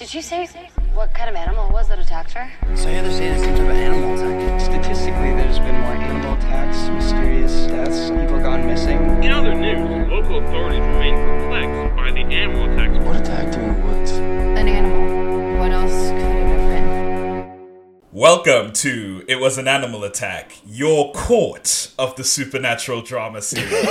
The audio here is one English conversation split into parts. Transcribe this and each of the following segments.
Did you say what kind of animal it was that attacked her? So yeah, they're saying it's some type of animal attack. Statistically, there's been more animal attacks, mysterious deaths, people gone missing. In other news, local authorities remain perplexed by the animal attacks. What attacked you in the woods? An animal. What else could it have been? Welcome to It Was an Animal Attack, your court of the supernatural drama series.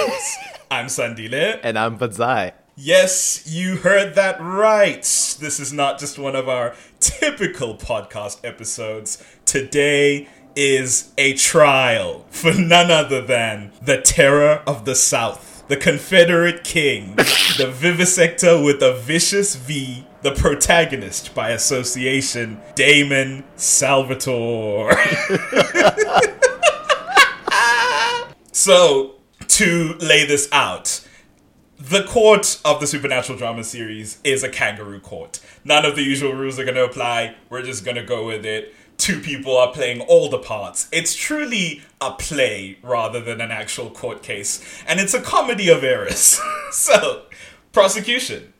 I'm Sandile. And I'm Fadzai. Yes, you heard that right. This is not just one of our typical podcast episodes. Today is a trial for none other than the terror of the South, the Confederate King, the vivisector with a vicious V, the protagonist by association, Damon Salvatore. so, to lay this out, the court of the supernatural drama series is a kangaroo court. None of the usual rules are going to apply. We're just going to go with it. Two people are playing all the parts. It's truly a play rather than an actual court case. And it's a comedy of errors. so, prosecution,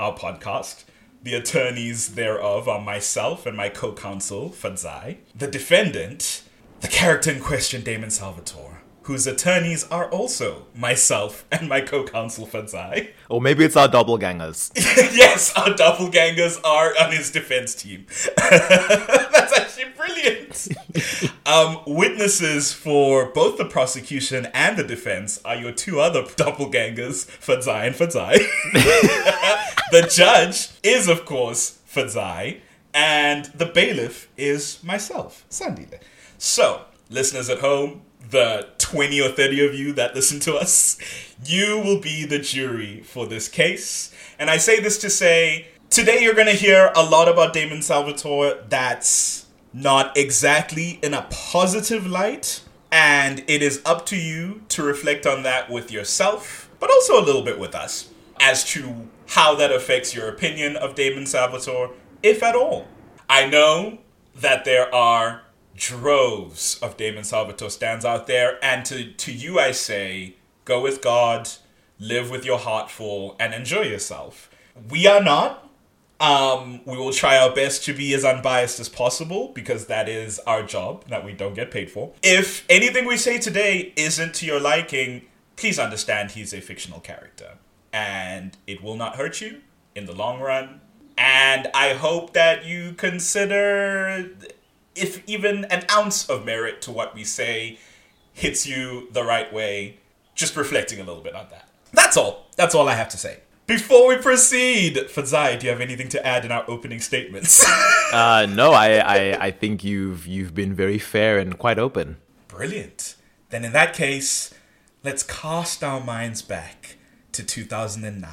our podcast. The attorneys thereof are myself and my co counsel, Fadzai. The defendant, the character in question, Damon Salvatore whose attorneys are also myself and my co-counsel Fadzai. Or maybe it's our doppelgangers. yes, our doppelgangers are on his defense team. That's actually brilliant. um, witnesses for both the prosecution and the defense are your two other doppelgangers, Fadzai and Fadzai. the judge is, of course, Fadzai, and the bailiff is myself, Sandile. So, listeners at home, the 20 or 30 of you that listen to us, you will be the jury for this case. And I say this to say, today you're going to hear a lot about Damon Salvatore that's not exactly in a positive light. And it is up to you to reflect on that with yourself, but also a little bit with us, as to how that affects your opinion of Damon Salvatore, if at all. I know that there are droves of Damon Salvatore stands out there. And to, to you, I say, go with God, live with your heart full, and enjoy yourself. We are not. Um, we will try our best to be as unbiased as possible because that is our job that we don't get paid for. If anything we say today isn't to your liking, please understand he's a fictional character and it will not hurt you in the long run. And I hope that you consider if even an ounce of merit to what we say hits you the right way, just reflecting a little bit on that. That's all. That's all I have to say. Before we proceed, Fadzai, do you have anything to add in our opening statements? uh, no, I, I, I think you've you've been very fair and quite open. Brilliant. Then in that case, let's cast our minds back to 2009.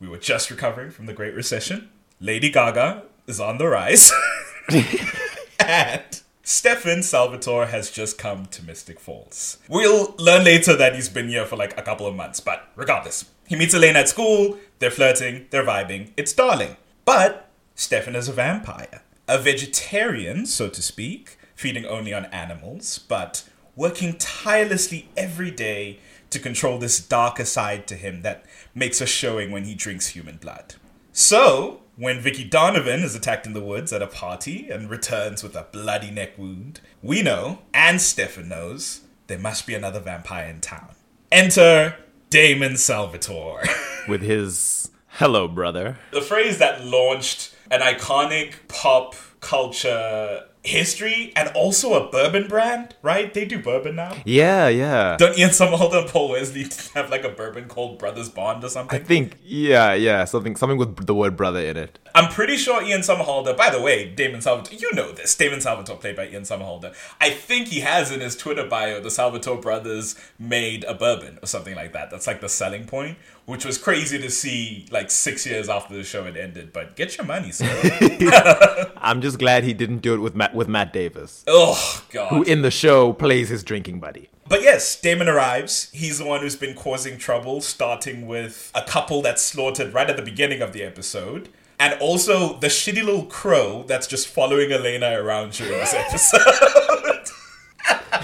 We were just recovering from the Great Recession. Lady Gaga is on the rise. and Stefan Salvatore has just come to Mystic Falls. We'll learn later that he's been here for like a couple of months, but regardless, he meets Elena at school, they're flirting, they're vibing, it's darling. But Stefan is a vampire, a vegetarian, so to speak, feeding only on animals, but working tirelessly every day to control this darker side to him that makes a showing when he drinks human blood. So, when Vicky Donovan is attacked in the woods at a party and returns with a bloody neck wound, we know, and Stefan knows, there must be another vampire in town. Enter Damon Salvatore. With his hello, brother. The phrase that launched an iconic pop culture history and also a bourbon brand, right? They do bourbon now. Yeah, yeah. Don't Ian Somerhalder and Paul Wesley have like a bourbon called Brothers Bond or something? I think, yeah, yeah, something, something with the word brother in it. I'm pretty sure Ian Somerhalder. By the way, Damon Salvatore, you know this. Damon Salvatore, played by Ian Somerhalder. I think he has in his Twitter bio the Salvatore brothers made a bourbon or something like that. That's like the selling point, which was crazy to see like six years after the show had ended. But get your money, sir. I'm just glad he didn't do it with Matt with Matt Davis. Oh God! Who in the show plays his drinking buddy. But yes, Damon arrives. He's the one who's been causing trouble, starting with a couple that's slaughtered right at the beginning of the episode. And also the shitty little crow that's just following Elena around during this episode.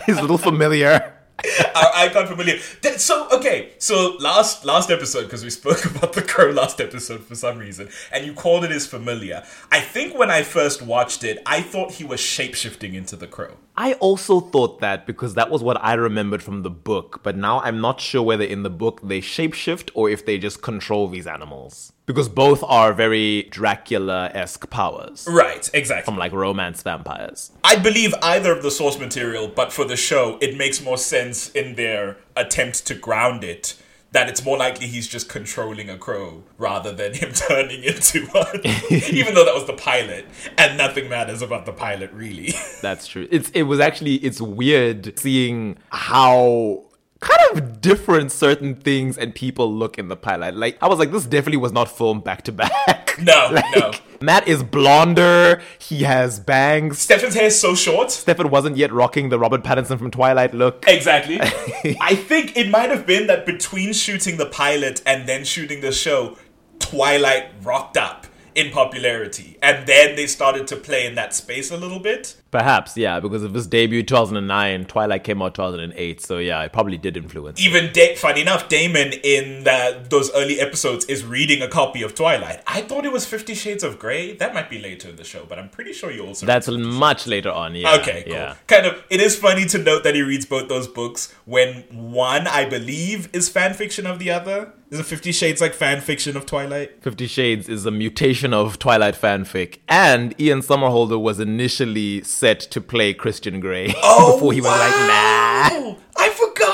His little familiar. I, I got familiar. So okay, so last last episode because we spoke about the crow last episode for some reason, and you called it as familiar. I think when I first watched it, I thought he was shapeshifting into the crow. I also thought that because that was what I remembered from the book, but now I'm not sure whether in the book they shapeshift or if they just control these animals. Because both are very Dracula esque powers. Right, exactly. From like romance vampires. I believe either of the source material, but for the show, it makes more sense in their attempt to ground it. That it's more likely he's just controlling a crow rather than him turning into one. Even though that was the pilot, and nothing matters about the pilot, really. That's true. It's it was actually it's weird seeing how kind of different certain things and people look in the pilot. Like I was like, this definitely was not filmed back to back. No, Like, no. Matt is blonder. He has bangs. Stefan's hair is so short. Stefan wasn't yet rocking the Robert Pattinson from Twilight look. Exactly. I think it might have been that between shooting the pilot and then shooting the show, Twilight rocked up in popularity. And then they started to play in that space a little bit. Perhaps, yeah, because of his debut 2009, Twilight came out 2008, so yeah, it probably did influence. Even da- funny enough, Damon in the, those early episodes is reading a copy of Twilight. I thought it was Fifty Shades of Grey. That might be later in the show, but I'm pretty sure you also. That's much later on, yeah. Okay, cool. Yeah. Kind of. It is funny to note that he reads both those books when one, I believe, is fan fiction of the other. Is it Fifty Shades like fan fiction of Twilight? Fifty Shades is a mutation of Twilight fanfic, and Ian Somerhalder was initially set to play Christian Grey oh, before he was like, nah. Oh, I forgot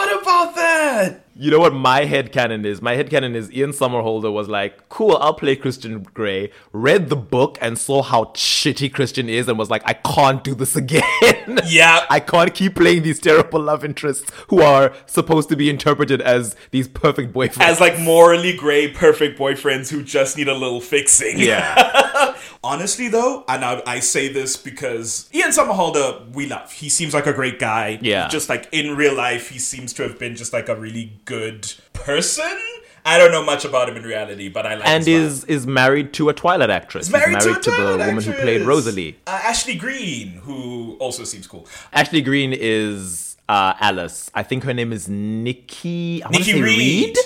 that. You know what my head headcanon is? My head headcanon is Ian Somerhalder was like, cool, I'll play Christian Grey, read the book and saw how shitty Christian is and was like, I can't do this again. Yeah. I can't keep playing these terrible love interests who are supposed to be interpreted as these perfect boyfriends. As like morally gray, perfect boyfriends who just need a little fixing. yeah. Honestly, though, and I, I say this because Ian Somerhalder, we love. He seems like a great guy. Yeah. Just like in real life, he seems to have been just like a really good person. I don't know much about him in reality, but I like. and is is married to a Twilight actress. He's married, He's to, married a to, the Twilight woman who played. Rosalie. Uh, Ashley Greene, who also seems cool. Ashley Greene is uh, Alice. I think her name is Nikki. I Nikki say Reed?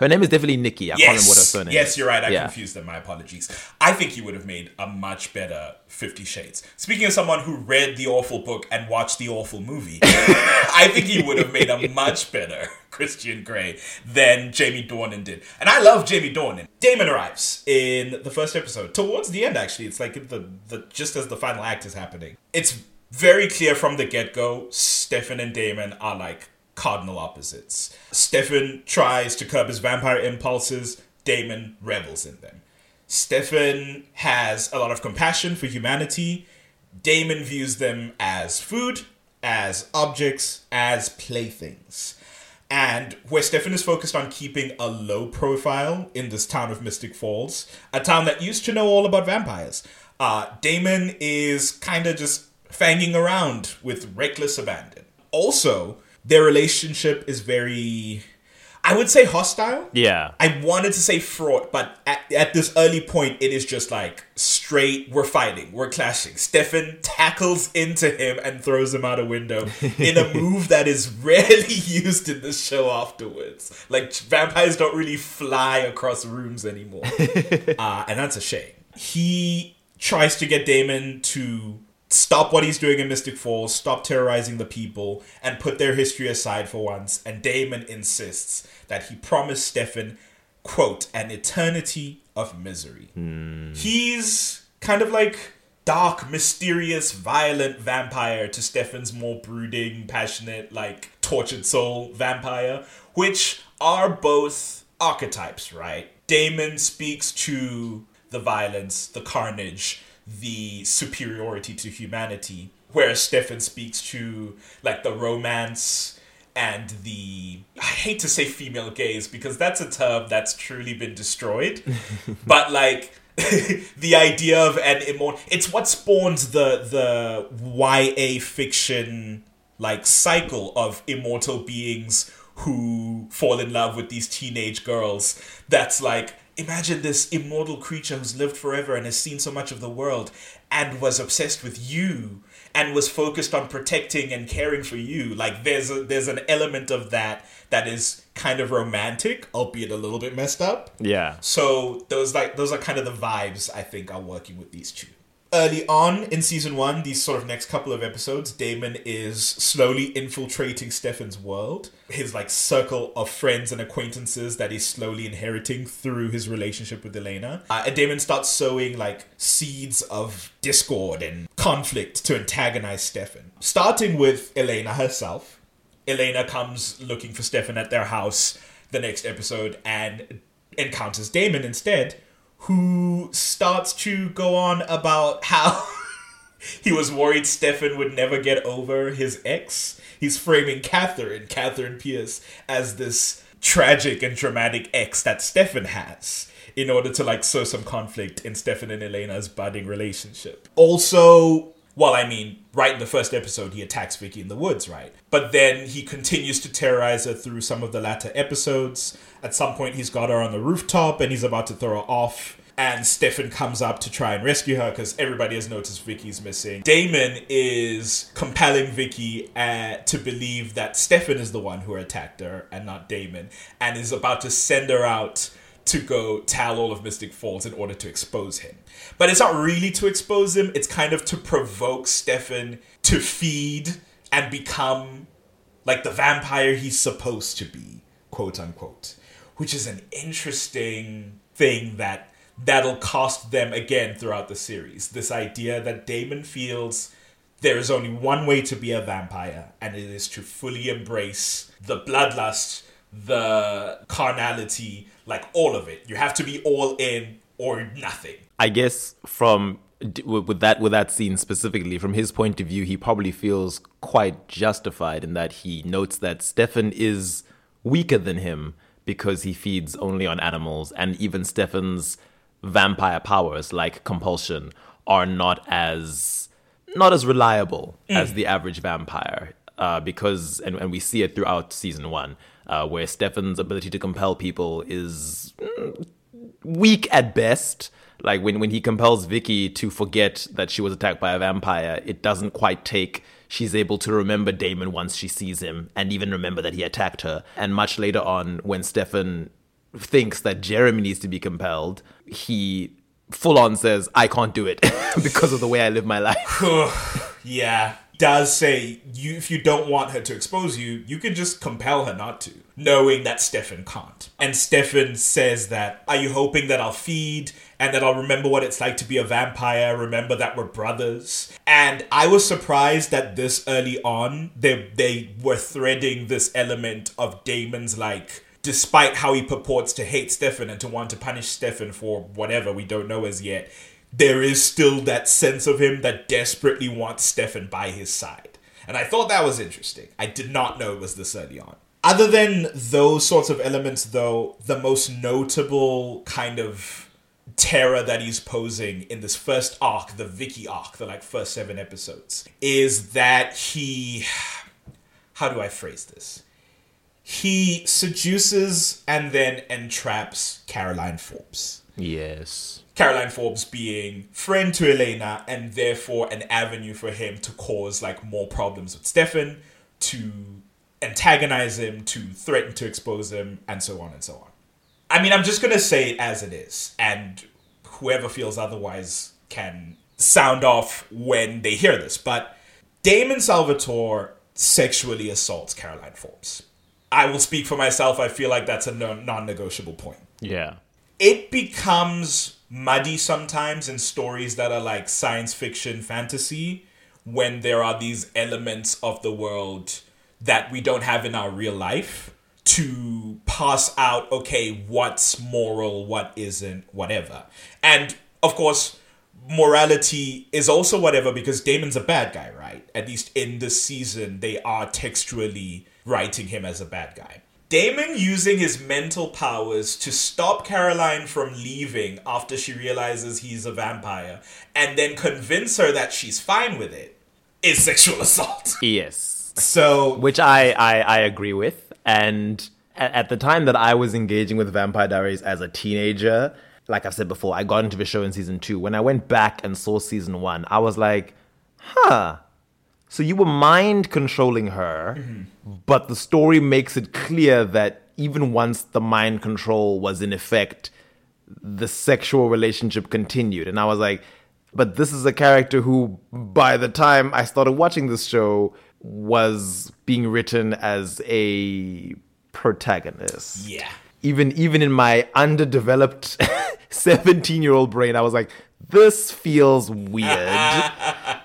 Her name is definitely Nikki. I can't remember what her Yes, surname yes, is. you're right. I Yeah. confused them. My apologies. I think you would have made a much better Fifty Shades. Speaking of someone who read the awful book and watched the awful movie, I think he would have made a much better Christian Grey than Jamie Dornan did. And I love Jamie Dornan. Damon arrives in the first episode towards the end. Actually, it's like the the just as the final act is happening. It's very clear from the get go. Stefan and Damon are like cardinal opposites. Stefan tries to curb his vampire impulses, Damon revels in them. Stefan has a lot of compassion for humanity. Damon views them as food, as objects, as playthings. And where Stefan is focused on keeping a low profile in this town of Mystic Falls, a town that used to know all about vampires, uh, Damon is kind of just fanging around with reckless abandon. Also, their relationship is very, I would say, hostile. Yeah. I wanted to say fraught, but at, at this early point, it is just like straight, we're fighting, we're clashing. Stefan tackles into him and throws him out a window in a move that is rarely used in the show afterwards. Like, vampires don't really fly across rooms anymore. uh, and that's a shame. He tries to get Damon to stop what he's doing in Mystic Falls, stop terrorizing the people, and put their history aside for once. And Damon insists that he promised Stefan, quote, an eternity of misery. Hmm. He's kind of like dark, mysterious, violent vampire to Stefan's more brooding, passionate, like tortured soul vampire, which are both archetypes, right? Damon speaks to the violence, the carnage, the superiority to humanity, whereas Stefan speaks to like the romance and the I hate to say female gaze because that's a term that's truly been destroyed. but like the idea of an immortal it's what spawns the the YA fiction like cycle of immortal beings who fall in love with these teenage girls that's like imagine this immortal creature who's lived forever and has seen so much of the world and was obsessed with you and was focused on protecting and caring for you. Like there's a, there's an element of that that is kind of romantic, albeit a little bit messed up. Yeah. So those like those are kind of the vibes I think are working with these two. Early on in season one, these sort of next couple of episodes, Damon is slowly infiltrating Stefan's world, his like circle of friends and acquaintances that he's slowly inheriting through his relationship with Elena. Uh, and Damon starts sowing like seeds of discord and conflict to antagonize Stefan. Starting with Elena herself. Elena comes looking for Stefan at their house the next episode and encounters Damon instead, who starts to go on about how he was worried Stefan would never get over his ex. He's framing Katherine, Katherine Pierce, as this tragic and dramatic ex that Stefan has in order to like sow some conflict in Stefan and Elena's budding relationship. Also, well, I mean, right in the first episode, he attacks Vicky in the woods, right? But then he continues to terrorize her through some of the latter episodes. At some point, he's got her on the rooftop and he's about to throw her off. And Stefan comes up to try and rescue her because everybody has noticed Vicky's missing. Damon is compelling Vicky uh, to believe that Stefan is the one who attacked her and not Damon, and is about to send her out to go tell all of Mystic Falls in order to expose him. But it's not really to expose him, it's kind of to provoke Stefan to feed and become like the vampire he's supposed to be, quote unquote. Which is an interesting thing that that'll cost them again throughout the series. This idea that Damon feels there is only one way to be a vampire, and it is to fully embrace the bloodlust, the carnality, like all of it. You have to be all in or nothing. I guess from with that with that scene specifically, from his point of view, he probably feels quite justified in that he notes that Stefan is weaker than him because he feeds only on animals, and even Stefan's vampire powers, like compulsion, are not as not as reliable as the average vampire. Uh, because and, and we see it throughout season one, uh, where Stefan's ability to compel people is mm, weak at best. Like when, when he compels Vicky to forget that she was attacked by a vampire, it doesn't quite take. She's able to remember Damon once she sees him and even remember that he attacked her. And much later on, when Stefan thinks that Jeremy needs to be compelled, he full on says, I can't do it because of the way I live my life. yeah does say you if you don't want her to expose you you can just compel her not to knowing that stefan can't. And stefan says that are you hoping that i'll feed and that i'll remember what it's like to be a vampire remember that we're brothers? And i was surprised that this early on they they were threading this element of damon's like despite how he purports to hate stefan and to want to punish stefan for whatever we don't know as yet there is still that sense of him that desperately wants Stefan by his side. And I thought that was interesting. I did not know it was this early on. Other than those sorts of elements, though, the most notable kind of terror that he's posing in this first arc, the Vicky arc, the like first seven episodes, is that he. How do I phrase this? He seduces and then entraps Caroline Forbes. yes. Caroline Forbes being friend to Elena and therefore an avenue for him to cause like more problems with Stefan, to antagonize him, to threaten to expose him, and so on and so on. I mean, I'm just gonna say it as it is, and whoever feels otherwise can sound off when they hear this. But Damon Salvatore sexually assaults Caroline Forbes. I will speak for myself. I feel like that's a non negotiable point Yeah. it becomes muddy sometimes in stories that are like science fiction fantasy when there are these elements of the world that we don't have in our real life to pass out okay what's moral what isn't whatever. And of course morality is also whatever because Damon's a bad guy right? At least in this season they are textually writing him as a bad guy Damon using his mental powers to stop Caroline from leaving after she realizes he's a vampire and then convince her that she's fine with it is sexual assault. Yes. So, Which I, I, I agree with. And at, at the time that I was engaging with Vampire Diaries as a teenager, like I've said before, I got into the show in season two. When I went back and saw season one, I was like, huh. So you were mind controlling her, mm-hmm. but the story makes it clear that even once the mind control was in effect, the sexual relationship continued. And I was like, but this is a character who, by the time I started watching this show, was being written as a protagonist. Yeah. Even even in my underdeveloped 17 year old brain, I was like, this feels weird.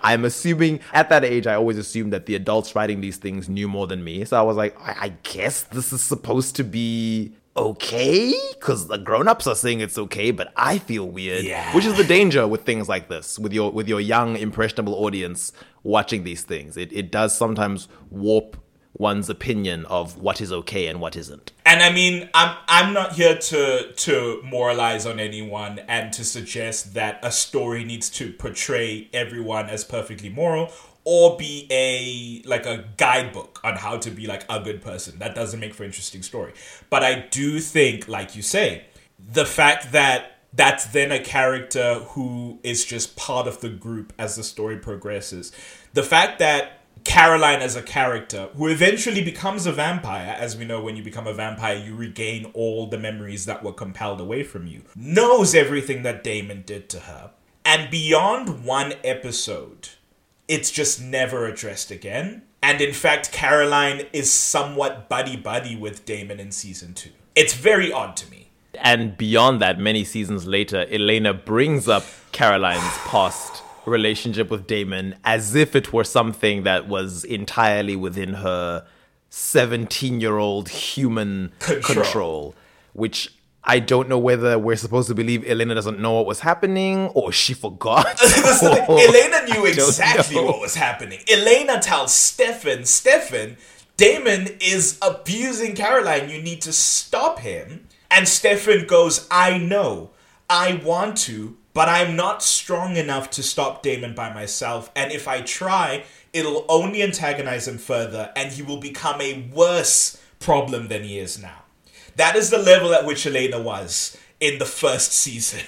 I'm assuming at that age, I always assumed that the adults writing these things knew more than me. So I was like, I, I guess this is supposed to be okay because the grown-ups are saying it's okay but i feel weird Yeah. which is the danger with things like this with your with your young impressionable audience watching these things it, it does sometimes warp one's opinion of what is okay and what isn't And I mean, I'm I'm not here to to moralize on anyone and to suggest that a story needs to portray everyone as perfectly moral or be a like a guidebook on how to be like a good person. That doesn't make for interesting story. But I do think, like you say, the fact that that's then a character who is just part of the group as the story progresses. The fact that Caroline as a character, who eventually becomes a vampire, as we know, when you become a vampire, you regain all the memories that were compelled away from you, knows everything that Damon did to her. And beyond one episode, it's just never addressed again. And in fact, Caroline is somewhat buddy buddy with Damon in season two. It's very odd to me. And beyond that, many seasons later, Elena brings up Caroline's past relationship with Damon as if it were something that was entirely within her 17 year old human Control. control. which I don't know whether we're supposed to believe Elena doesn't know what was happening or she forgot. That's the thing. or- Elena knew exactly what was happening. Elena tells Stefan, Stefan, Damon is abusing Caroline. You need to stop him. And Stefan goes, I know. I want to, but I'm not strong enough to stop Damon by myself. And if I try, it'll only antagonize him further and he will become a worse problem than he is now. That is the level at which Elena was in the first season.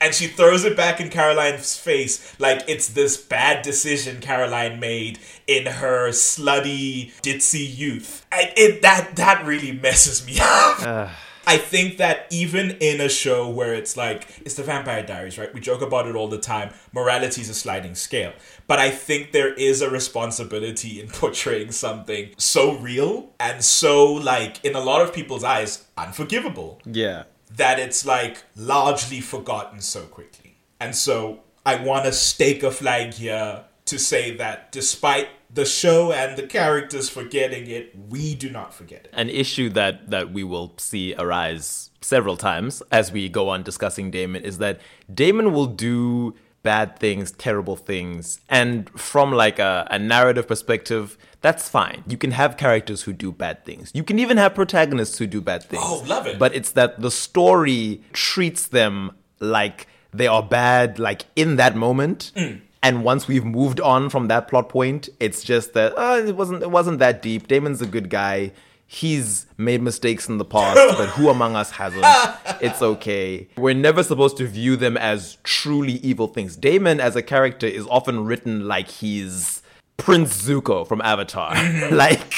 And she throws it back in Caroline's face like it's this bad decision Caroline made in her slutty, ditzy youth. It that that really messes me up. I think that even in a show where it's like it's the Vampire Diaries, right? We joke about it all the time. Morality is a sliding scale, but I think there is a responsibility in portraying something so real and so like in a lot of people's eyes unforgivable yeah. that it's like largely forgotten so quickly. And so I want to stake a flag here to say that despite the show and the characters forgetting it, we do not forget it. An issue that, that we will see arise several times as we go on discussing Damon is that Damon will do bad things, terrible things, and from like a, a narrative perspective, that's fine. You can have characters who do bad things. You can even have protagonists who do bad things. Oh, love it. But it's that the story treats them like they are bad, like in that moment. Mm. And once we've moved on from that plot point, it's just that uh, it wasn't it wasn't that deep. Damon's a good guy. He's made mistakes in the past, but who among us hasn't? It's okay. We're never supposed to view them as truly evil things. Damon, as a character, is often written like he's Prince Zuko from Avatar. like,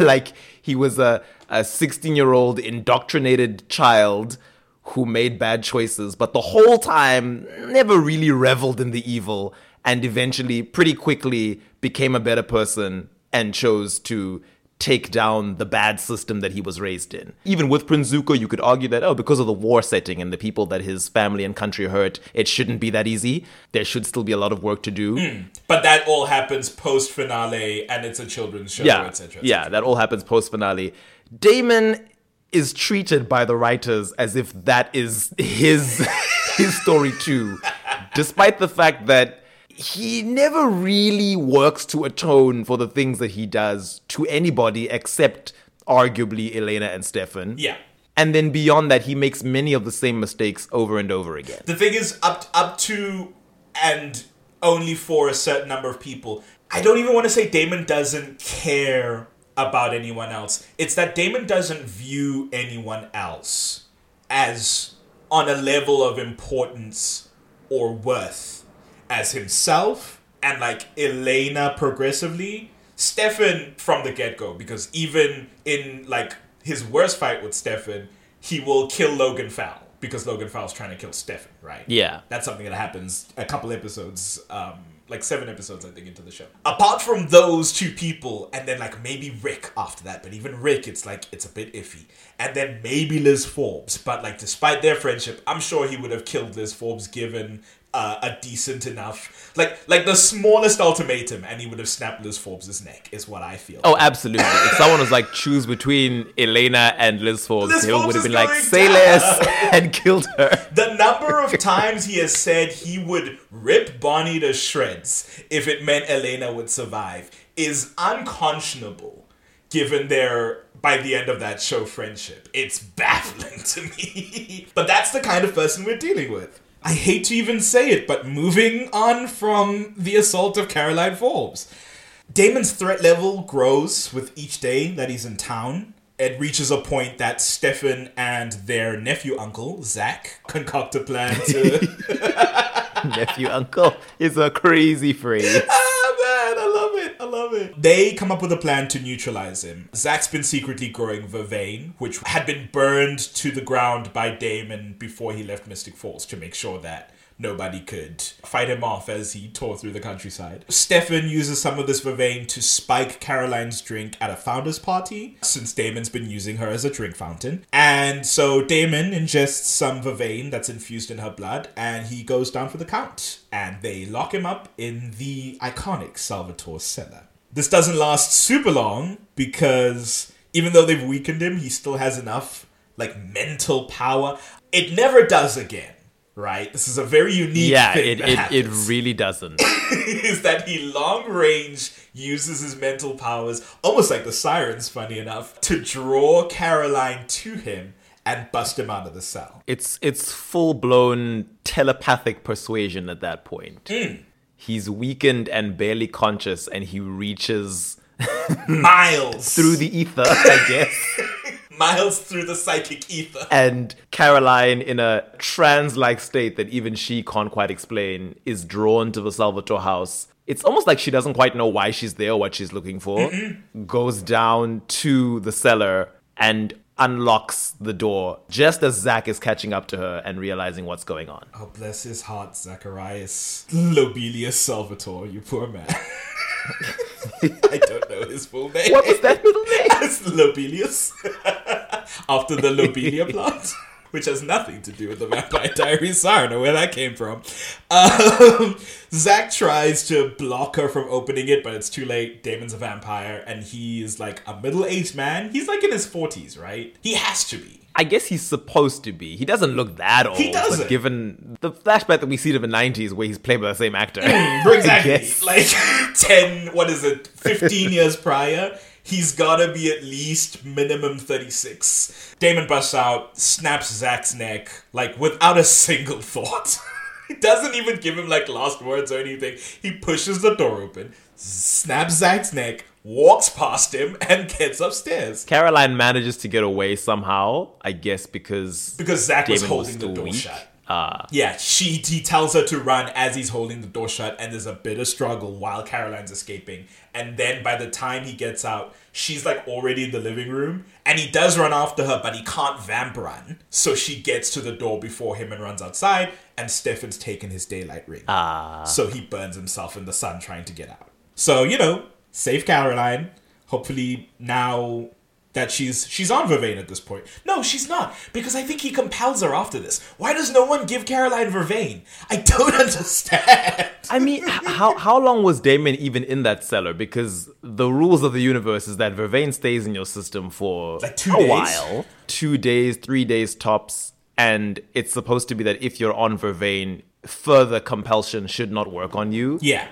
like he was a a 16 year old indoctrinated child who made bad choices, but the whole time never really reveled in the evil and eventually, pretty quickly, became a better person and chose to take down the bad system that he was raised in. Even with Prince Zuko, you could argue that, oh, because of the war setting and the people that his family and country hurt, it shouldn't be that easy. There should still be a lot of work to do. Hmm. But that all happens post finale and it's a children's show, yeah, etc. yeah, that all happens post finale. Damon is treated by the writers as if that is his his story too, despite the fact that he never really works to atone for the things that he does to anybody except arguably Elena and Stefan. Yeah. And then beyond that, he makes many of the same mistakes over and over again. The thing is, up up to and only for a certain number of people. I don't even want to say Damon doesn't care about anyone else. It's that Damon doesn't view anyone else as on a level of importance or worth as himself and like Elena progressively. Stefan from the get go, because even in like his worst fight with Stefan, he will kill Logan Fell because Logan Fell's trying to kill Stefan, right? Yeah. That's something that happens a couple episodes, um, like seven episodes, I think, into the show. Apart from those two people, and then like maybe Rick after that, but even Rick, it's like it's a bit iffy. And then maybe Liz Forbes, but like despite their friendship, I'm sure he would have killed Liz Forbes given uh, a decent enough, like like the smallest ultimatum, and he would have snapped Liz Forbes' neck. Is what I feel. Oh, absolutely. if someone was like, choose between Elena and Liz Forbes, Liz he Forbes would have been like, say down." less, and killed her. The number of times he has said he would rip Bonnie to shreds if it meant Elena would survive is unconscionable given their by the end of that show friendship. It's baffling to me. but that's the kind of person we're dealing with. I hate to even say it, but moving on from the assault of Caroline Forbes. Damon's threat level grows with each day that he's in town. It reaches a point that Stefan and their nephew uncle, Zach, concoct a plan to Nephew uncle is a crazy phrase. Ah, man, I love it. They come up with a plan to neutralize him. Zach's been secretly growing vervain, which had been burned to the ground by Damon before he left Mystic Falls to make sure that nobody could fight him off as he tore through the countryside. Stefan uses some of this vervain to spike Caroline's drink at a founder's party, since Damon's been using her as a drink fountain. And so Damon ingests some vervain that's infused in her blood, and he goes down for the count. And they lock him up in the iconic Salvatore cellar. This doesn't last super long because even though they've weakened him, he still has enough like mental power. It never does again, right? This is a very unique Yeah, thing it, it, it really doesn't. is that he long range uses his mental powers, almost like the sirens, funny enough, to draw Caroline to him and bust him out of the cell. It's it's full blown telepathic persuasion at that point. Hmm. He's weakened and barely conscious, and he reaches Miles through the ether, I guess. miles through the psychic ether. and Caroline, in a trance like state that even she can't quite explain, is drawn to the Salvatore house. It's almost like she doesn't quite know why she's there, or what she's looking for. Goes down to the cellar and unlocks the door just as Zach is catching up to her and realizing what's going on. Oh, bless his heart, Zacharias Lobelius Salvatore, you poor man. I don't know his full name. What was that middle name? It's Lobelius. After the Lobelia plant. Which has nothing to do with the Vampire Diaries. So I don't know where that came from. Um, Zach tries to block her from opening it, but it's too late. Damon's a vampire, and he's like a middle aged man. He's like in his 40s, right? He has to be. I guess he's supposed to be. He doesn't look that old. He doesn't. But given the flashback that we see of the 90s where he's played by the same actor. Exactly. Like 10, what is it, 15 years prior, he's gotta be at least minimum 36. Damon busts out, snaps Zach's neck, like without a single thought. he doesn't even give him like last words or anything. He pushes the door open, snaps Zach's neck, walks past him, and gets upstairs. Caroline manages to get away somehow, I guess because Because Zach was Damon was holding the door weak. shut. Uh, Yeah, she he tells her to run as he's holding the door shut, and there's a bit of struggle while Caroline's escaping. And then by the time he gets out, she's like already in the living room, and he does run after her, but he can't vamp run. So she gets to the door before him and runs outside, and Stefan's taken his daylight ring. Ah. So he burns himself in the sun trying to get out. So, you know, save Caroline. Hopefully now that she's she's on Vervain at this point. No, she's not, because I think he compels her after this. Why does no one give Caroline Vervain? I don't understand. I mean, how how long was Damon even in that cellar? Because the rules of the universe is that Vervain stays in your system for Like two a days? while, two days, three days tops, and it's supposed to be that if you're on Vervain, further compulsion should not work on you. Yeah.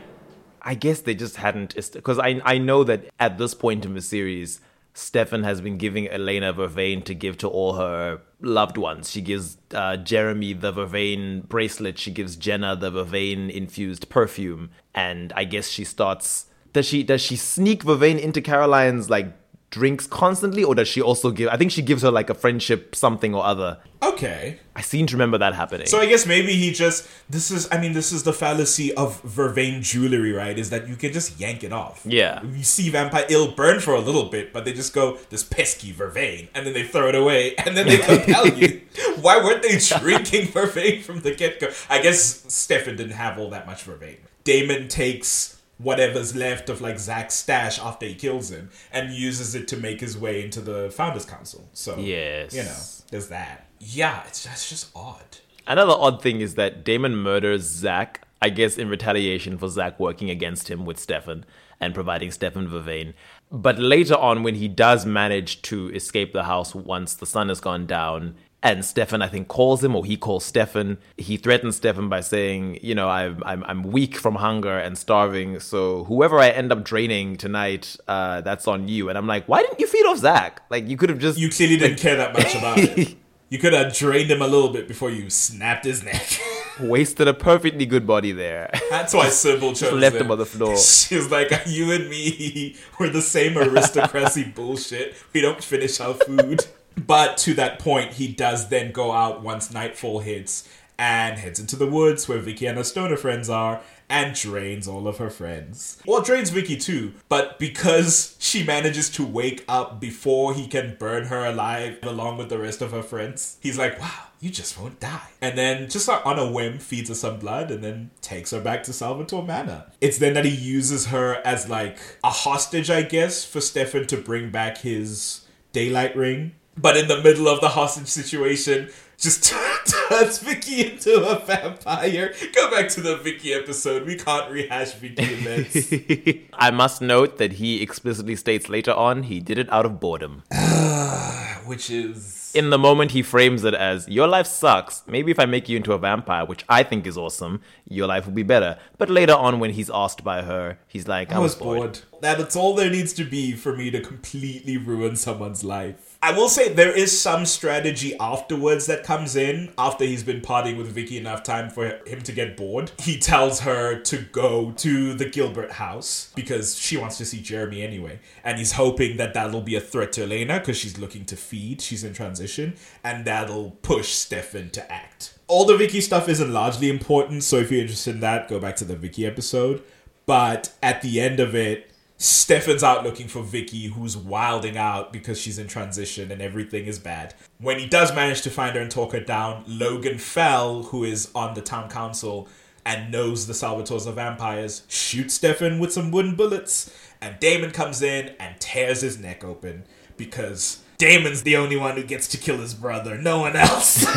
I guess they just hadn't because I I know that at this point in the series, Stefan has been giving Elena Vervain to give to all her loved ones. She gives uh, Jeremy the Vervain bracelet. She gives Jenna the Vervain infused perfume, and I guess she starts. Does she does she sneak Vervain into Caroline's like drinks constantly, or does she also give? I think she gives her like a friendship something or other. Okay. I seem to remember that happening. So I guess maybe he just this is I mean this is the fallacy of vervain jewelry, right? Is that you can just yank it off. Yeah. You see vampire it'll burn for a little bit, but they just go this pesky vervain and then they throw it away and then they compel you. Why weren't they drinking vervain from the get go? I guess Stefan didn't have all that much vervain. Damon takes whatever's left of like Zach's stash after he kills him and uses it to make his way into the founders council. So Yes. you know, there's that. Yeah, it's that's just odd. Another odd thing is that Damon murders Zach, I guess in retaliation for Zach working against him with Stefan and providing Stefan Vervain. But later on, when he does manage to escape the house once the sun has gone down, and Stefan, I think, calls him or he calls Stefan, he threatens Stefan by saying, You know, I'm, I'm, I'm weak from hunger and starving, so whoever I end up draining tonight, uh, that's on you. And I'm like, Why didn't you feed off Zach? Like, you could have just. You clearly didn't care that much about it. You could have drained him a little bit before you snapped his neck. wasted a perfectly good body there. That's why Sybil chose left him on the floor. She was like, "You and me, we're the same aristocracy bullshit. We don't finish our food." But to that point, he does then go out once nightfall hits and heads into the woods where Vicky and her stoner friends are and drains all of her friends. Well, drains Vicky too, but because she manages to wake up before he can burn her alive along with the rest of her friends, he's like, wow, you just won't die. And then, just on a whim, feeds her some blood and then takes her back to Salvatore Manor. It's then that he uses her as like a hostage, I guess, for Stefan to bring back his daylight ring. But in the middle of the hostage situation, just turns Vicky into a vampire. Go back to the Vicky episode. We can't rehash Vicky events. I must note that he explicitly states later on he did it out of boredom. Which is. In the moment, he frames it as Your life sucks. Maybe if I make you into a vampire, which I think is awesome, your life will be better. But later on, when he's asked by her, he's like, I, I was bored. That's all there needs to be for me to completely ruin someone's life. I will say there is some strategy afterwards that comes in after he's been partying with Vicky enough time for him to get bored. He tells her to go to the Gilbert house because she wants to see Jeremy anyway. And he's hoping that that'll be a threat to Elena because she's looking to feed, she's in transition, and that'll push Stefan to act. All the Vicky stuff isn't largely important, so if you're interested in that, go back to the Vicky episode. But at the end of it, Stefan's out looking for Vicky, who's wilding out because she's in transition and everything is bad. When he does manage to find her and talk her down, Logan Fell, who is on the town council and knows the Salvators are vampires, shoots Stefan with some wooden bullets, and Damon comes in and tears his neck open because Damon's the only one who gets to kill his brother, no one else.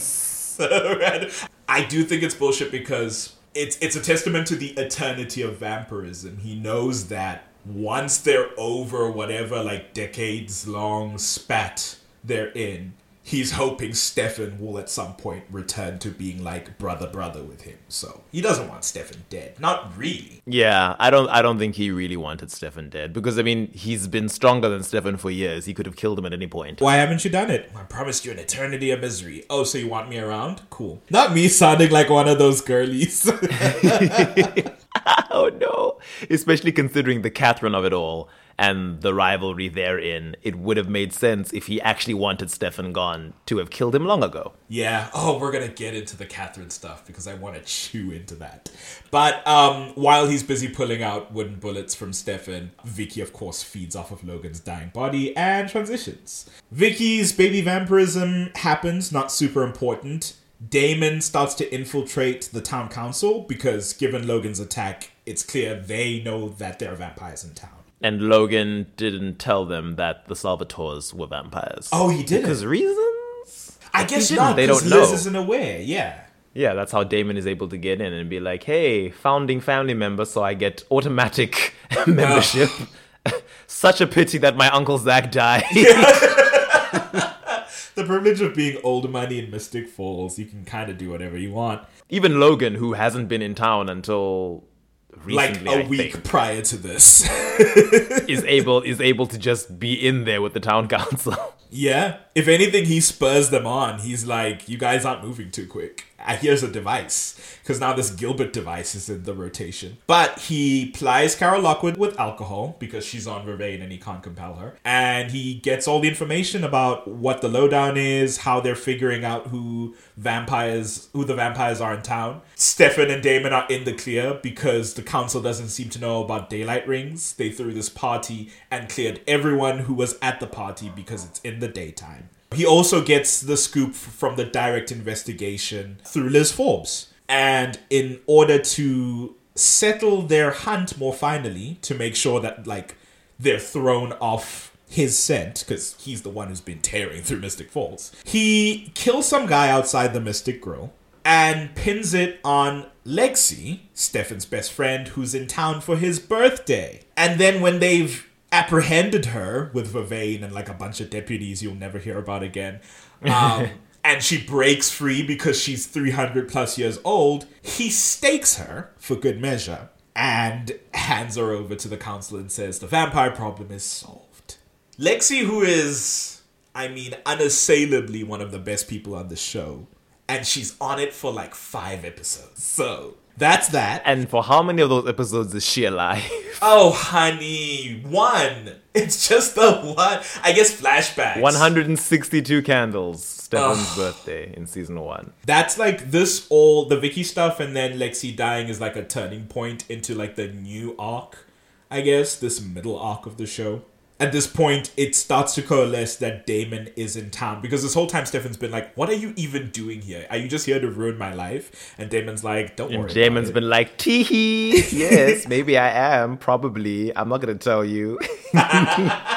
so. I do think it's bullshit because it's it's a testament to the eternity of vampirism. He knows that once they're over whatever like decades long spat they're in, he's hoping Stefan will at some point return to being like brother brother with him. So he doesn't want Stefan dead. Not really. Yeah, I don't I don't think he really wanted Stefan dead because I mean he's been stronger than Stefan for years. He could have killed him at any point. Why haven't you done it? I promised you an eternity of misery. Oh, so you want me around? Cool. Not me sounding like one of those girlies. oh no! Especially considering the Katherine of it all and the rivalry therein, it would have made sense if he actually wanted Stefan gone to have killed him long ago. Yeah. Oh, we're gonna get into the Katherine stuff because I want to chew into that. But um, while he's busy pulling out wooden bullets from Stefan, Vicky, of course, feeds off of Logan's dying body and transitions. Vicky's baby vampirism happens, not super important. Damon starts to infiltrate the town council because, given Logan's attack, it's clear they know that there are vampires in town. And Logan didn't tell them that the Salvators were vampires. Oh, he didn't. Because reasons? I guess not. They don't Liz know. isn't aware. Yeah. Yeah, that's how Damon is able to get in and be like, hey, founding family member, so I get automatic membership. Such a pity that my Uncle Zach died. The privilege of being old money in Mystic Falls, you can kind of do whatever you want. Even Logan, who hasn't been in town until Like recently, a I week think, prior to this. is able is able to just be in there with the town council. yeah. If anything, he spurs them on. He's like, you guys aren't moving too quick. Here's a device. Because now this Gilbert device is in the rotation. But he plies Carol Lockwood with alcohol because she's on Vervain and he can't compel her. And he gets all the information about what the lowdown is, how they're figuring out who vampires, who the vampires are in town. Stefan and Damon are in the clear because the council doesn't seem to know about daylight rings. They threw this party and cleared everyone who was at the party because it's in the daytime. He also gets the scoop from the direct investigation through Liz Forbes. And in order to settle their hunt more finally, to make sure that, like, they're thrown off his scent, because he's the one who's been tearing through Mystic Falls, he kills some guy outside the Mystic Grill and pins it on Lexi, Stefan's best friend, who's in town for his birthday. And then when they've apprehended her with Vervain and like a bunch of deputies you'll never hear about again, um, and she breaks free because she's 300 plus years old, he stakes her for good measure and hands her over to the council and says the vampire problem is solved. Lexi, who is, I mean, unassailably one of the best people on the show, and she's on it for like five episodes. So that's that. And for how many of those episodes is she alive? Oh, honey, one. It's just the one. I guess flashbacks. 162 candles, Stefan's birthday in season one. That's like this all the Vicky stuff, and then Lexi dying is like a turning point into like the new arc. I guess this middle arc of the show. At this point, it starts to coalesce that Damon is in town because this whole time Stefan's been like, "What are you even doing here? Are you just here to ruin my life?" And Damon's like, "Don't worry." And Damon's about it." been like, teehee, yes, maybe I am, probably. I'm not gonna tell you.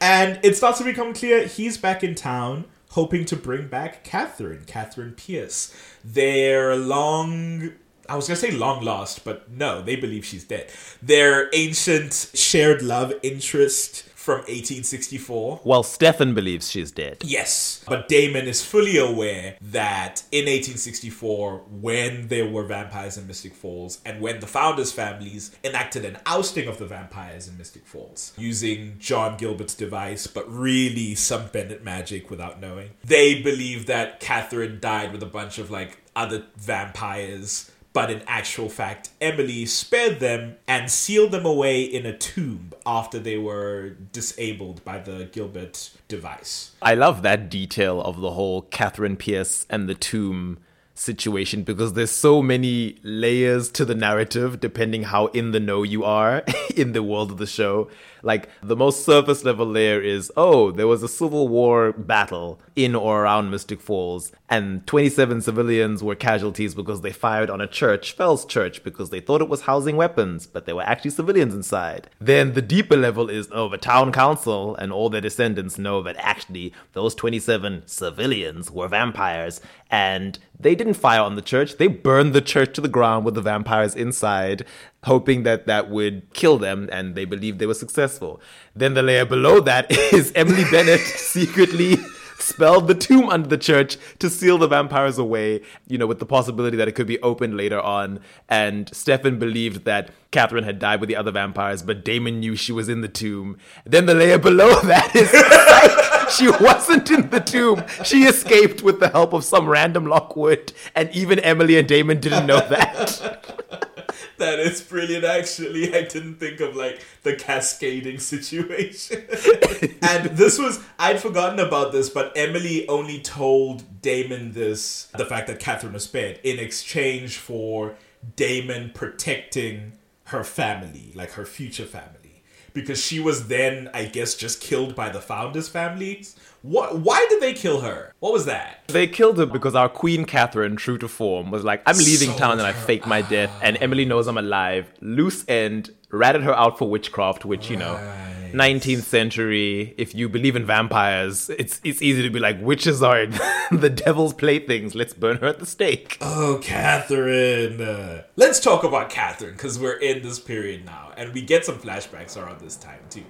And it starts to become clear he's back in town, hoping to bring back Katherine, Katherine Pierce. Their long. I was gonna say long lost, but no, they believe she's dead. Their ancient shared love interest from 1864. well, Stefan believes she's dead. Yes, but Damon is fully aware that in 1864, when there were vampires in Mystic Falls, and when the founders' families enacted an ousting of the vampires in Mystic Falls, using John Gilbert's device, but really some Bennett magic without knowing, they believe that Katherine died with a bunch of like other vampires. But in actual fact, Emily spared them and sealed them away in a tomb after they were disabled by the Gilbert device. I love that detail of the whole Katherine Pierce and the tomb situation because there's so many layers to the narrative depending how in the know you are in the world of the show. Like the most surface level layer is oh, there was a civil war battle in or around Mystic Falls, and 27 civilians were casualties because they fired on a church, Fells Church, because they thought it was housing weapons, but there were actually civilians inside. Then the deeper level is oh, the town council and all their descendants know that actually those 27 civilians were vampires, and they didn't fire on the church, they burned the church to the ground with the vampires inside hoping that that would kill them, and they believed they were successful. Then the layer below that is Emily Bennett secretly spelled the tomb under the church to seal the vampires away, you know, with the possibility that it could be opened later on. And Stefan believed that Katherine had died with the other vampires, but Damon knew she was in the tomb. Then the layer below that is she wasn't in the tomb. She escaped with the help of some random Lockwood, and even Emily and Damon didn't know that. That is brilliant, actually. I didn't think of like the cascading situation. and this was, I'd forgotten about this, but Emily only told Damon this the fact that Katherine was spared in exchange for Damon protecting her family, like her future family. Because she was then, I guess, just killed by the founders' families. What? Why did they kill her? What was that? They killed her because our Queen Katherine, true to form, was like, I'm leaving town and I fake my death, and Emily knows I'm alive. Loose end, ratted her out for witchcraft, which, you know, 19th century, if you believe in vampires, it's it's easy to be like, witches are the devil's playthings. Let's burn her at the stake. Oh, Katherine. Uh, let's talk about Katherine because we're in this period now, and we get some flashbacks around this time too.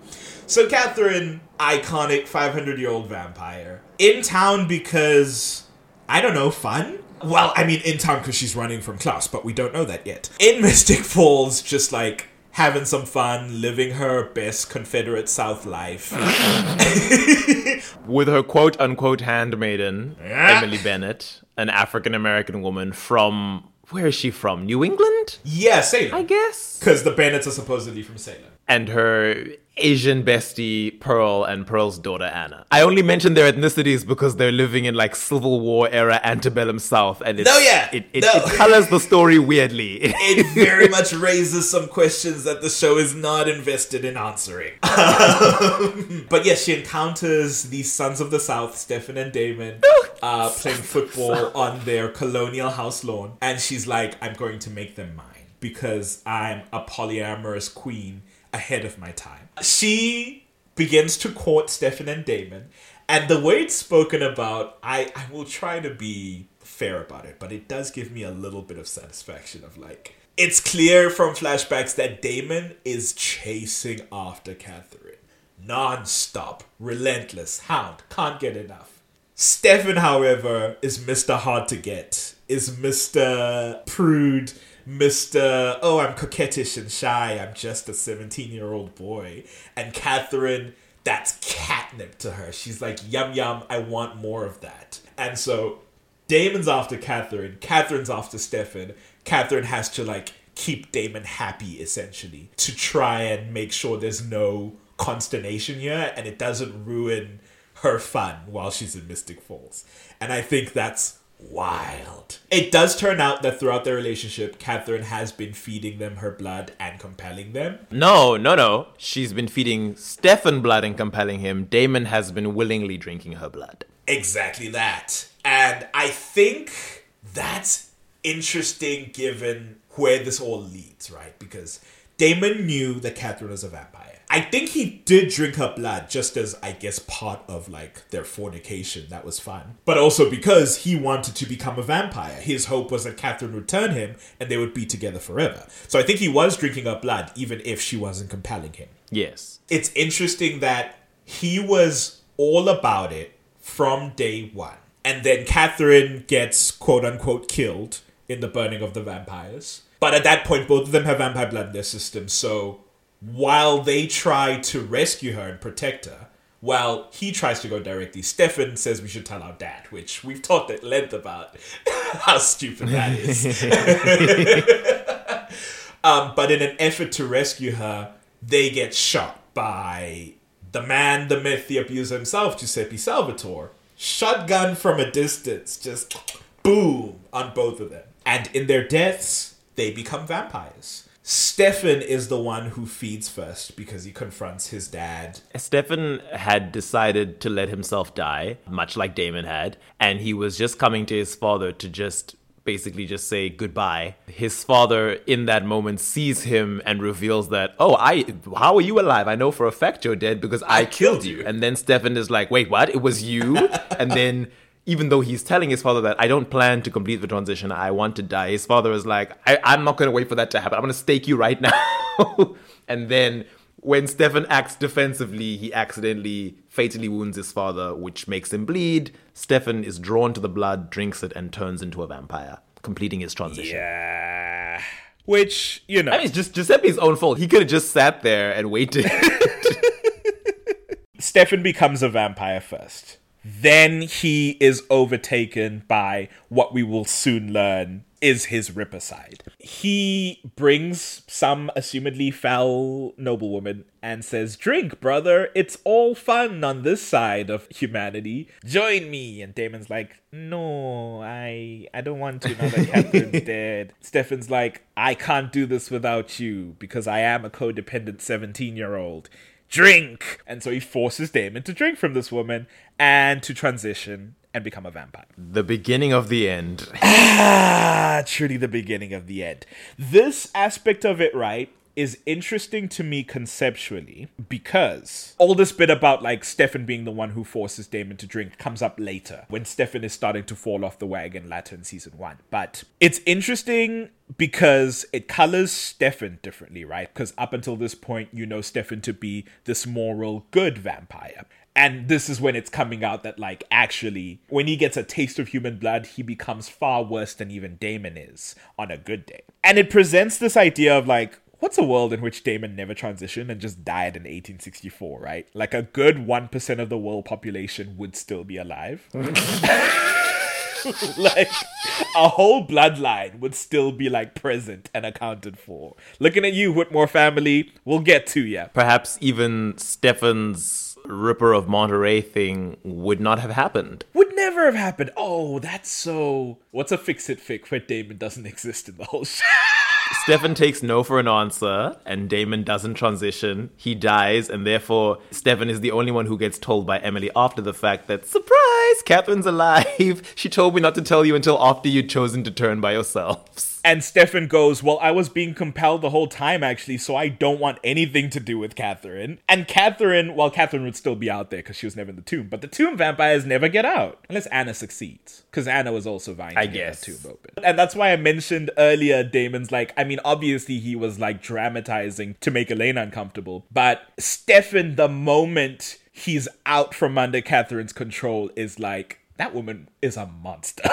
So, Katherine, iconic 500 year old vampire, in town because, I don't know, fun? Well, I mean, in town because she's running from Klaus, but we don't know that yet. In Mystic Falls, just like having some fun, living her best Confederate South life. With her quote unquote handmaiden, Yeah. Emily Bennett, an African American woman from. Where is she from? New England? yeah, Salem. I guess. Because the Bennetts are supposedly from Salem. And her Asian bestie Pearl and Pearl's daughter Anna. I only mention their ethnicities because they're living in like Civil War era antebellum South, and it's, No, yeah, it, it, no. it colors the story weirdly. It very much raises some questions that the show is not invested in answering. but yes, she encounters these sons of the South, Stefan and Damon, uh, playing football on their colonial house lawn. And she's like, I'm going to make them mine because I'm a polyamorous queen ahead of my time. She begins to court Stefan and Damon. And the way it's spoken about, I, I will try to be fair about it, but it does give me a little bit of satisfaction of like, it's clear from flashbacks that Damon is chasing after Katherine. Non-stop, relentless, hound, can't get enough. Stefan, however, is Mr. Hard to Get, is Mr. Prude, Mr. Oh, I'm coquettish and shy, I'm just a 17 year old boy. And Katherine, that's catnip to her. She's like, yum yum, I want more of that. And so Damon's after Katherine, Katherine's after Stefan. Katherine has to like keep Damon happy essentially to try and make sure there's no consternation here and it doesn't ruin her fun while she's in Mystic Falls. And I think that's wild. It does turn out that throughout their relationship, Katherine has been feeding them her blood and compelling them. no, no, no. She's been feeding Stefan blood and compelling him. Damon has been willingly drinking her blood. Exactly that. And I think that's interesting given where this all leads, right? Because Damon knew that Katherine was a vampire. I think he did drink her blood just as, I guess, part of like their fornication. That was fun. But also because he wanted to become a vampire. His hope was that Katherine would turn him and they would be together forever. So I think he was drinking her blood even if she wasn't compelling him Yes. it's interesting that he was all about it from day one. And then Katherine gets quote unquote killed in the burning of the vampires. But at that point, both of them have vampire blood in their system. So while they try to rescue her and protect her, while he tries to go directly, Stefan says we should tell our dad, which we've talked at length about how stupid that is. Um, but in an effort to rescue her, they get shot by the man, the myth, the abuser himself, Giuseppe Salvatore. Shotgun from a distance, just boom on both of them. And in their deaths, they become vampires. Stefan is the one who feeds first because he confronts his dad. Stefan had decided to let himself die, much like Damon had, and he was just coming to his father to just basically just say goodbye. His father in that moment sees him and reveals that, "Oh, I how are you alive? I know for a fact you're dead because I, killed you." And then Stefan is like, "Wait, what? It was you?" and then even though he's telling his father that I don't plan to complete the transition, I want to die, his father is like, I, I'm not going to wait for that to happen. I'm going to stake you right now. and then when Stefan acts defensively, he accidentally fatally wounds his father, which makes him bleed. Stefan is drawn to the blood, drinks it, and turns into a vampire, completing his transition. Yeah. Which, you know. I mean, it's just Giuseppe's own fault. He could have just sat there and waited. Stefan becomes a vampire first. Then he is overtaken by what we will soon learn is his Ripper side. He brings some assumedly foul noblewoman and says, Drink, brother. It's all fun on this side of humanity. Join me. And Damon's like, No, I I don't want to now that Katherine's dead. Stefan's like, I can't do this without you because I am a codependent 17 year old drink. And so he forces Damon to drink from this woman and to transition and become a vampire. the beginning of the end. Ah, truly the beginning of the end. This aspect of it, right, is interesting to me conceptually because all this bit about like Stefan being the one who forces Damon to drink comes up later when Stefan is starting to fall off the wagon later in season one. But it's interesting because it colors Stefan differently, right? Because up until this point, you know Stefan to be this moral good vampire. And this is when it's coming out that, like, actually, when he gets a taste of human blood, he becomes far worse than even Damon is on a good day. And it presents this idea of, like, what's a world in which Damon never transitioned and just died in 1864, right? Like a good 1% of the world population would still be alive. like a whole bloodline would still be like present and accounted for. Looking at you, Whitmore family, we'll get to ya. Perhaps even Stefan's Ripper of Monterey thing would not have happened. Would never have happened. Oh, that's so. What's a fix it fic where Damon doesn't exist in the whole show? Stefan takes no for an answer, and Damon doesn't transition. He dies, and therefore Stefan is the only one who gets told by Emily after the fact that surprise, Katherine's alive. She told me not to tell you until after you'd chosen to turn by yourselves. And Stefan goes, Well, I was being compelled the whole time, actually, so I don't want anything to do with Katherine. And Katherine, well, Katherine would still be out there because she was never in the tomb, but the tomb vampires never get out unless Anna succeeds. Because Anna was also vying to I get guess. the tomb open. And that's why I mentioned earlier Damon's like, I mean, obviously he was like dramatizing to make Elena uncomfortable, but Stefan, the moment he's out from under Katherine's control, is like, that woman is a monster.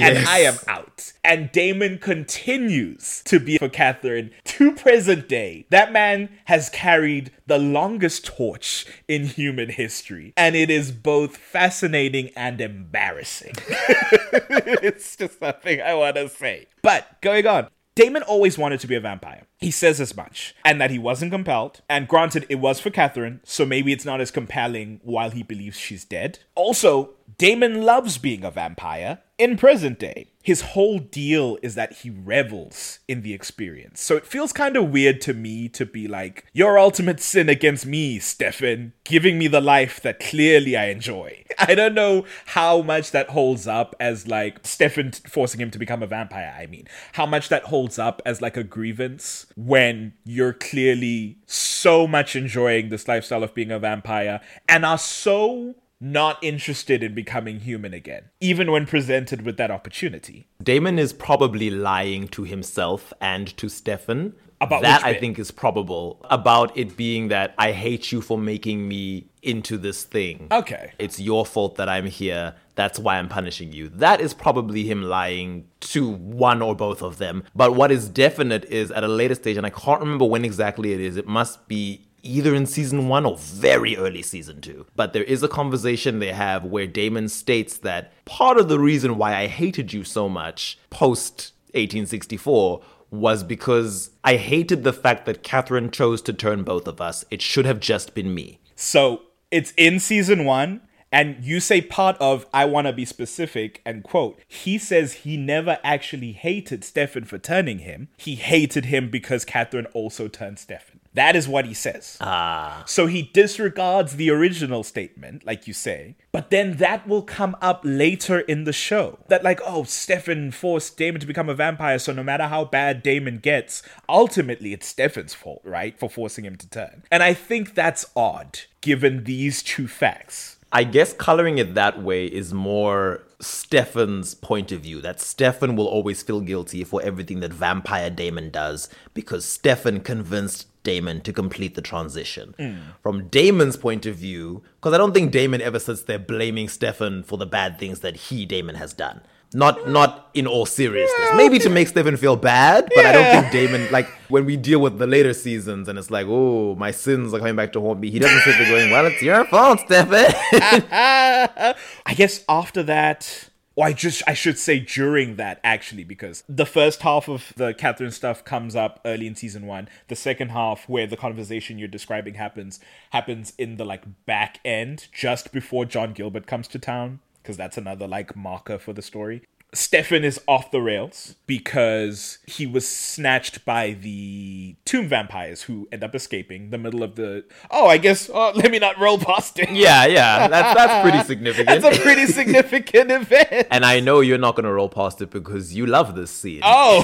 and I am out. And Damon continues to be for Katherine to present day. That man has carried the longest torch in human history. And it is both fascinating and embarrassing. it's just something I want to say. But going on. Damon always wanted to be a vampire. He says as much, and that he wasn't compelled. And granted, it was for Katherine, so maybe it's not as compelling while he believes she's dead. Also, Damon loves being a vampire in present day. His whole deal is that he revels in the experience. So it feels kind of weird to me to be like, your ultimate sin against me, Stefan, giving me the life that clearly I enjoy. I don't know how much that holds up as like Stefan forcing him to become a vampire, I mean. How much that holds up as like a grievance when you're clearly so much enjoying this lifestyle of being a vampire and are so not interested in becoming human again, even when presented with that opportunity. Damon is probably lying to himself and to Stefan. About that, I think, is probable. About it being that I hate you for making me into this thing. Okay. It's your fault that I'm here. That's why I'm punishing you. That is probably him lying to one or both of them. But what is definite is at a later stage, and I can't remember when exactly it is, it must be either in season one or very early season two. But there is a conversation they have where Damon states that part of the reason why I hated you so much post 1864 was because I hated the fact that Katherine chose to turn both of us. It should have just been me. So it's in season one, and you say part of I want to be specific and quote, he says he never actually hated Stefan for turning him. He hated him because Katherine also turned Stefan. That is what he says. Ah. So he disregards the original statement, like you say, but then that will come up later in the show. That, like, oh, Stefan forced Damon to become a vampire, so no matter how bad Damon gets, ultimately it's Stefan's fault, right? For forcing him to turn. And I think that's odd, given these two facts. I guess coloring it that way is more Stefan's point of view. That Stefan will always feel guilty for everything that Vampire Damon does because Stefan convinced Damon to complete the transition. Mm. From Damon's point of view, because I don't think Damon ever sits there blaming Stefan for the bad things that he, Damon, has done. Not not in all seriousness. Maybe to make Stefan feel bad, but I don't think Damon like when we deal with the later seasons and it's like, oh, my sins are coming back to haunt me. He doesn't sit there going, Well, it's your fault, Stefan. I guess after that, or I just I should say during that actually, because the first half of the Katherine stuff comes up early in season one. The second half, where the conversation you're describing happens, happens in the like back end, just before John Gilbert comes to town, because that's another like marker for the story. Stefan is off the rails because he was snatched by the tomb vampires who end up escaping the middle of the. Oh, I guess. Oh, let me not roll past it. Yeah, yeah, that's that's pretty significant. That's a pretty significant event. and I know you're not gonna roll past it because you love this scene. Oh,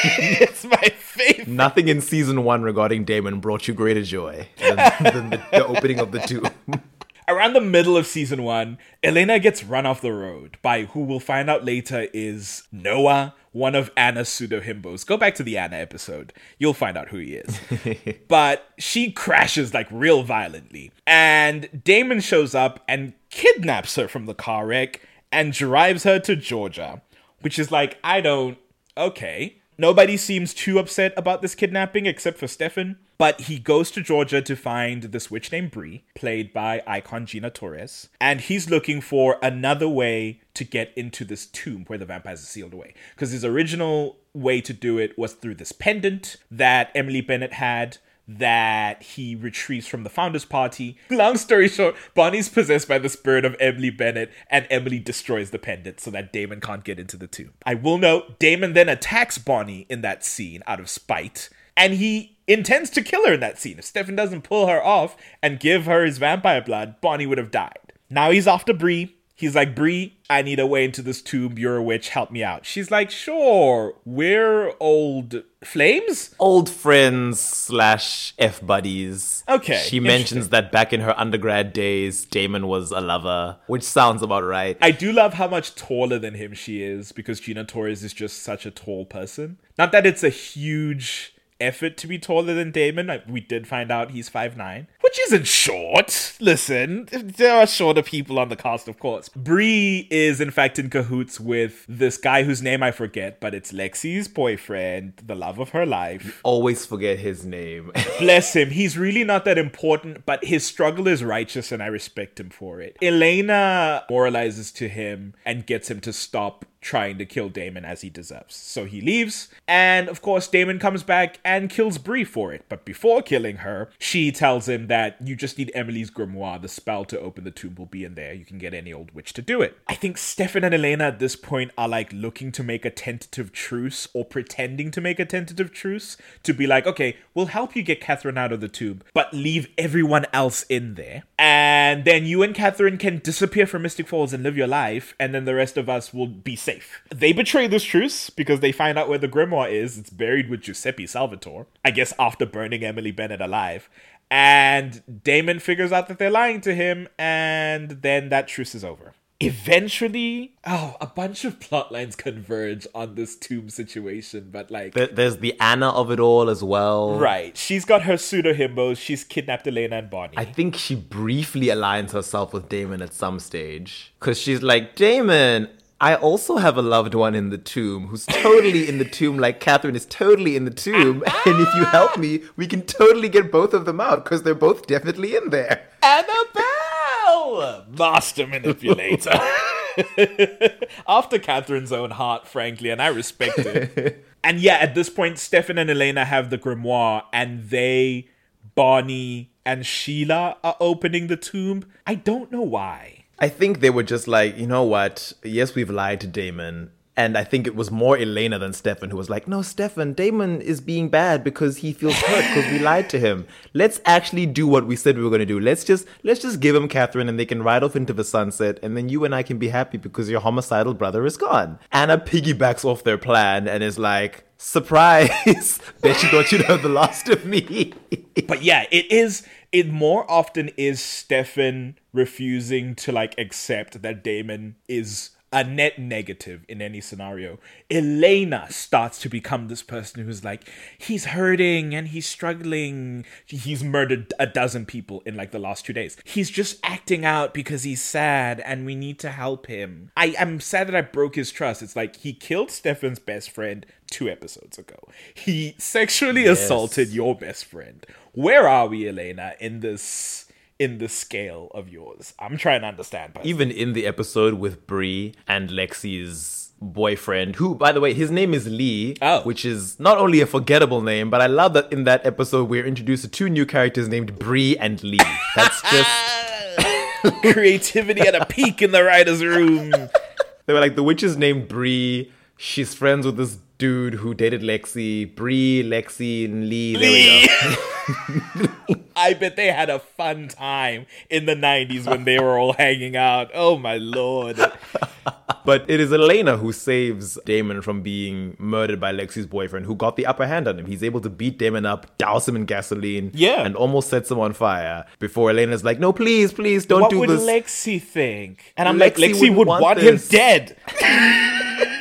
it's my favorite. Nothing in season one regarding Damon brought you greater joy than, than the, the opening of the tomb. Around the middle of season one, Elena gets run off the road by who we'll find out later is Noah, one of Anna's pseudo himbos. Go back to the Anna episode. You'll find out who he is. but she crashes like real violently. And Damon shows up and kidnaps her from the car wreck and drives her to Georgia, which is like, I don't. Okay. Nobody seems too upset about this kidnapping except for Stefan. But he goes to Georgia to find this witch named Bree, played by icon Gina Torres, and he's looking for another way to get into this tomb where the vampires are sealed away. Because his original way to do it was through this pendant that Emily Bennett had that he retrieves from the founders party. Long story short, Bonnie's possessed by the spirit of Emily Bennett, and Emily destroys the pendant so that Damon can't get into the tomb. I will note, Damon then attacks Bonnie in that scene out of spite, and he intends to kill her in that scene. If Stefan doesn't pull her off and give her his vampire blood, Bonnie would have died. Now he's off to Bree. He's like, Bree, I need a way into this tomb. You're a witch. Help me out. She's like, sure. We're old flames? Old friends slash F buddies. Okay, She mentions that back in her undergrad days, Damon was a lover, which sounds about right. I do love how much taller than him she is because Gina Torres is just such a tall person. Not that it's a huge effort to be taller than Damon. I- We did find out he's 5'9, which isn't short. Listen, there are shorter people on the cast, of course. Bree is, in fact, in cahoots with this guy whose name I forget, but it's Lexi's boyfriend, the love of her life. Always forget his name. Bless him. He's really not that important, but his struggle is righteous and I respect him for it. Elena moralizes to him and gets him to stop trying to kill Damon as he deserves. So he leaves, and of course, Damon comes back and kills Bree for it. But before killing her, she tells him that you just need Emily's grimoire. The spell to open the tomb will be in there. You can get any old witch to do it. I think Stefan and Elena at this point are like looking to make a tentative truce or pretending to make a tentative truce to be like, okay, we'll help you get Katherine out of the tomb, but leave everyone else in there. And then you and Katherine can disappear from Mystic Falls and live your life, and then the rest of us will be safe. They betray this truce because they find out where the grimoire is. It's buried with Giuseppe Salvatore, I guess after burning Emily Bennett alive. And Damon figures out that they're lying to him, and then that truce is over. Eventually, oh, a bunch of plot lines converge on this tomb situation, but like. There- There's the Anna of it all as well. Right. She's got her pseudo himbos. She's kidnapped Elena and Bonnie. I think she briefly aligns herself with Damon at some stage. Because she's like, Damon, I also have a loved one in the tomb who's totally in the tomb, like Katherine is totally in the tomb. And if you help me, we can totally get both of them out because they're both definitely in there. Annabelle! Master manipulator. After Katherine's own heart, frankly, and I respect it. and yeah, at this point, Stefan and Elena have the grimoire, and they, Bonnie, and Sheila are opening the tomb. I don't know why. I think they were just like, you know what? Yes, we've lied to Damon. And I think it was more Elena than Stefan who was like, no, Stefan, Damon is being bad because he feels hurt because we lied to him. Let's actually do what we said we were going to do. Let's just let's just give him Katherine and they can ride off into the sunset and then you and I can be happy because your homicidal brother is gone. Anna piggybacks off their plan and is like, surprise! Bet you thought you'd have the last of me. But yeah, it is. It more often is Stefan refusing to like accept that Damon is a net negative in any scenario. Elena starts to become this person who's like, he's hurting and he's struggling. He's murdered a dozen people in like the last two days. He's just acting out because he's sad and we need to help him. I am sad that I broke his trust. It's like he killed Stefan's best friend two episodes ago. He sexually assaulted your best friend. Where are we, Elena, in this in the scale of yours? I'm trying to understand. But even in the episode with Bree and Lexi's boyfriend, who, by the way, his name is Lee, Oh. which is not only a forgettable name, but I love that in that episode we're introduced to two new characters named Bree and Lee. That's just creativity at a peak in the writers' room. they were like the witch is named Bree. She's friends with this dude who dated Lexi. Bree, Lexi, and Lee. There we go. I bet they had a fun time in the 90s when they were all hanging out. Oh my lord. But it is Elena who saves Damon from being murdered by Lexi's boyfriend, who got the upper hand on him. He's able to beat Damon up, douse him in gasoline, Yeah. and almost sets him on fire. Before Elena's like, "No, please, please, don't what do this. What would. Lexi think? And I'm like, Lexi Lexi wouldn't want want, him dead.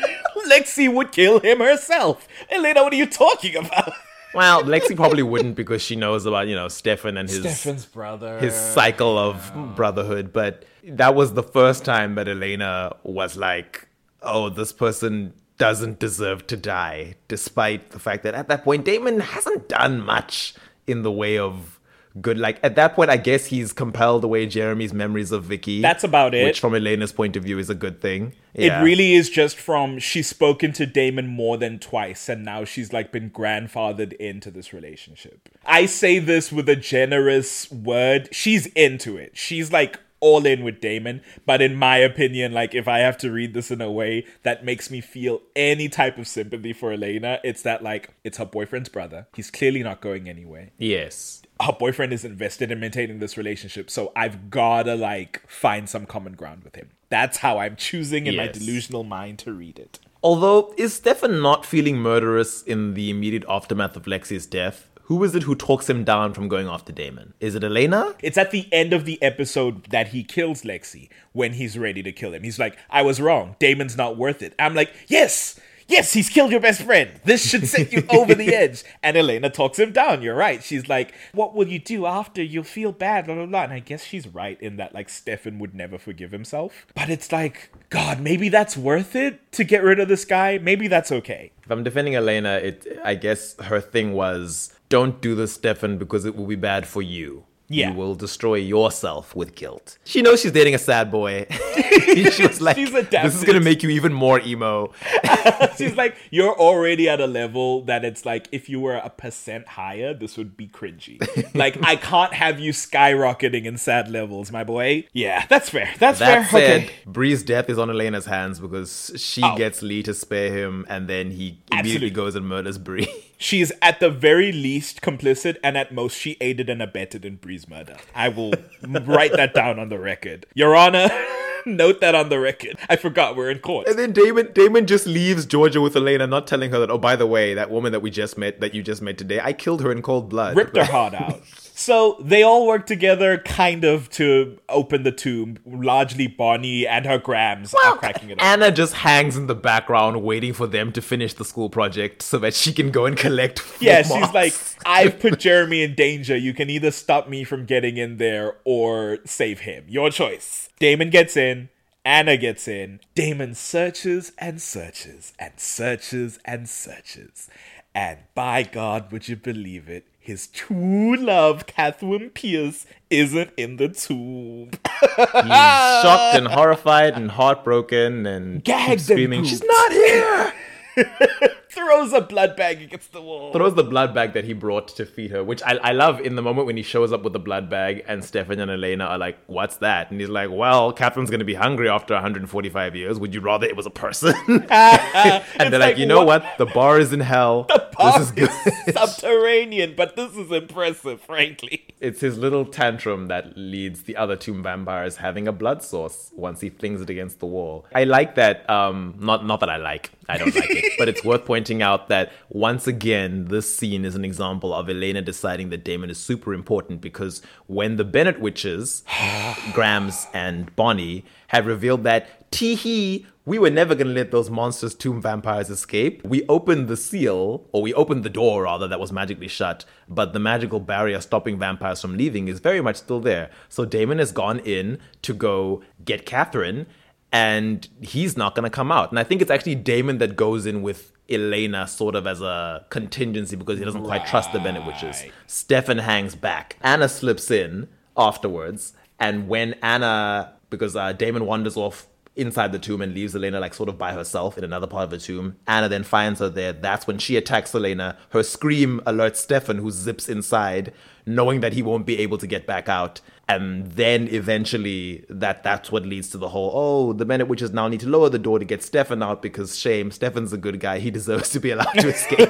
Lexi would kill him herself. Elena, what are you talking about? well, Lexi probably wouldn't because she knows about you know Stefan and his Stefan's brother. his cycle of brotherhood. But that was the first time that Elena was like, "Oh, this person doesn't deserve to die, despite the fact that at that point Damon hasn't done much in the way of good. Like at that point, I guess he's compelled away Jeremy's memories of Vicky. That's about it. Which, from Elena's point of view, is a good thing. It really is just from she's spoken to Damon more than twice, and now she's like been grandfathered into this relationship. I say this with a generous word. She's into it. She's like all in with Damon, but in my opinion, like if I have to read this in a way that makes me feel any type of sympathy for Elena, it's that like it's her boyfriend's brother. He's clearly not going anywhere Yes. Her boyfriend is invested in maintaining this relationship, so I've gotta like find some common ground with him. That's how I'm choosing in my delusional mind to read it. Although, is Stefan not feeling murderous in the immediate aftermath of Lexi's death? Who is it who talks him down from going after Damon? Is it Elena? It's at the end of the episode that he kills Lexi when he's ready to kill him. He's like, I was wrong. Damon's not worth it. I'm like, yes, yes, he's killed your best friend. This should set you over the edge. And Elena talks him down. You're right. She's like, what will you do after? You'll feel bad, blah, blah, blah. And I guess she's right in that, like, Stefan would never forgive himself. But it's like, God, maybe that's worth it to get rid of this guy. Maybe that's okay. If I'm defending Elena, it I guess her thing was don't do this, Stefan, because it will be bad for you. Yeah. You will destroy yourself with guilt. She knows she's dating a sad boy. she was like, She's this is going to make you even more emo. She's like, you're already at a level that it's like, if you were a percent higher, this would be cringy. like, I can't have you skyrocketing in sad levels, my boy. Yeah, that's fair. That's That fair. said, okay. Bree's death is on Elena's hands because she Oh. gets Lee to spare him and then he immediately goes and murders Bree. She's at the very least complicit, and at most, she aided and abetted in Bree's murder. I will write that down on the record. Your Honor, note that on the record. I forgot we're in court. And then Damon Damon just leaves Georgia with Elena, not telling her that, oh, by the way, that woman that we just met, that you just met today, I killed her in cold blood. ripped her heart out. So they all work together, kind of, to open the tomb. Largely, Bonnie and her Grams are cracking it up. Anna just hangs in the background waiting for them to finish the school project so that she can go and collect. yeah, she's like. I've put Jeremy in danger. You can either stop me from getting in there or save him. Your choice. Damon gets in. Anna gets in. Damon searches and searches and searches and searches. And by God, would you believe it? His true love, Katherine Pierce, isn't in the tomb. He's shocked and horrified and heartbroken and Gagged keeps and screaming. She's not here! Throws a blood bag against the wall. Throws the blood bag that he brought to feed her, which I, I love in the moment when he shows up with the blood bag and Stefan and Elena are like, What's that? And he's like, Well, Katherine's gonna be hungry after 145 years. Would you rather it was a person? and they're like, like, You know what- what? The bar is in hell. Bar this is good. subterranean, but this is impressive, frankly. it's his little tantrum that leads the other tomb vampires having a blood source once he flings it against the wall. I like that. Um, not not that I like. I don't like it, but it's worth pointing out that once again, this scene is an example of Elena deciding that Damon is super important because when the Bennett witches, Grams and Bonnie, had revealed that tee hee. We were never going to let those monstrous tomb vampires escape. We opened the seal, or we opened the door rather, that was magically shut, but the magical barrier stopping vampires from leaving is very much still there. So Damon has gone in to go get Katherine, and he's not going to come out. And I think it's actually Damon that goes in with Elena sort of as a contingency because he doesn't quite trust the Bennett witches. Stefan hangs back. Anna slips in afterwards, and when Anna, because uh, Damon wanders off inside the tomb and leaves Elena like sort of by herself in another part of the tomb. Anna then finds her there. That's when she attacks Elena. Her scream alerts Stefan, who zips inside, knowing that he won't be able to get back out. And then eventually that that's what leads to the whole, oh, the Bennett witches now need to lower the door to get Stefan out because shame, Stefan's a good guy. He deserves to be allowed to escape.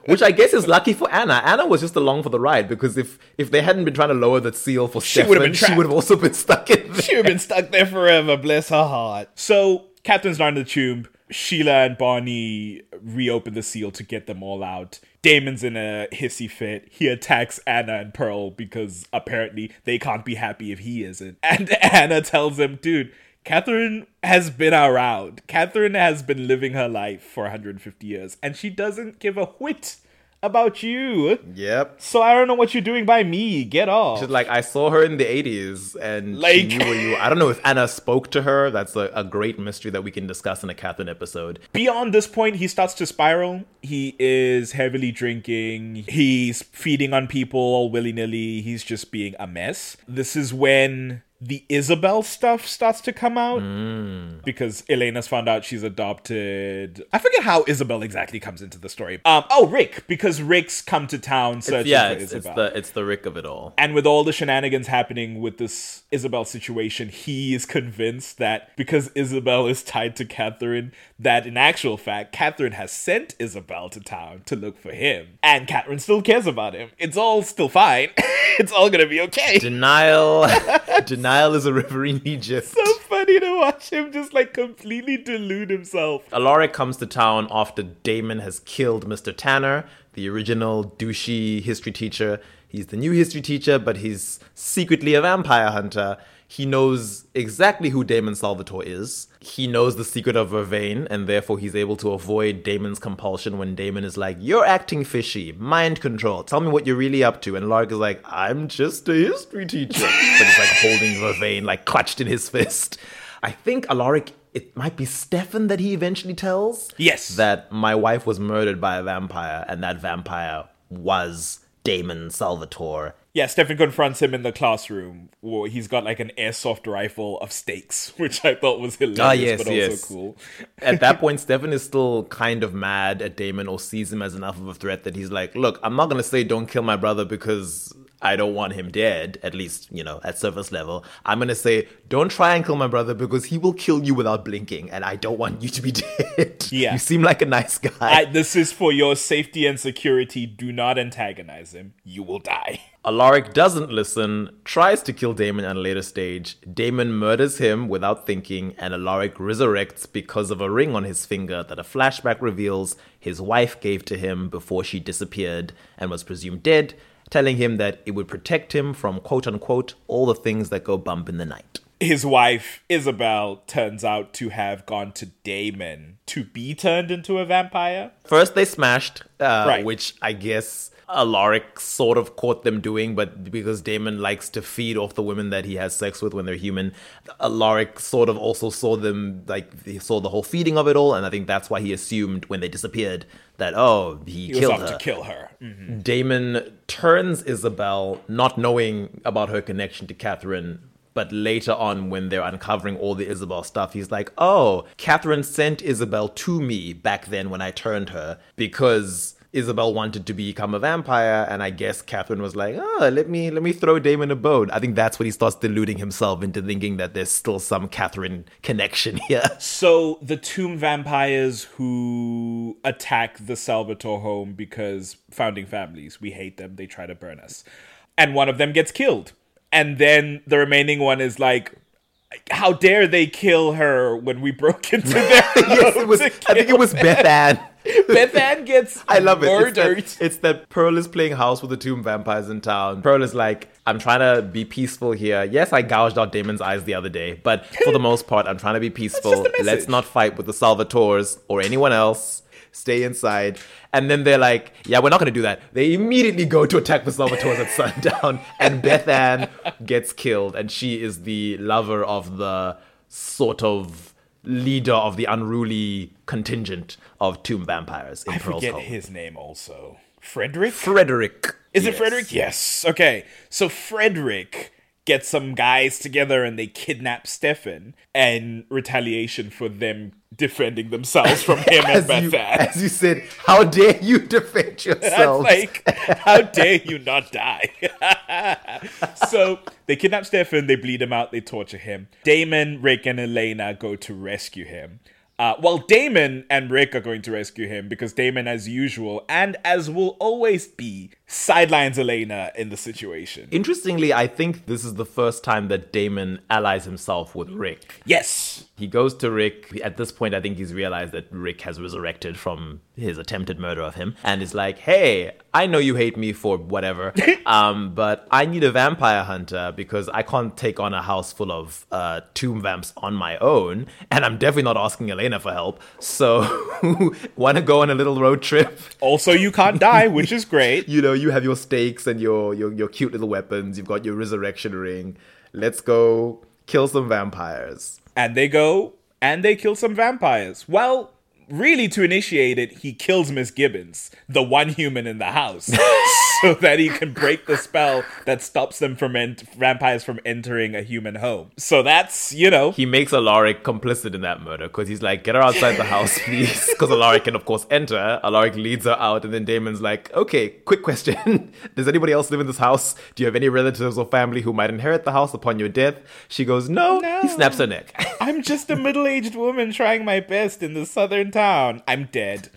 Which I guess is lucky for Anna. Anna was just along for the ride because if if they hadn't been trying to lower the seal for She Stefan, she would have also been stuck in there. She would have been stuck there forever, bless her heart. So, Katherine's not in the tomb. Sheila and Bonnie reopen the seal to get them all out. Damon's in a hissy fit. He attacks Anna and Pearl because apparently they can't be happy if he isn't. And Anna tells him, dude, Katherine has been around. Katherine has been living her life for 150 years, and she doesn't give a whit about you. Yep. So I don't know what you're doing by me. Get off. She's like, I saw her in the 80s and she Like- knew where you I don't know if Anna spoke to her. That's a, a great mystery that we can discuss in a Katherine episode. Beyond this point, he starts to spiral. He is heavily drinking. He's feeding on people all willy nilly. He's just being a mess. This is when the Isobel stuff starts to come out because Elena's found out she's adopted. I forget how Isobel exactly comes into the story. Um, oh, Rick, because Rick's come to town searching yeah, for it's, it's the it's the Rick of it all. And with all the shenanigans happening with this Isobel situation, he is convinced that because Isobel is tied to Katherine, that in actual fact, Katherine has sent Isobel to town to look for him. And Katherine still cares about him. It's all still fine. it's all gonna be okay. Denial Denial is a river in Egypt. so funny to watch him just like completely delude himself. Alaric comes to town after Damon has killed Mr. Tanner, the original douchey history teacher. He's the new history teacher, but he's secretly a vampire hunter. He knows exactly who Damon Salvatore is. He knows the secret of Vervain, and therefore he's able to avoid Damon's compulsion when Damon is like, You're acting fishy, mind control, tell me what you're really up to. And Alaric is like, I'm just a history teacher. but he's like holding Vervain, like clutched in his fist. I think Alaric, it might be Stefan that he eventually tells. Yes. That my wife was murdered by a vampire, and that vampire was Damon Salvatore. Yeah, Stefan confronts him in the classroom where he's got like an airsoft rifle of stakes, which I thought was hilarious, Ah, yes, but also cool. At that point, Stefan is still kind of mad at Damon or sees him as enough of a threat that he's like, Look, I'm not going to say don't kill my brother because I don't want him dead, at least, you know, at surface level. I'm going to say don't try and kill my brother because he will kill you without blinking, and I don't want you to be dead. Yeah. You seem like a nice guy. I, this is for your safety and security. Do not antagonize him. You will die. Alaric doesn't listen, tries to kill Damon at a later stage. Damon murders him without thinking, and Alaric resurrects because of a ring on his finger that a flashback reveals his wife gave to him before she disappeared and was presumed dead, telling him that it would protect him from quote unquote all the things that go bump in the night. His wife, Isobel, turns out to have gone to Damon to be turned into a vampire. First, they smashed, uh, Right. which I guess Alaric sort of caught them doing, but because Damon likes to feed off the women that he has sex with when they're human, Alaric sort of also saw them, like, he saw the whole feeding of it all, and I think that's why he assumed when they disappeared that, oh, he, He killed her. to kill her. Mm. Damon turns Isobel, not knowing about her connection to Katherine. But later on, when they're uncovering all the Isobel stuff, he's like, oh, Katherine sent Isobel to me back then when I turned her because Isobel wanted to become a vampire, and I guess Katherine was like, oh, let me let me throw Damon a bone. I think that's when he starts deluding himself into thinking that there's still some Katherine connection here. So the tomb vampires who attack the Salvatore home because founding families, we hate them, they try to burn us. And one of them gets killed. And then the remaining one is like, how dare they kill her when we broke into their yes, it was. I think it was Beth Ann. Beth Ann gets I love it. It's murdered. that, it's that Pearl is playing house with the tomb vampires in town. Pearl is like, I'm trying to be peaceful here. Yes, I gouged out Damon's eyes the other day, but for the most part, I'm trying to be peaceful. just a message. Let's not fight with the Salvatores or anyone else. Stay inside. And then they're like, yeah, we're not going to do that. They immediately go to attack the Salvatores at sundown, and Beth Ann gets killed, and she is the lover of the sort of leader of the unruly contingent of tomb vampires in I Pearl's forget home. his name also. Frederick? Frederick. Is it Frederick? Yes. Okay. So Frederick gets some guys together and they kidnap Stefan and retaliation for them defending themselves from him and As you, Ann. as you said, how dare you defend yourself? like, how dare you not die? so they kidnap Stefan, they bleed him out, they torture him. Damon, Rick, and Elena go to rescue him. Uh, well, Damon and Rick are going to rescue him because Damon, as usual, and as will always be, sidelines Elena in the situation. Interestingly, I think this is the first time that Damon allies himself with Rick. Yes. He goes to Rick. At this point, I think he's realized that Rick has resurrected from his attempted murder of him and is like, hey, I know you hate me for whatever, um, but I need a vampire hunter because I can't take on a house full of uh, tomb vamps on my own. And I'm definitely not asking Elena for help. So, want to go on a little road trip? Also, you can't die, which is great. you know, you have your stakes and your, your your cute little weapons. You've got your resurrection ring. Let's go kill some vampires. And they go and they kill some vampires. Well, really, to initiate it, he kills Miss Gibbons, the one human in the house, so that he can break the spell that stops them from vampires from entering a human home. So that's you know He makes Alaric complicit in that murder because he's like, get her outside the house, please. Because Alaric can, of course, enter. Alaric leads her out, and then Damon's like, okay, quick question. Does anybody else live in this house? Do you have any relatives or family who might inherit the house upon your death? She goes, no. No. He snaps her neck. I'm just a middle-aged woman trying my best in the southern town. I'm dead.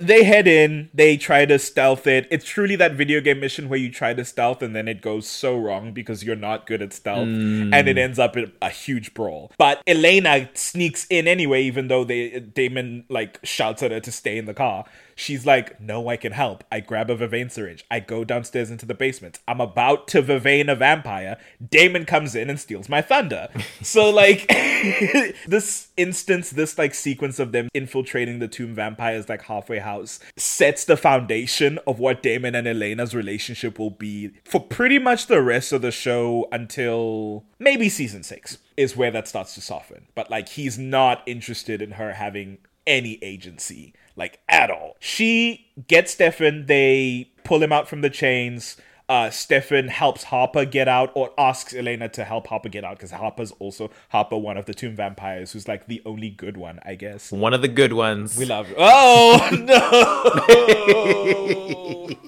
They head in, they try to stealth it. It's truly that video game mission where you try to stealth and then it goes so wrong because you're not good at stealth hmm. and it ends up in a huge brawl. But Elena sneaks in anyway, even though they Damon like shouts at her to stay in the car. She's like, No, I can help. I grab a Vervain syringe. I go downstairs into the basement. I'm about to Vervain a vampire. Damon comes in and steals my thunder. So, like, this instance, this like sequence of them infiltrating the tomb vampires like halfway house sets the foundation of what Damon and Elena's relationship will be for pretty much the rest of the show until maybe season six is where that starts to soften. But like, he's not interested in her having any agency, like at all. She gets Stefan, they pull him out from the chains. Uh, Stefan helps Harper get out, or asks Elena to help Harper get out, because Harper's also Harper, one of the tomb vampires, who's like the only good one, I guess. One of the good ones. We love. You. Oh no!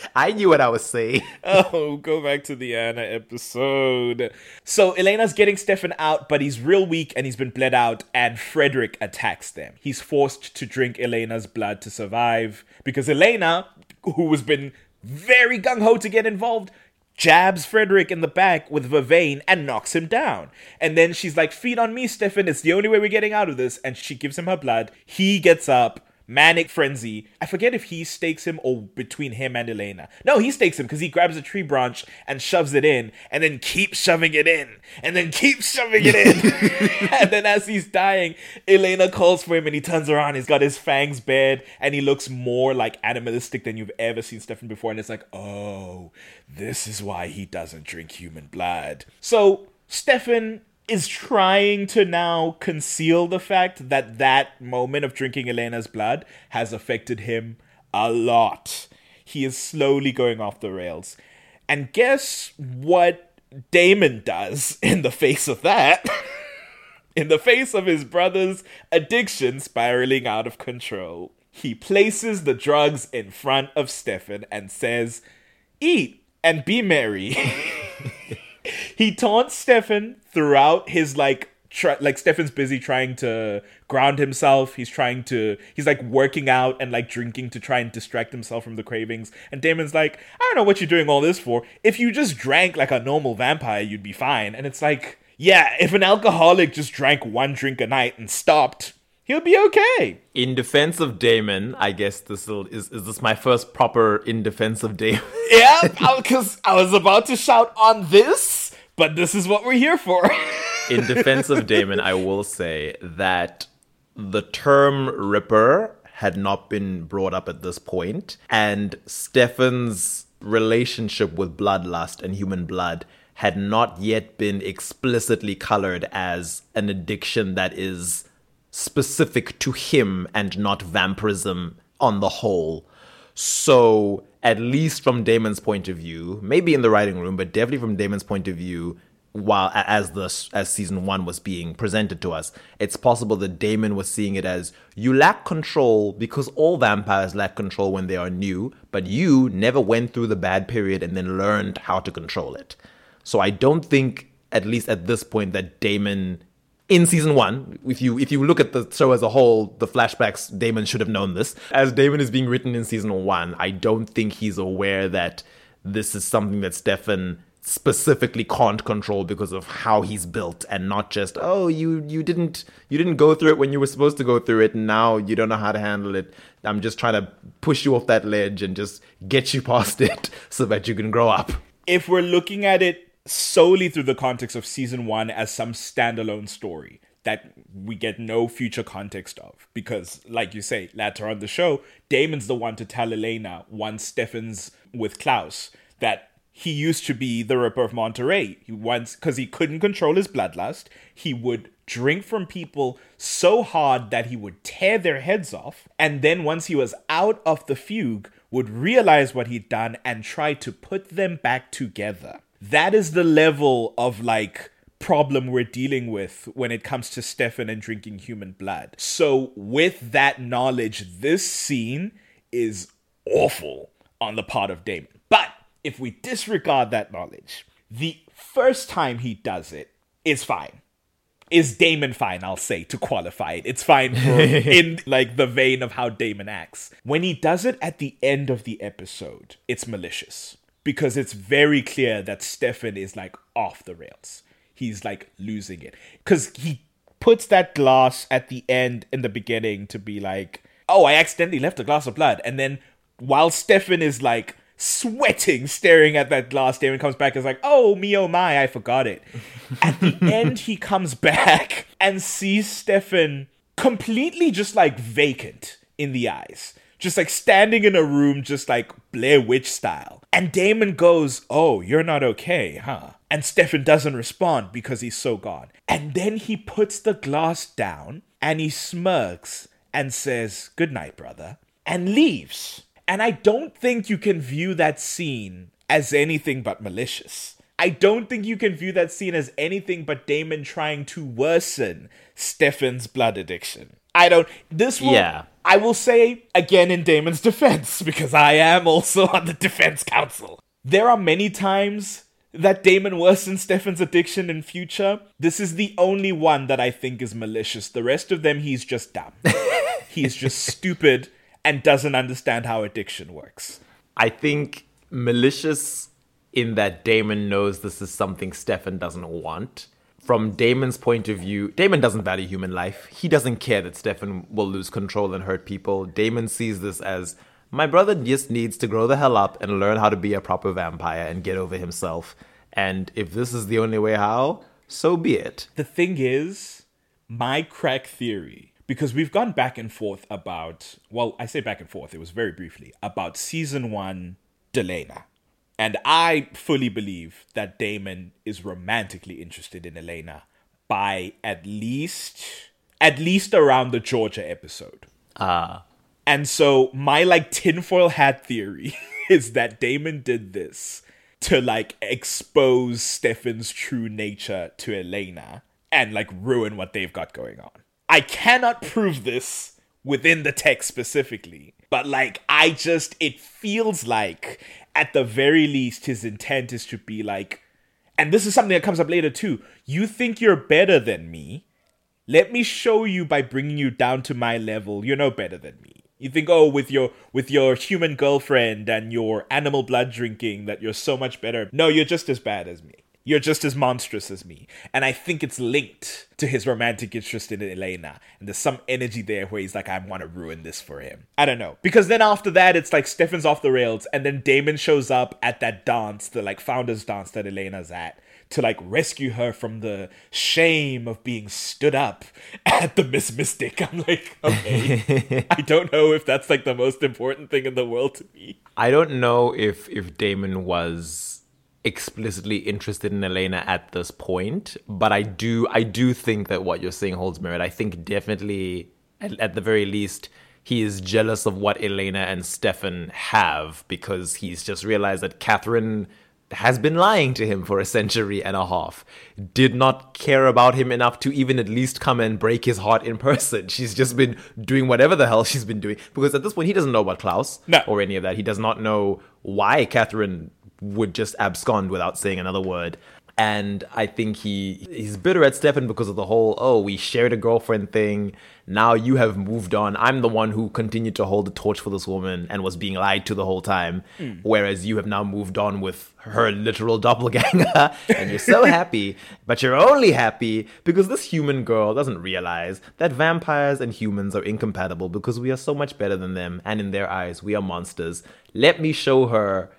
I knew what I was saying. Oh, go back to the Anna episode. So Elena's getting Stefan out, but he's real weak and he's been bled out, and Frederick attacks them. He's forced to drink Elena's blood to survive because Elena, who has been very gung ho to get involved, jabs Frederick in the back with Vervain and knocks him down. And then she's like, Feed on me, Stefan. It's the only way we're getting out of this. And she gives him her blood. He gets up. Manic frenzy. I forget if he stakes him or between him and Elena. No, he stakes him because he grabs a tree branch and shoves it in, and then keeps shoving it in, and then keeps shoving it in. and then as he's dying, Elena calls for him, and he turns around. He's got his fangs bared, and he looks more like animalistic than you've ever seen Stefan before. And it's like, oh, this is why he doesn't drink human blood. So Stefan is trying to now conceal the fact that that moment of drinking Elena's blood has affected him a lot. He is slowly going off the rails. And guess what Damon does in the face of that? in the face of his brother's addiction spiraling out of control. He places the drugs in front of Stefan and says, Eat and be merry. he taunts Stefan throughout his like like Stefan's busy trying to ground himself. He's trying to he's like working out and like drinking to try and distract himself from the cravings. And Damon's like, I don't know what you're doing all this for. If you just drank like a normal vampire, you'd be fine. And it's like, yeah, if an alcoholic just drank one drink a night and stopped, he'll be okay. In defense of Damon, I guess this will, is is this my first proper in defense of Damon? Yeah, because I was about to shout on this, but this is what we're here for. in defense of Damon, I will say that the term Ripper had not been brought up at this point, and Stefan's relationship with bloodlust and human blood had not yet been explicitly colored as an addiction that is specific to him and not vampirism on the whole. So, at least from Damon's point of view, maybe in the writing room, but definitely from Damon's point of view, while as the as season one was being presented to us, it's possible that Damon was seeing it as you lack control because all vampires lack control when they are new, but you never went through the bad period and then learned how to control it. So I don't think, at least at this point, that Damon in season one, if you if you look at the show as a whole, the flashbacks, Damon should have known this. As Damon is being written in season one, I don't think he's aware that this is something that Stefan specifically can't control because of how he's built and not just oh you you didn't you didn't go through it when you were supposed to go through it. And now you don't know how to handle it. I'm just trying to push you off that ledge and just get you past it so that you can grow up. If we're looking at it solely through the context of season one as some standalone story that we get no future context of because like you say later on the show damon's the one to tell elena once stefan's with klaus that he used to be the Ripper of Monterey. He once, because he couldn't control his bloodlust, he would drink from people so hard that he would tear their heads off. And then once he was out of the fugue, would realize what he'd done and try to put them back together. That is the level of like problem we're dealing with when it comes to Stefan and drinking human blood. So, with that knowledge, this scene is awful on the part of Damon. But if we disregard that knowledge, the first time he does it is fine. Is Damon fine, I'll say, to qualify it. It's fine for in like the vein of how Damon acts. When he does it at the end of the episode, it's malicious. Because it's very clear that Stefan is like off the rails. He's like losing it. Because he puts that glass at the end in the beginning to be like, oh, I accidentally left a glass of blood. And then while Stefan is like sweating, staring at that glass. Damon comes back and is like, oh, me, oh, my, I forgot it. At the end, he comes back and sees Stefan completely just like vacant in the eyes. Just like standing in a room, just like Blair Witch style. And Damon goes, Oh, you're not okay, huh? And Stefan doesn't respond because he's so gone. And then he puts the glass down and he smirks and says, Good night, brother, and leaves. And I don't think you can view that scene as anything but malicious. I don't think you can view that scene as anything but Damon trying to worsen Stefan's blood addiction. I don't. This will. Yeah. I will say again in Damon's defense, because I am also on the defense council. There are many times that Damon worsens Stefan's addiction in future. This is the only one that I think is malicious. The rest of them, he's just dumb. he's just stupid and doesn't understand how addiction works. I think malicious in that Damon knows this is something Stefan doesn't want. From Damon's point of view, Damon doesn't value human life. He doesn't care that Stefan will lose control and hurt people. Damon sees this as my brother just needs to grow the hell up and learn how to be a proper vampire and get over himself. And if this is the only way how, so be it. The thing is, my crack theory because we've gone back and forth about well i say back and forth it was very briefly about season one delena and i fully believe that damon is romantically interested in elena by at least at least around the georgia episode Ah. and so my like tinfoil hat theory is that damon did this to like expose stefan's true nature to elena and like ruin what they've got going on I cannot prove this within the text specifically, but like I just it feels like at the very least his intent is to be like and this is something that comes up later too. You think you're better than me? Let me show you by bringing you down to my level. You're no better than me. You think, oh, with your with your human girlfriend and your animal blood drinking, that you're so much better. No, you're just as bad as me. You're just as monstrous as me. And I think it's linked to his romantic interest in Elena. And there's some energy there where he's like, I want to ruin this for him. I don't know. Because then after that, it's like Stefan's off the rails. And then Damon shows up at that dance, the like founders dance that Elena's at. To like rescue her from the shame of being stood up at the Miss Mystic. I'm like, okay. I don't know if that's like the most important thing in the world to me. I don't know if if Damon was explicitly interested in Elena at this point, but I do I do think that what you're saying holds merit. I think definitely at, at the very least he is jealous of what Elena and Stefan have because he's just realized that Katherine has been lying to him for a century and a half. Did not care about him enough to even at least come and break his heart in person. She's just been doing whatever the hell she's been doing. Because at this point, he doesn't know about Klaus No. or any of that. He does not know why Katherine would just abscond without saying another word. And I think he he's bitter at Stefan because of the whole, oh, we shared a girlfriend thing. Now you have moved on. I'm the one who continued to hold the torch for this woman and was being lied to the whole time. Hmm. Whereas you have now moved on with her literal doppelganger and you're so happy. But you're only happy because this human girl doesn't realize that vampires and humans are incompatible because we are so much better than them. And in their eyes, we are monsters. Let me show her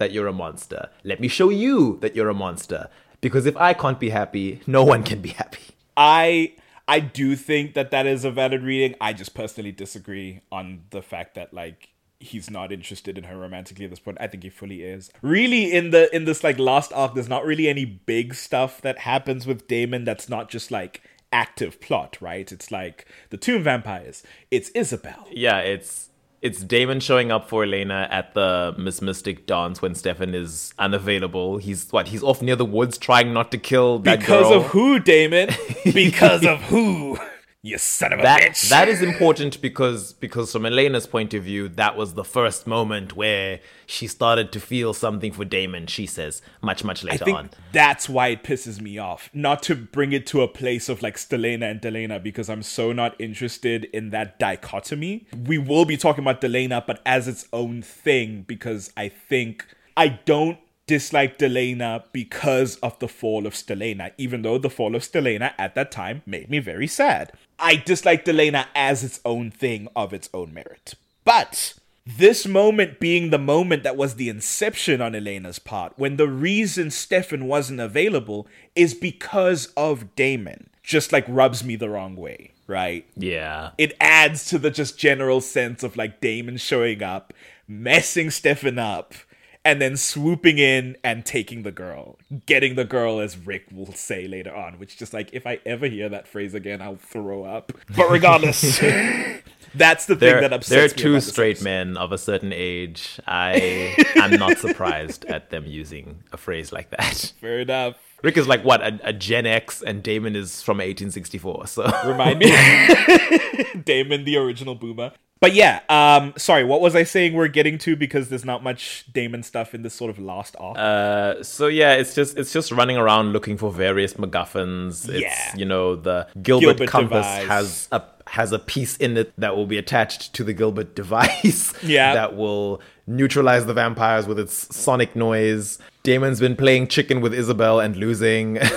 that you're a monster. Let me show you that you're a monster. Because if I can't be happy, no one can be happy. I I do think that that is a valid reading. I just personally disagree on the fact that like he's not interested in her romantically at this point. I think he fully is. Really in the in this like last arc there's not really any big stuff that happens with Damon that's not just like active plot, right? It's like the tomb vampires. It's Isobel. Yeah, it's it's Damon showing up for Elena at the Miss Mystic dance when Stefan is unavailable. He's what? He's off near the woods trying not to kill that Because girl. of who, Damon? because of who? You son of a that bitch. that is important because because from Elena's point of view, that was the first moment where she started to feel something for Damon. She says much much I later think on. that's why it pisses me off. Not to bring it to a place of like Stelena and Delena because I'm so not interested in that dichotomy. We will be talking about Delena, but as its own thing because I think I don't dislike Delena because of the fall of Stelena, even though the fall of Stelena at that time made me very sad. I dislike Delena as its own thing of its own merit. But this moment being the moment that was the inception on Elena's part, when the reason Stefan wasn't available is because of Damon, just like rubs me the wrong way, right? Yeah. It adds to the just general sense of like Damon showing up, messing Stefan up, and then swooping in and taking the girl, getting the girl, as Rick will say later on, which just like if I ever hear that phrase again, I'll throw up. But regardless, that's the thing There, that upsets me. there are two straight men of a certain age. I am not surprised at them using a phrase like that. Fair enough. Rick is like what a, a Gen X, and Damon is from 1864. So Remind me, Damon, the original boomer. But yeah, um, sorry, what was I saying? We're getting to because there's not much Damon stuff in this sort of last arc. Uh, so yeah, it's just it's just running around looking for various MacGuffins. It's Yeah. you know the Gilbert, Gilbert compass device. has a has a piece in it that will be attached to the Gilbert device. Yeah. that will neutralize the vampires with its sonic noise. Damon's been playing chicken with Isobel and losing.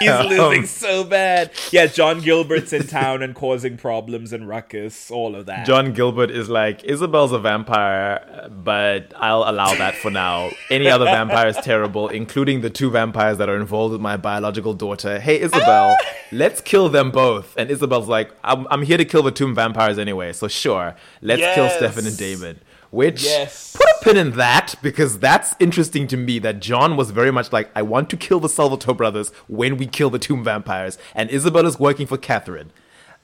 He's losing Um, so bad. Yeah, John Gilbert's in town and causing problems and ruckus, all of that. John Gilbert is like, Isobel's a vampire, but I'll allow that for now. Any other vampire is terrible, including the two vampires that are involved with my biological daughter. Hey, Isobel, let's kill them both. And Isobel's like, I'm, I'm here to kill the tomb vampires anyway, so sure, let's kill Yes. Stefan and Damon. Which, Yes. put a pin in that, because that's interesting to me that John was very much like, I want to kill the Salvatore brothers when we kill the tomb vampires. And Isobel is working for Katherine.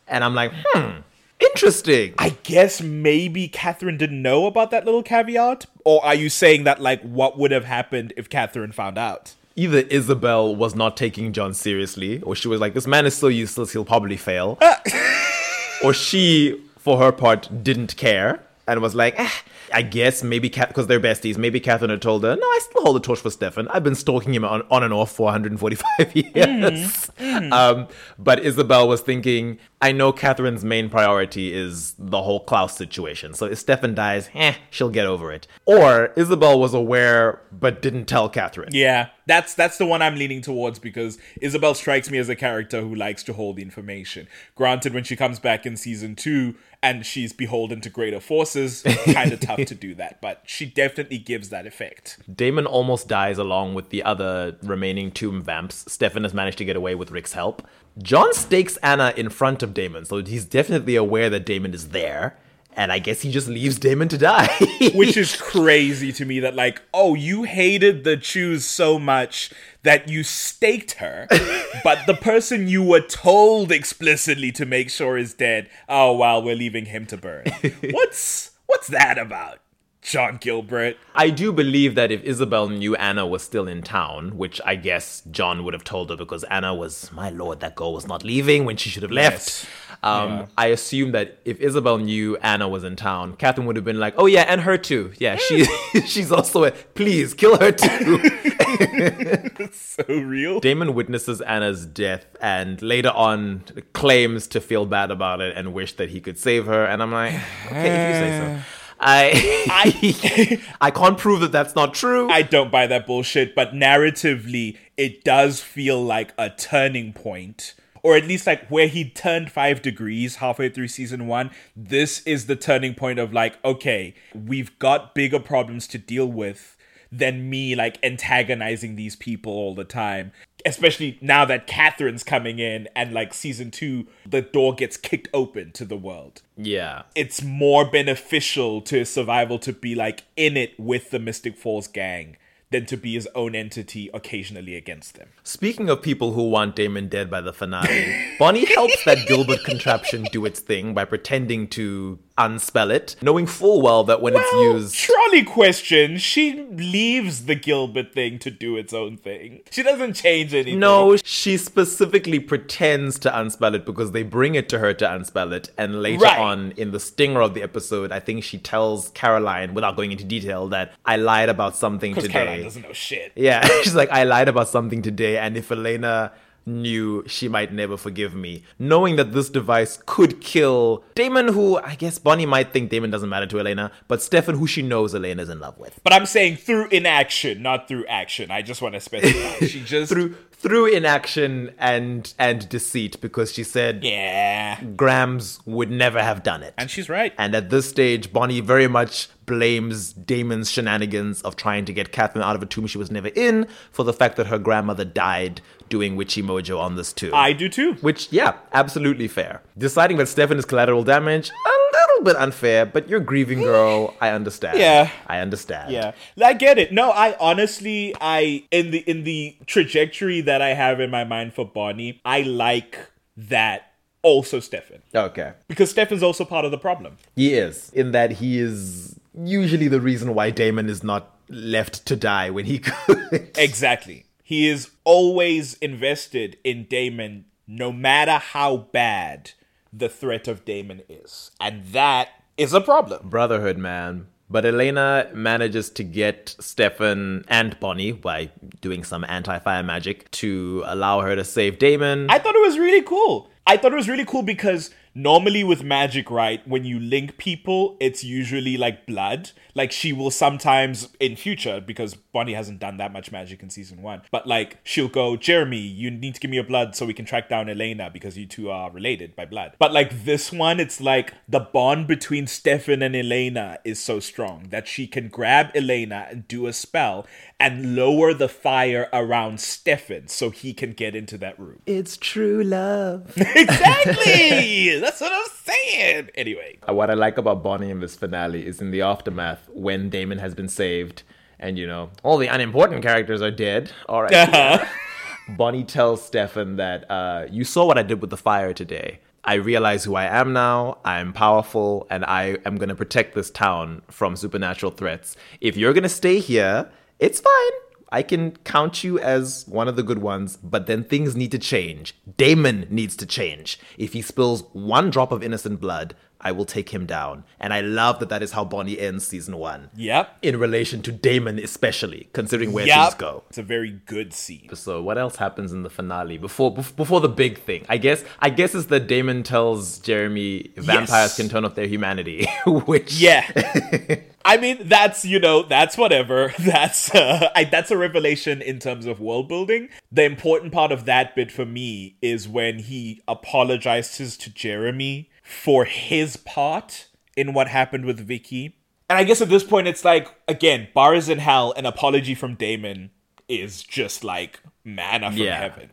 And I'm like, hmm, interesting. I guess maybe Katherine didn't know about that little caveat? Or are you saying that, like, what would have happened if Katherine found out? either Isobel was not taking John seriously, or she was like, this man is so useless, he'll probably fail. or she, for her part, didn't care and was like, eh, I guess maybe because they're besties, maybe Katherine had told her, no, I still hold the torch for Stefan. I've been stalking him on, on and off for 145 years. Um, but Isobel was thinking, I know Katherine's main priority is the whole Klaus situation. So if Stefan dies, eh, she'll get over it. Or Isobel was aware but didn't tell Katherine. Yeah, that's that's the one I'm leaning towards because Isobel strikes me as a character who likes to hold the information. Granted, when she comes back in season two and she's beholden to greater forces, kind of tough to do that, but she definitely gives that effect. Damon almost dies along with the other remaining tomb vamps. Stefan has managed to get away with Rick's help. John stakes Anna in front of Damon, so he's definitely aware that Damon is there. And I guess he just leaves Damon to die. Which is crazy to me that, like, oh, you hated the choose so much that you staked her, but the person you were told explicitly to make sure is dead, oh, well, we're leaving him to burn. What's what's that about? John Gilbert. I do believe that if Isobel knew Anna was still in town, which I guess John would have told her because Anna was, my lord, that girl was not leaving when she should have left. Yes. Um, Yeah. I assume that if Isobel knew Anna was in town, Katherine would have been like, "Oh yeah, and her too. Yeah, she she's also a. Please kill her too." So real. Damon witnesses Anna's death and later on claims to feel bad about it and wish that he could save her. And I'm like, okay, if you say so. I I can't prove that that's not true. I don't buy that bullshit, but narratively, it does feel like a turning point. Or at least like where he turned five degrees halfway through season one. This is the turning point of like, okay, we've got bigger problems to deal with than me like antagonizing these people all the time. Especially now that Katherine's coming in and like season two, the door gets kicked open to the world yeah. it's more beneficial to survival to be like in it with the Mystic Falls gang than to be his own entity occasionally against them. Speaking of people who want Damon dead by the finale, Bonnie helps that Gilbert contraption do its thing by pretending to unspell it, knowing full well that when it's used. trolley question. She leaves the Gilbert thing to do its own thing. She doesn't change anything. No, she specifically pretends to unspell it because they bring it to her to unspell it. And later Right. on in the stinger of the episode, I think she tells Caroline, without going into detail, that I lied about something today. Caroline doesn't know shit. Yeah, she's like, I lied about something today, and if Elena knew, she might never forgive me. Knowing that this device could kill Damon, who I guess Bonnie might think Damon doesn't matter to Elena, but Stefan, who she knows Elena's in love with. But I'm saying through inaction, not through action. I just want to specify. She just Through through inaction and and deceit, because she said yeah, Grams would never have done it. and she's right. And at this stage, Bonnie very much blames Damon's shenanigans of trying to get Katherine out of a tomb she was never in for the fact that her grandmother died doing witchy mojo on this too. I do too. Which, yeah, absolutely fair. Deciding that Stefan is collateral damage, a little bit unfair, but you're grieving, girl. I understand. Yeah. I understand. Yeah, I get it. No, I honestly, I in the in the trajectory that I have in my mind for Bonnie, I like that also Stefan Okay. because Stefan's also part of the problem. He is, in that he is usually the reason why Damon is not left to die when he could. Exactly. He is always invested in Damon, no matter how bad the threat of Damon is, and that is a problem. Brotherhood, man. But Elena manages to get Stefan and Bonnie by doing some anti fire magic to allow her to save Damon. I thought it was really cool. I thought it was really cool because normally with magic, right, when you link people, it's usually like blood. Like she will sometimes in future, because Bonnie hasn't done that much magic in season one, but like she'll go, Jeremy, you need to give me your blood so we can track down Elena because you two are related by blood. But like this one, it's like the bond between Stefan and Elena is so strong that she can grab Elena and do a spell and lower the fire around Stefan so he can get into that room. it's true love. Exactly. That's what I'm saying. Anyway, what I like about Bonnie in this finale is in the aftermath when Damon has been saved and, you know, all the unimportant characters are dead. All right. Uh-huh. Bonnie tells Stefan that uh, you saw what I did with the fire today. I realize who I am now. I'm powerful, and I am going to protect this town from supernatural threats. If you're going to stay here, it's fine. I can count you as one of the good ones, but then things need to change. Damon needs to change. If he spills one drop of innocent blood, I will take him down. And I love that that is how Bonnie ends season one. yep. In relation to Damon, especially, considering where Yep. things go. It's a very good scene. So what else happens in the finale before before the big thing? I guess I guess is that Damon tells Jeremy vampires Yes. can turn off their humanity, which Yeah. I mean, that's, you know, that's whatever. That's uh, I, that's a revelation in terms of world building. The important part of that bit for me is when he apologizes to Jeremy for his part in what happened with Vicky. And I guess at this point it's like again, bars in hell, an apology from Damon is just like manna from Yeah. heaven.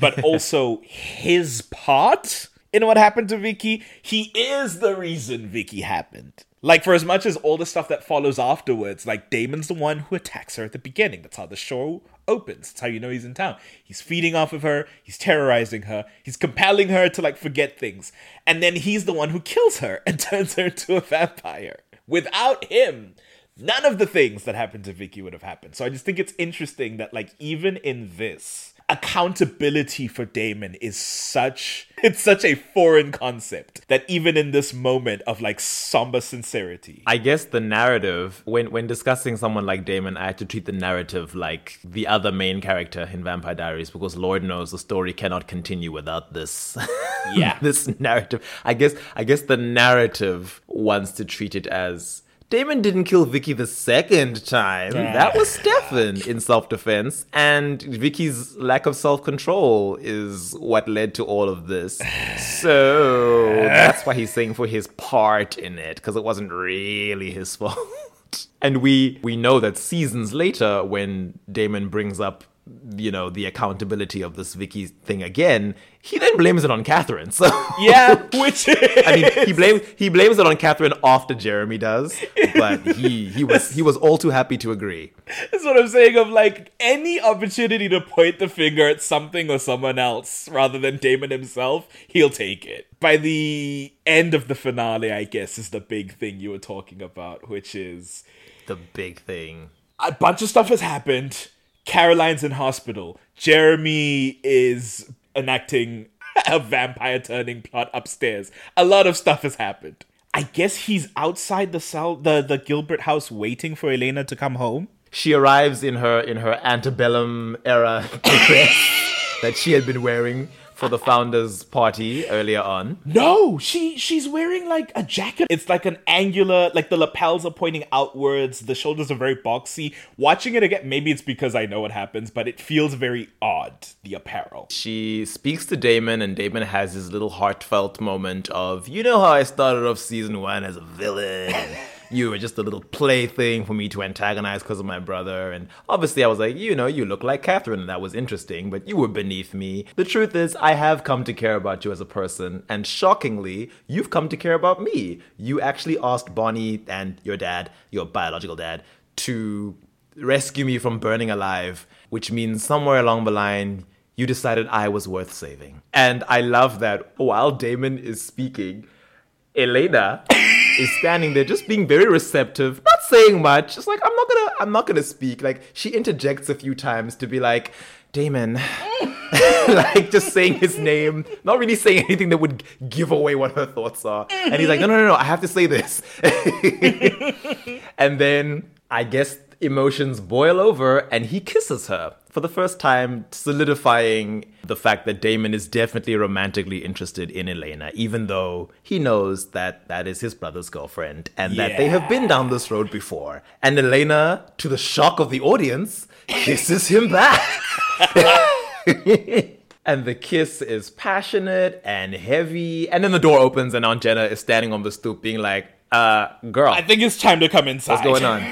but also his part in what happened to Vicky, he is the reason Vicky happened. Like for as much as all the stuff that follows afterwards, like Damon's the one who attacks her at the beginning. That's how the show opens. That's how you know he's in town. He's feeding off of her, he's terrorizing her, he's compelling her to like forget things. And then he's the one who kills her and turns her into a vampire. Without him, none of the things that happened to Vicky would have happened. So I just think it's interesting that like even in this accountability for Damon is such it's such a foreign concept that even in this moment of like somber sincerity I guess the narrative, when when discussing someone like Damon, I had to treat the narrative like the other main character in Vampire Diaries because Lord knows the story cannot continue without this. Yeah. this narrative. I guess I guess the narrative wants to treat it as Damon didn't kill Vicky the second time. That was Stefan in self defense. And Vicky's lack of self control is what led to all of this. So that's why he's saying for his part in it, because it wasn't really his fault. And we we know that seasons later, when Damon brings up, you know, the accountability of this Vicky thing again, he then blames it on Katherine. So yeah which I mean, he blames he blames it on Katherine after Jeremy does, but he he was he was all too happy to agree. That's what I'm saying. Of like any opportunity to point the finger at something or someone else rather than Damon himself, he'll take it. By the end of the finale, I guess, is the big thing you were talking about, which is The big thing. a bunch of stuff has happened. Caroline's in hospital. Jeremy is enacting a vampire turning plot upstairs. A lot of stuff has happened. I guess he's outside the cell, the the Gilbert house, waiting for Elena to come home. She arrives in her in her antebellum era dress that she had been wearing for the founders party earlier on. No, she she's wearing like a jacket. It's like an angular, like the lapels are pointing outwards. The shoulders are very boxy. Watching it again, maybe it's because I know what happens, but it feels very odd. The apparel. She speaks to Damon, and Damon has his little heartfelt moment of, you know how I started off season one as a villain. You were just a little plaything for me to antagonize because of my brother. And obviously, I was like, you know, you look like Katherine, and that was interesting, but you were beneath me. The truth is, I have come to care about you as a person, and shockingly, you've come to care about me. You actually asked Bonnie and your dad, your biological dad, to rescue me from burning alive, which means somewhere along the line, you decided I was worth saving. And I love that while Damon is speaking, Elena is standing there just being very receptive, not saying much. Just like I'm not gonna I'm not gonna speak. Like she interjects a few times to be like, Damon. like just saying his name, not really saying anything that would give away what her thoughts are. And he's like, no, no, no, no, I have to say this. and then I guess emotions boil over and he kisses her for the first time, solidifying the fact that Damon is definitely romantically interested in Elena, even though he knows that that is his brother's girlfriend and that they have been down this road before. And Elena, to the shock of the audience, kisses him back. and the kiss is passionate and heavy. And then the door opens and Aunt Jenna is standing on the stoop being like, uh, girl. I think it's time to come inside. What's going on?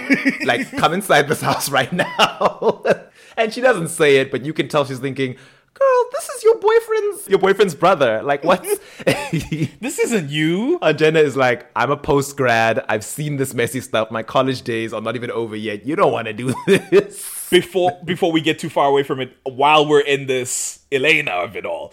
like, come inside this house right now. and she doesn't say it, but you can tell she's thinking, girl, this is your boyfriend's your boyfriend's brother. Like, what? This isn't you. And Jenna is like, I'm a post grad. I've seen this messy stuff. My college days are not even over yet. You don't want to do this. Before before we get too far away from it, while we're in this Elena of it all,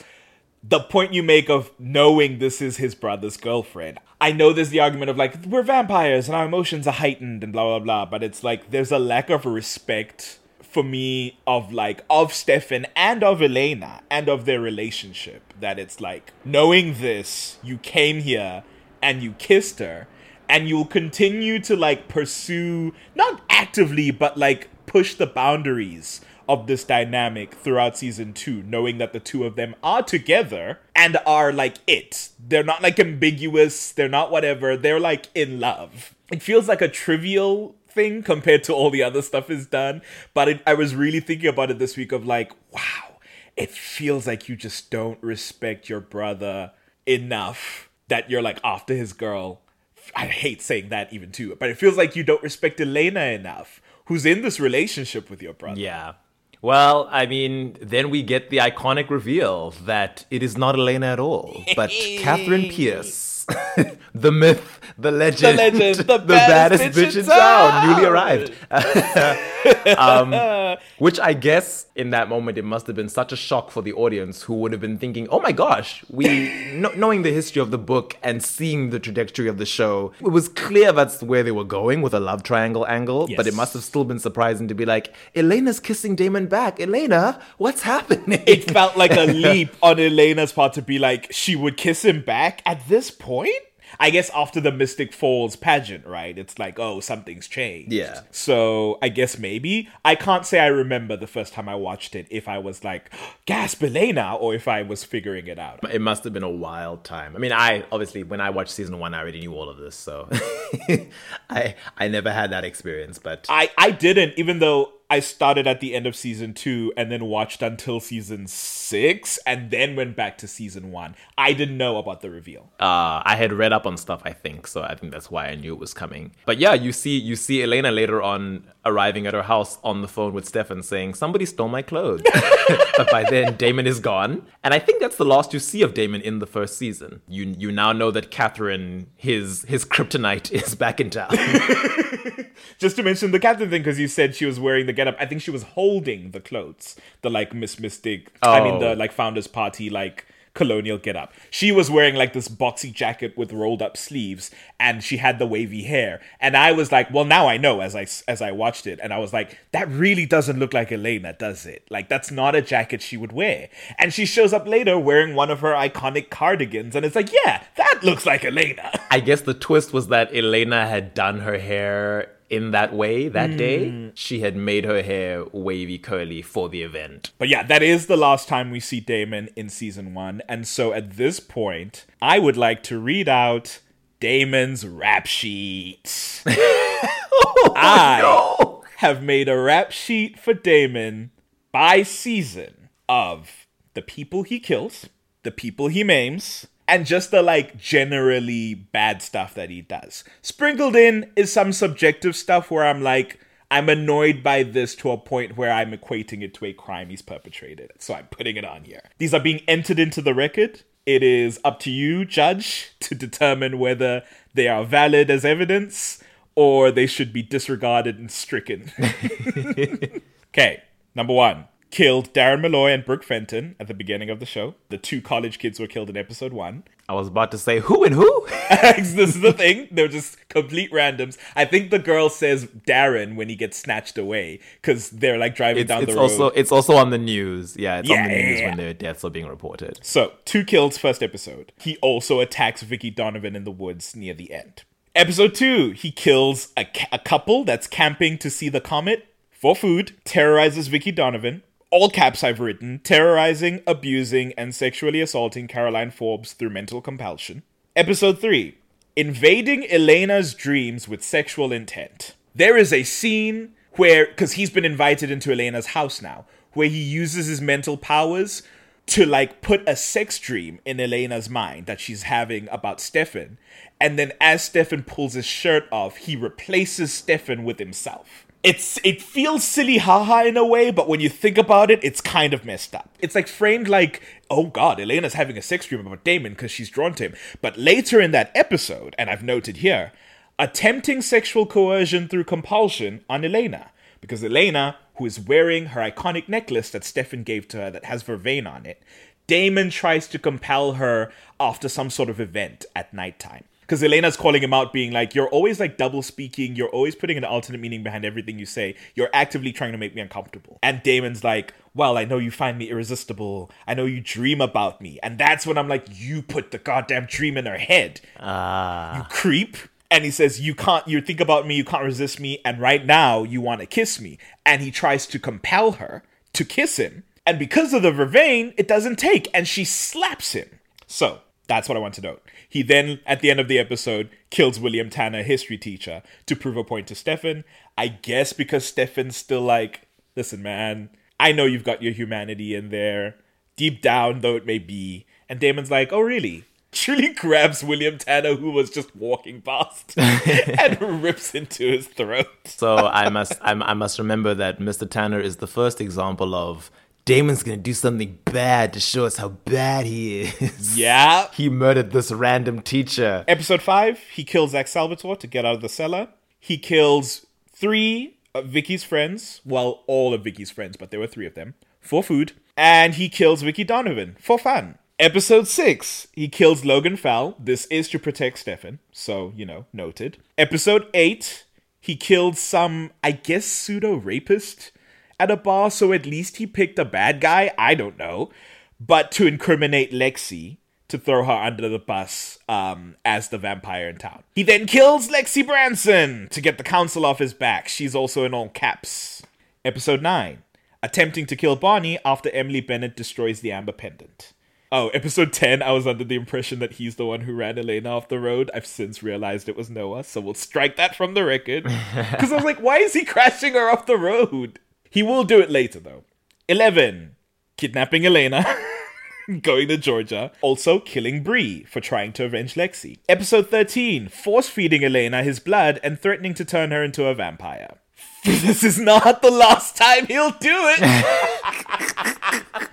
the point you make of knowing this is his brother's girlfriend. I know there's the argument of like we're vampires and our emotions are heightened and blah blah blah, but it's like there's a lack of respect for me of like of Stefan and of Elena and of their relationship that it's like knowing this you came here and you kissed her and you'll continue to like pursue not actively but like push the boundaries of this dynamic throughout season 2 knowing that the two of them are together and are like it. They're not like ambiguous. They're not whatever. They're like in love. It feels like a trivial thing compared to all the other stuff is done but it, i was really thinking about it this week of like wow it feels like you just don't respect your brother enough that you're like after his girl I hate saying that even too, but it feels like you don't respect Elena enough, who's in this relationship with your brother. Yeah. Well, I mean, then we get the iconic reveal that it is not Elena at all, but Katherine Pierce. the myth, the legend, The legend, the baddest bitch in town. newly arrived. um, which I guess in that moment it must have been such a shock for the audience who would have been thinking, "Oh my gosh, we kn- knowing the history of the book and seeing the trajectory of the show, it was clear that's where they were going with a love triangle angle. But it must have still been surprising to be like, Elena's kissing Damon back. Elena, what's happening? it felt like a leap on Elena's part to be like she would kiss him back at this point. I guess after the Mystic Falls pageant, right? It's like, oh, something's changed. Yeah. So I guess maybe. I can't say I remember the first time I watched it if I was like, gasp, Elena, or if I was figuring it out. It must have been a wild time. I mean, I obviously when I watched season one, I already knew all of this, so I I never had that experience. But I, I didn't, even though I started at the end of season two and then watched until season six and then went back to season one. I didn't know about the reveal. uh, I had read up on stuff, I think, so I think that's why I knew it was coming. But yeah, you see, you see Elena later on arriving at her house on the phone with Stefan, saying somebody stole my clothes. but by then, Damon is gone, and I think that's the last you see of Damon in the first season. You you now know that Katherine, his his kryptonite, is back in town. Just to mention the captain thing, because you said she was wearing the getup. I think she was holding the clothes, the like Miss Mystic. I mean, the Oh. like Founders Party like colonial getup. She was wearing like this boxy jacket with rolled up sleeves, and she had the wavy hair. And I was like, well, now I know as I as I watched it, and I was like, that really doesn't look like Elena, does it? Like that's not a jacket she would wear. And she shows up later wearing one of her iconic cardigans, and it's like, yeah, that looks like Elena. I guess the twist was that Elena had done her hair in that way that day. Hmm. She had made her hair wavy curly for the event. But yeah, that is the last time we see Damon in season one. And so at this point, I would like to read out Damon's rap sheet. Oh I have made a rap sheet for Damon by season of the people he kills, the people he maims, and just the like generally bad stuff that he does. Sprinkled in is some subjective stuff where I'm like, I'm annoyed by this to a point where I'm equating it to a crime he's perpetrated. So I'm putting it on here. These are being entered into the record. It is up to you, judge, to determine whether they are valid as evidence or they should be disregarded and stricken. Okay, number one. Killed Darren Malloy and Brooke Fenton at the beginning of the show. The two college kids were killed in episode one. I was about to say who and who? this is the thing. They're just complete randoms. I think the girl says Darren when he gets snatched away because they're like driving It's, down it's the road. also it's also on the news. Yeah, it's on Yeah, the yeah, news yeah. when their deaths are being reported. So, two kills first episode. He also attacks Vicky Donovan in the woods near the end. Episode 2, he kills a, ca- a couple that's camping to see the comet for food, terrorizes Vicky Donovan. All caps I've written, terrorizing, abusing, and sexually assaulting Caroline Forbes through mental compulsion. Episode 3, invading Elena's dreams with sexual intent. There is a scene where, because he's been invited into Elena's house now, where he uses his mental powers to like put a sex dream in Elena's mind that she's having about Stefan. And then as Stefan pulls his shirt off, he replaces Stefan with himself. It's it feels silly haha in a way, but when you think about it, it's kind of messed up. It's like framed like, oh god, Elena's having a sex dream about Damon because she's drawn to him. But later in that episode, and I've noted here, attempting sexual coercion through compulsion on Elena. Because Elena, who is wearing her iconic necklace that Stefan gave to her that has vervain on it, Damon tries to compel her after some sort of event at nighttime. Because Elena's calling him out, being like, You're always like double speaking. You're always putting an alternate meaning behind everything you say. You're actively trying to make me uncomfortable. And Damon's like, Well, I know you find me irresistible. I know you dream about me. And that's when I'm like, You put the goddamn dream in her head. Ah. You creep. And he says, You can't, you think about me, you can't resist me. And right now, you want to kiss me. And he tries to compel her to kiss him. And because of the vervain, it doesn't take. And she slaps him. So that's what I want to note. He then, at the end of the episode, kills William Tanner, history teacher, to prove a point to Stefan. I guess because Stefan's still like, listen, man, I know you've got your humanity in there, deep down though it may be. And Damon's like, oh, really? Truly grabs William Tanner, who was just walking past, and rips into his throat. So I must I, I must remember that Mr. Tanner is the first example of Damon's gonna do something bad to show us how bad he is. Yeah. He murdered this random teacher. Episode 5, he kills Zach Salvatore to get out of the cellar. He kills three of Vicky's friends. Well, all of Vicky's friends, but there were three of them. For food. And he kills Vicky Donovan for fun. Episode 6, he kills Logan Fell. This is to protect Stefan. So, you know, noted. Episode 8, he killed some, I guess, pseudo rapist at a bar. So at least he picked a bad guy. I don't know. But to incriminate Lexi, to throw her under the bus um, as the vampire in town. He then kills Lexi Branson to get the council off his back. She's also in all caps. Episode 9 Attempting to kill Bonnie after Emily Bennett destroys the Amber Pendant. Oh, episode 10, I was under the impression that he's the one who ran Elena off the road. I've since realized it was Noah, so we'll strike that from the record. Because I was like, why is he crashing her off the road? He will do it later, though. 11. Kidnapping Elena. going to Georgia. Also killing Bree for trying to avenge Lexi. Episode 13. Force feeding Elena his blood and threatening to turn her into a vampire. This is not the last time he'll do it.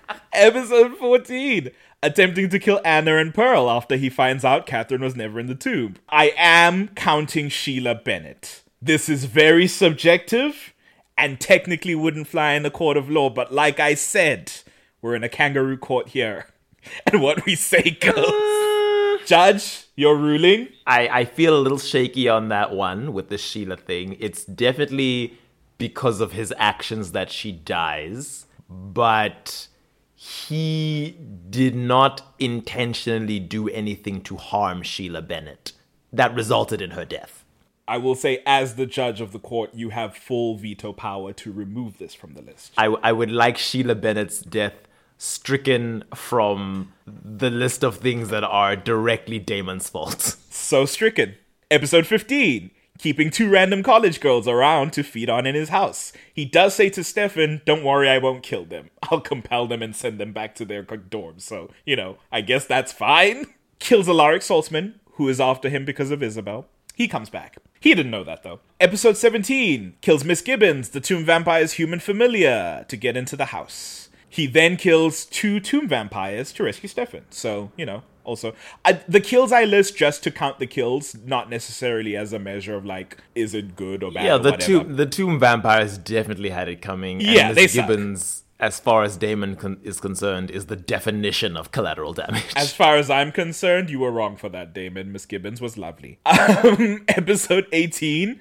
Episode 14. Attempting to kill Anna and Pearl after he finds out Katherine was never in the tomb. I am counting Sheila Bennett. This is very subjective and technically wouldn't fly in a court of law, but like I said, we're in a kangaroo court here. And what we say goes. Uh. Judge, your ruling? I, I feel a little shaky on that one with the Sheila thing. It's definitely because of his actions that she dies, but he did not intentionally do anything to harm Sheila Bennett. That resulted in her death. I will say, as the judge of the court, you have full veto power to remove this from the list. I, I would like Sheila Bennett's death stricken from the list of things that are directly Damon's fault. So stricken. Episode 15. Keeping two random college girls around to feed on in his house. He does say to Stefan, Don't worry, I won't kill them. I'll compel them and send them back to their dorms. So, you know, I guess that's fine. Kills Alaric Saltzman, who is after him because of Isobel. He comes back. He didn't know that though. Episode 17 kills Miss Gibbons, the tomb vampire's human familiar, to get into the house. He then kills two tomb vampires to rescue Stefan. So, you know, also. I, the kills I list just to count the kills, not necessarily as a measure of like, is it good or bad? yeah, or the whatever. tomb the tomb vampires definitely had it coming. Yeah, and Miss. Gibbons, as far as Damon con- is concerned, is the definition of collateral damage. As far as I'm concerned, you were wrong for that, Damon. Miss Gibbons was lovely. Um, episode 18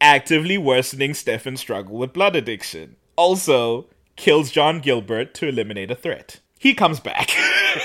actively worsening Stefan's struggle with blood addiction. Also, kills John Gilbert to eliminate a threat. He comes back.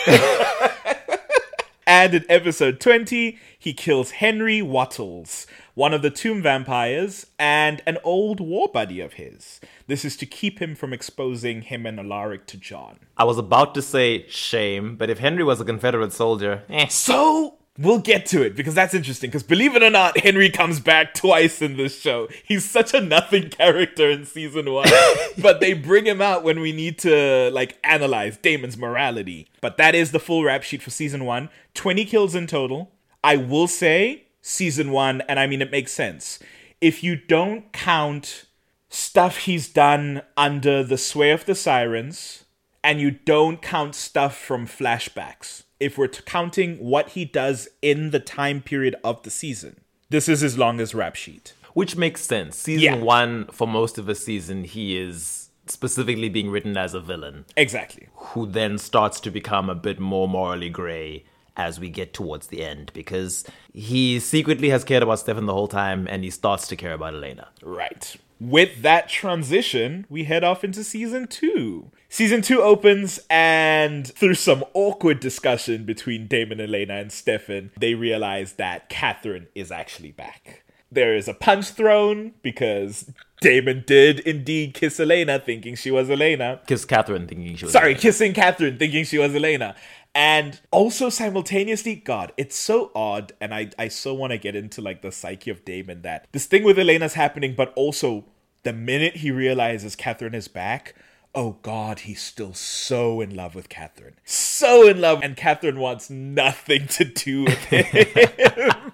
and in episode 20, he kills Henry Wattles, one of the tomb vampires, and an old war buddy of his. This is to keep him from exposing him and Alaric to John. I was about to say shame, but if Henry was a Confederate soldier, eh. So we'll get to it because that's interesting. Because believe it or not, Henry comes back twice in this show. He's such a nothing character in season one, but they bring him out when we need to like analyze Damon's morality. But that is the full rap sheet for season one. Twenty kills in total. I will say season one, and I mean it makes sense if you don't count stuff he's done under the sway of the sirens and you don't count stuff from flashbacks. If we're counting what he does in the time period of the season, this is his longest rap sheet. which makes sense. Season Yeah. one, for most of the season, he is specifically being written as a villain Exactly. who then starts to become a bit more morally gray as we get towards the end because he secretly has cared about Stefan the whole time and he starts to care about Elena. Right. With that transition, we head off into season two. Season two opens, and through some awkward discussion between Damon, Elena, and Stefan, they realize that Katherine is actually back. There is a punch thrown because Damon did indeed kiss Elena, thinking she was Elena. Kiss Katherine thinking she was Sorry, kissing Katherine, thinking she was Elena. And also simultaneously, God, it's so odd, and I, I so want to get into like the psyche of Damon that this thing with Elena's happening, but also the minute he realizes Katherine is back, oh God, he's still so in love with Katherine. So in love, and Katherine wants nothing to do with him.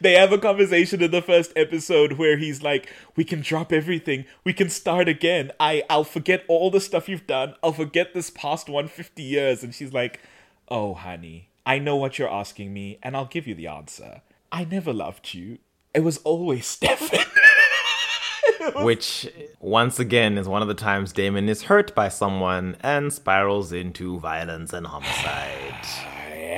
They have a conversation in the first episode where he's like, "We can drop everything. We can start again. I I'll forget all the stuff you've done. I'll forget this past 150 years." And she's like, "Oh, honey, I know what you're asking me, and I'll give you the answer. I never loved you. It was always Stefan." Which, once again, is one of the times Damon is hurt by someone and spirals into violence and homicide.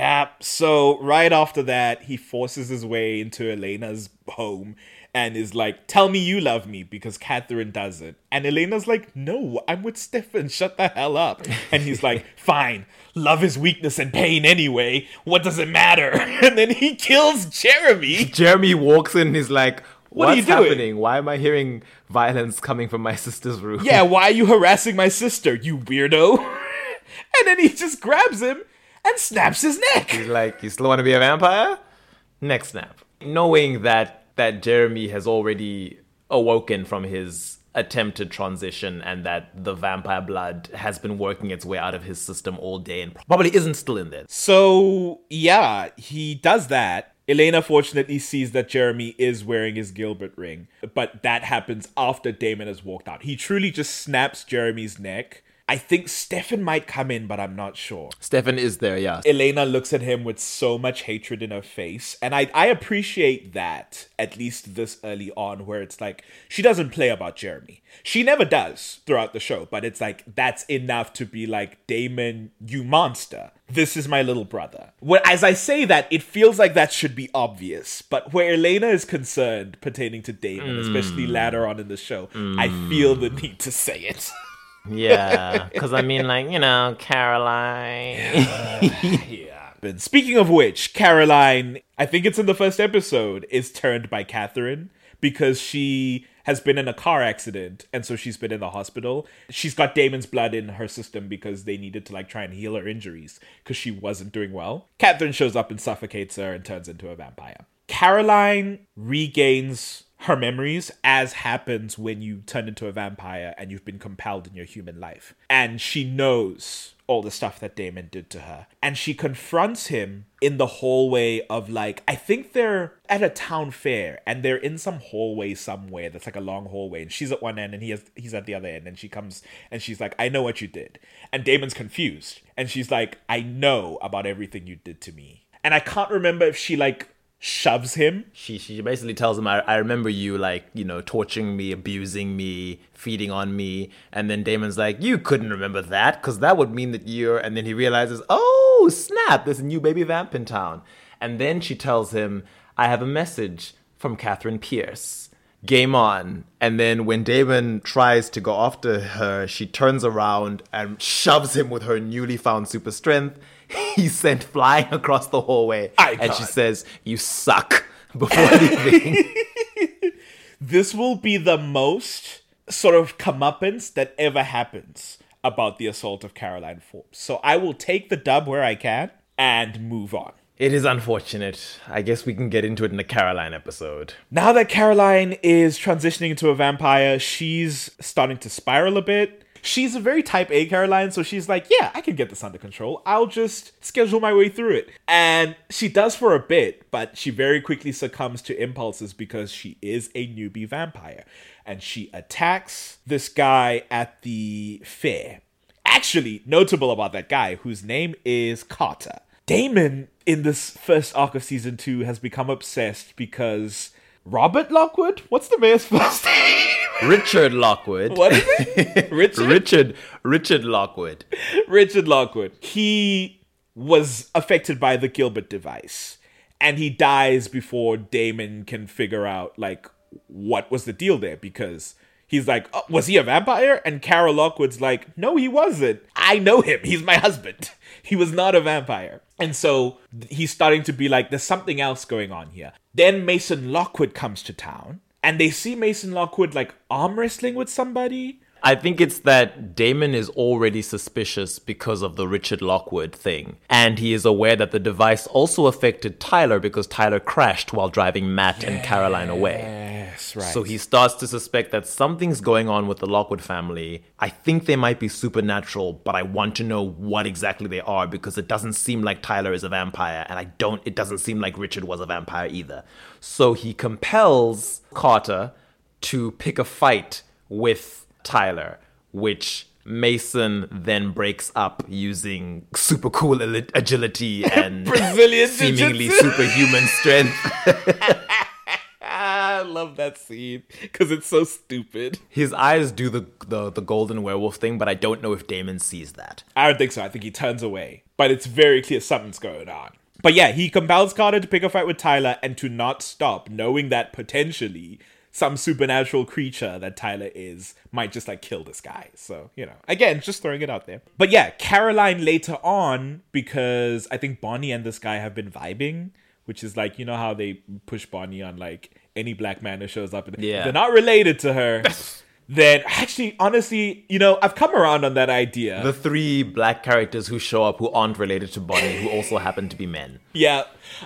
Yep. So right after that, he forces his way into Elena's home and is like, "Tell me you love me," because Katherine doesn't. And Elena's like, "No, I'm with Stefan. Shut the hell up." And he's like, "Fine. Love is weakness and pain anyway. What does it matter?" And then he kills Jeremy. Jeremy walks in and is like, What are What's you doing?" happening? Why am I hearing violence coming from my sister's room? Yeah, why are you harassing my sister, you weirdo? and then he just grabs him and snaps his neck. He's like, you still want to be a vampire? Next snap. Knowing that that Jeremy has already awoken from his attempted transition and that the vampire blood has been working its way out of his system all day and probably isn't still in there. So, yeah, he does that. Elena fortunately sees that Jeremy is wearing his Gilbert ring, but that happens after Damon has walked out. He truly just snaps Jeremy's neck. I think Stefan might come in, but I'm not sure. Stefan is there, yeah. Elena looks at him with so much hatred in her face. And I, I appreciate that, at least this early on, where it's like, she doesn't play about Jeremy. She never does throughout the show, but it's like, that's enough to be like, Damon, you monster. This is my little brother. Well, as I say that, it feels like that should be obvious. But where Elena is concerned pertaining to Damon, especially hmm. later on in the show, I feel the hmm. need to say it. Yeah, because I mean, like, you know, Caroline. And speaking of which, Caroline, I think it's in the first episode, is turned by Katherine because she has been in a car accident and so she's been in the hospital. She's got Damon's blood in her system because they needed to like try and heal her injuries because she wasn't doing well. Catherine shows up and suffocates her and turns into a vampire. Caroline regains her memories as happens when you turn into a vampire and you've been compelled in your human life. And she knows all the stuff that Damon did to her. And she confronts him in the hallway of like, I think they're at a town fair and they're in some hallway somewhere that's like a long hallway. And she's at one end and he has, he's at the other end. And she comes and she's like, I know what you did. And Damon's confused. And she's like, I know about everything you did to me. And I can't remember if she like shoves him she she basically tells him, I, I remember you like you know torturing me, abusing me, feeding on me, and then Damon's like, you couldn't remember that because that would mean that you're. And then he realizes, oh snap, there's a new baby vamp in town. And then she tells him, I have a message from Katherine Pierce. Game on. And then when Damon tries to go after her, she turns around and shoves him with her newly found super strength. He's sent flying across the hallway. And she says, You suck before leaving. this will be the most sort of comeuppance that ever happens about the assault of Caroline Forbes. So I will take the dub where I can and move on. it is unfortunate. I guess we can get into it in the Caroline episode. Now that Caroline is transitioning into a vampire, she's starting to spiral a bit. She's a very type A Caroline, so she's like, yeah, I can get this under control. I'll just schedule my way through it. And she does for a bit, but she very quickly succumbs to impulses because she is a newbie vampire. And she attacks this guy at the fair. Actually, notable about that guy, whose name is Carter. Damon, in this first arc of season two, has become obsessed because Robert Lockwood? What's the mayor's first name? Richard Lockwood. What is it? Richard? Richard Richard Lockwood. Richard Lockwood. He was affected by the Gilbert device. And he dies before Damon can figure out, like, what was the deal there because he's like, oh, was he a vampire? And Carol Lockwood's like, no, he wasn't. I know him. He's my husband. He was not a vampire. And so he's starting to be like, there's something else going on here. Then Mason Lockwood comes to town and they see Mason Lockwood like arm wrestling with somebody. I think it's that Damon is already suspicious because of the Richard Lockwood thing. And he is aware that the device also affected Tyler because Tyler crashed while driving Matt and Caroline away. Yes, right. So he starts to suspect that something's going on with the Lockwood family. I think they might be supernatural, but I want to know what exactly they are because it doesn't seem like Tyler is a vampire, and I don't it doesn't seem like Richard was a vampire either. So he compels Carter to pick a fight with Tyler, which Mason then breaks up using super cool agility and Brazilian seemingly superhuman strength. I love that scene because it's so stupid. His eyes do the, the the golden werewolf thing, but I don't know if Damon sees that. I don't think so. I think he turns away, but it's very clear something's going on. But yeah, he compels Carter to pick a fight with Tyler and to not stop, knowing that potentially some supernatural creature that Tyler is might just like kill this guy. So, you know, again, just throwing it out there. But yeah, Caroline later on, because I think Bonnie and this guy have been vibing, which is like, you know how they push Bonnie on like any black man who shows up. And Yeah. They're not related to her. then actually, honestly, you know, I've come around on that idea. The three black characters who show up who aren't related to Bonnie, who also happen to be men. yeah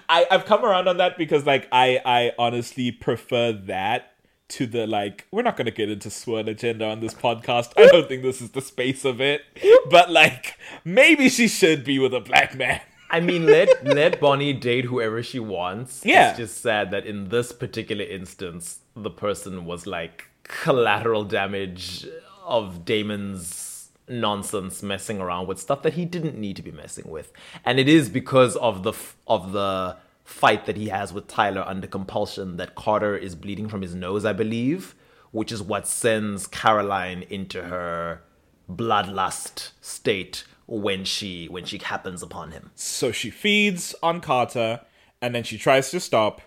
I, i've come around on that because like i i honestly prefer that to the like we're not going to get into sworn agenda on this podcast i don't think this is the space of it but like maybe she should be with a black man I mean, let let Bonnie date whoever she wants. Yeah. It's just sad that in this particular instance, the person was like collateral damage of Damon's nonsense messing around with stuff that he didn't need to be messing with. And it is because of the f- of the fight that he has with Tyler under compulsion that Carter is bleeding from his nose, I believe, which is what sends Caroline into her bloodlust state when she when she happens upon him. so she feeds on carter and then she tries to stop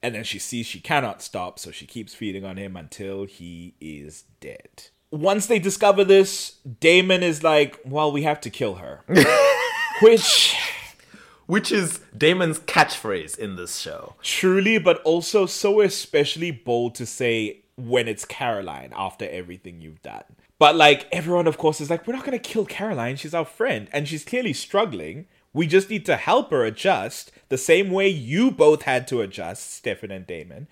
and then she sees she cannot stop so she keeps feeding on him until he is dead once they discover this damon is like well we have to kill her which Which is Damon's catchphrase in this show. truly, but also so especially bold to say when it's Caroline after everything you've done. But like everyone, of course, is like, we're not gonna kill Caroline. She's our friend, and she's clearly struggling. We just need to help her adjust the same way you both had to adjust, Stefan and Damon,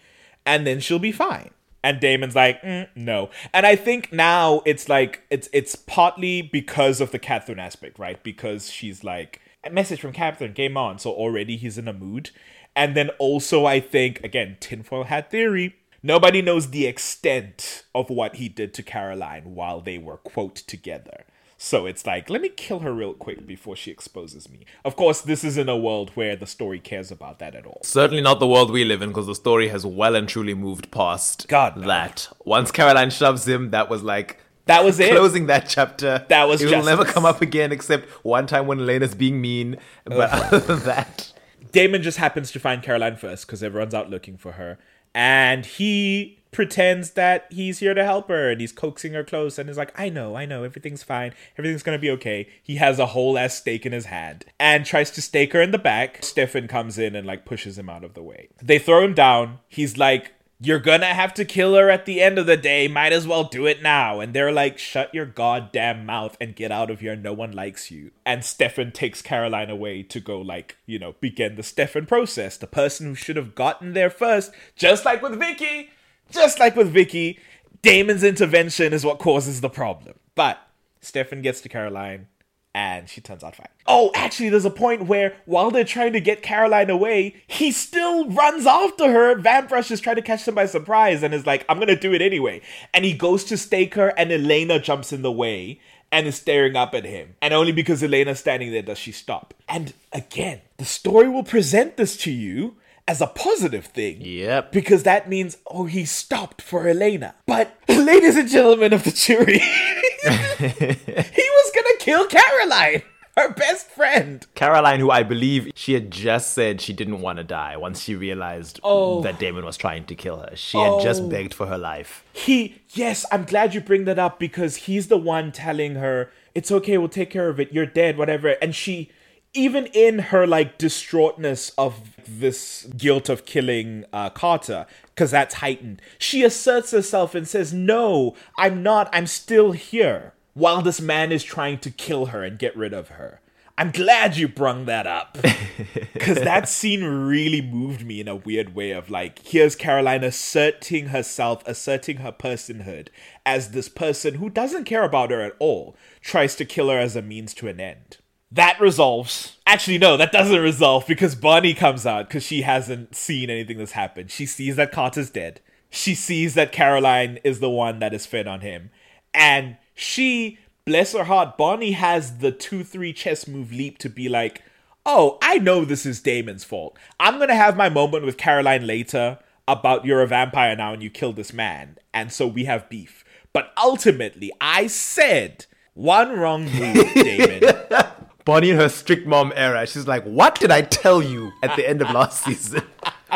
and then she'll be fine. And Damon's like, "Mm, no. And I think now it's like it's it's partly because of the Katherine aspect, right? Because she's like a message from Katherine, game on. So already he's in a mood. And then also I think again, tinfoil hat theory. Nobody knows the extent of what he did to Caroline while they were quote together. So it's like, let me kill her real quick before she exposes me. Of course, this is in a world where the story cares about that at all. Certainly not the world we live in, because the story has well and truly moved past God, no. that. Once Caroline shoves him, that was like That was it. closing that chapter. That was it It will never come up again, except one time when Elena's being mean. But other than that, Damon just happens to find Caroline first because everyone's out looking for her. And he pretends that he's here to help her and he's coaxing her close and is like, I know, I know, everything's fine. Everything's gonna be okay. He has a whole ass stake in his hand and tries to stake her in the back. Stefan comes in and like pushes him out of the way. They throw him down. He's like, you're gonna have to kill her at the end of the day. Might as well do it now. And they're like, shut your goddamn mouth and get out of here. No one likes you. And Stefan takes Caroline away to go, like, you know, begin the Stefan process. The person who should have gotten there first, just like with Vicki, just like with Vicki, Damon's intervention is what causes the problem. But Stefan gets to Caroline and she turns out fine. Oh, actually, there's a point where while they're trying to get Caroline away, he still runs after her. Vamprush is trying to catch them by surprise and is like, I'm gonna do it anyway. And he goes to stake her, and Elena jumps in the way and is staring up at him. And only because Elena's standing there does she stop. And again, the story will present this to you as a positive thing. Yep. Because that means, oh, he stopped for Elena. But, ladies and gentlemen of the jury, he was gonna kill Caroline, her best friend. Caroline, who I believe she had just said she didn't want to die once she realized Oh. that Damon was trying to kill her. She had just Oh. begged for her life. He, yes, I'm glad you bring that up because he's the one telling her, it's okay, we'll take care of it, you're dead, whatever. And she even in her like distraughtness of this guilt of killing uh, Carter, because that's heightened, she asserts herself and says, No, I'm not, I'm still here. While this man is trying to kill her and get rid of her. I'm glad you brung that up. Because that scene really moved me in a weird way of like, here's Caroline asserting herself, asserting her personhood as this person who doesn't care about her at all, tries to kill her as a means to an end. That resolves. Actually, no, that doesn't resolve because Bonnie comes out because she hasn't seen anything that's happened. She sees that Carter's dead. She sees that Caroline is the one that is fed on him. And she, bless her heart, Bonnie has the 2 3 chess move leap to be like, oh, I know this is Damon's fault. I'm going to have my moment with Caroline later about you're a vampire now and you killed this man. And so we have beef. But ultimately, I said one wrong move, Damon. Bonnie in her strict mom era. She's like, What did I tell you at the end of last season?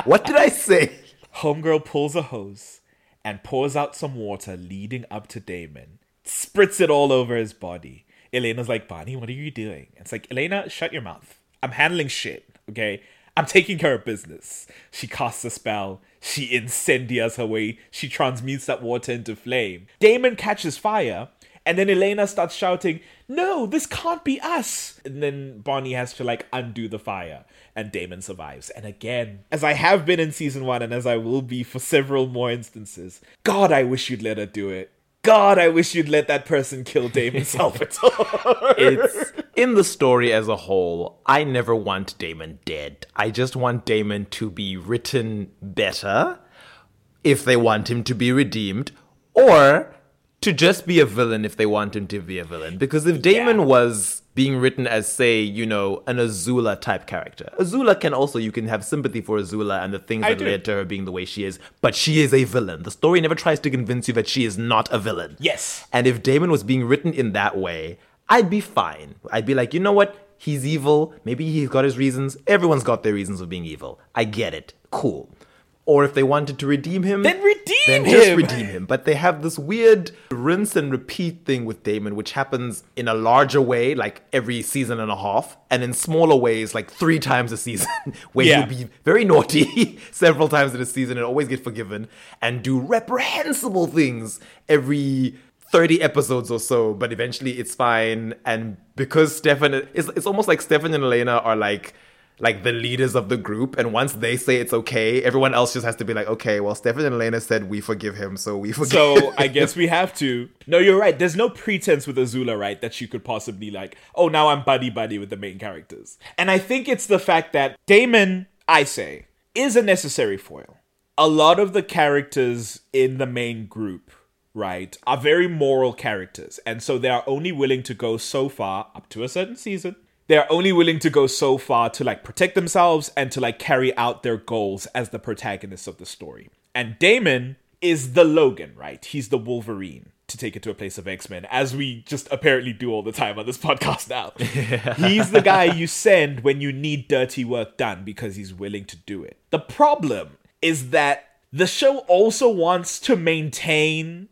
What did I say? Homegirl pulls a hose and pours out some water leading up to Damon, spritz it all over his body. Elena's like, Bonnie, what are you doing? It's like, Elena, shut your mouth. I'm handling shit, okay? I'm taking care of business. She casts a spell. She incendias her way. She transmutes that water into flame. Damon catches fire, and then Elena starts shouting, No, this can't be us. And then Bonnie has to like undo the fire, and Damon survives. And again, as I have been in season one, and as I will be for several more instances, God, I wish you'd let her do it. God, I wish you'd let that person kill Damon Salvatore. It's in the story as a whole, I never want Damon dead. I just want Damon to be written better if they want him to be redeemed, or to just be a villain if they want him to be a villain. Because if Damon Yeah. was being written as, say, you know, an Azula type character, Azula can also, you can have sympathy for Azula and the things I that do. led to her being the way she is, but she is a villain. The story never tries to convince you that she is not a villain. Yes. And if Damon was being written in that way, I'd be fine. I'd be like, you know what? He's evil. Maybe he's got his reasons. Everyone's got their reasons of being evil. I get it. Cool. Or if they wanted to redeem him, Then redeem then just him. redeem him. But they have this weird rinse and repeat thing with Damon, which happens in a larger way, like every season and a half, and in smaller ways, like three times a season, where Yeah. he'll be very naughty several times in a season and always get forgiven, and do reprehensible things every 30 episodes or so, but eventually it's fine. And because Stefan, it's, it's almost like Stefan and Elena are like, like the leaders of the group, and once they say it's okay, everyone else just has to be like, okay, well, Stefan and Elena said we forgive him, so we forgive. So I guess we have to. No, you're right. There's no pretense with Azula, right? That she could possibly like, oh, now I'm buddy buddy with the main characters. And I think it's the fact that Damon, I say, is a necessary foil. A lot of the characters in the main group, right, are very moral characters. And so they are only willing to go so far up to a certain season. They're only willing to go so far to like protect themselves and to like carry out their goals as the protagonists of the story. And Damon is the Logan, right? He's the Wolverine to take it to a place of X Men, as we just apparently do all the time on this podcast now. he's the guy you send when you need dirty work done because he's willing to do it. The problem is that the show also wants to maintain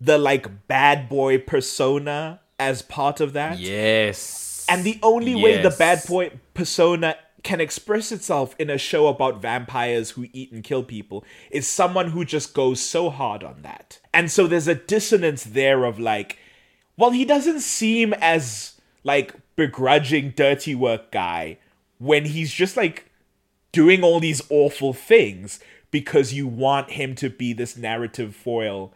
the like bad boy persona as part of that. yes. And the only way the bad boy persona can express itself in a show about vampires who eat and kill people is someone who just goes so hard on that. And so there's a dissonance there of like, well, he doesn't seem as like begrudging dirty work guy when he's just like doing all these awful things because you want him to be this narrative foil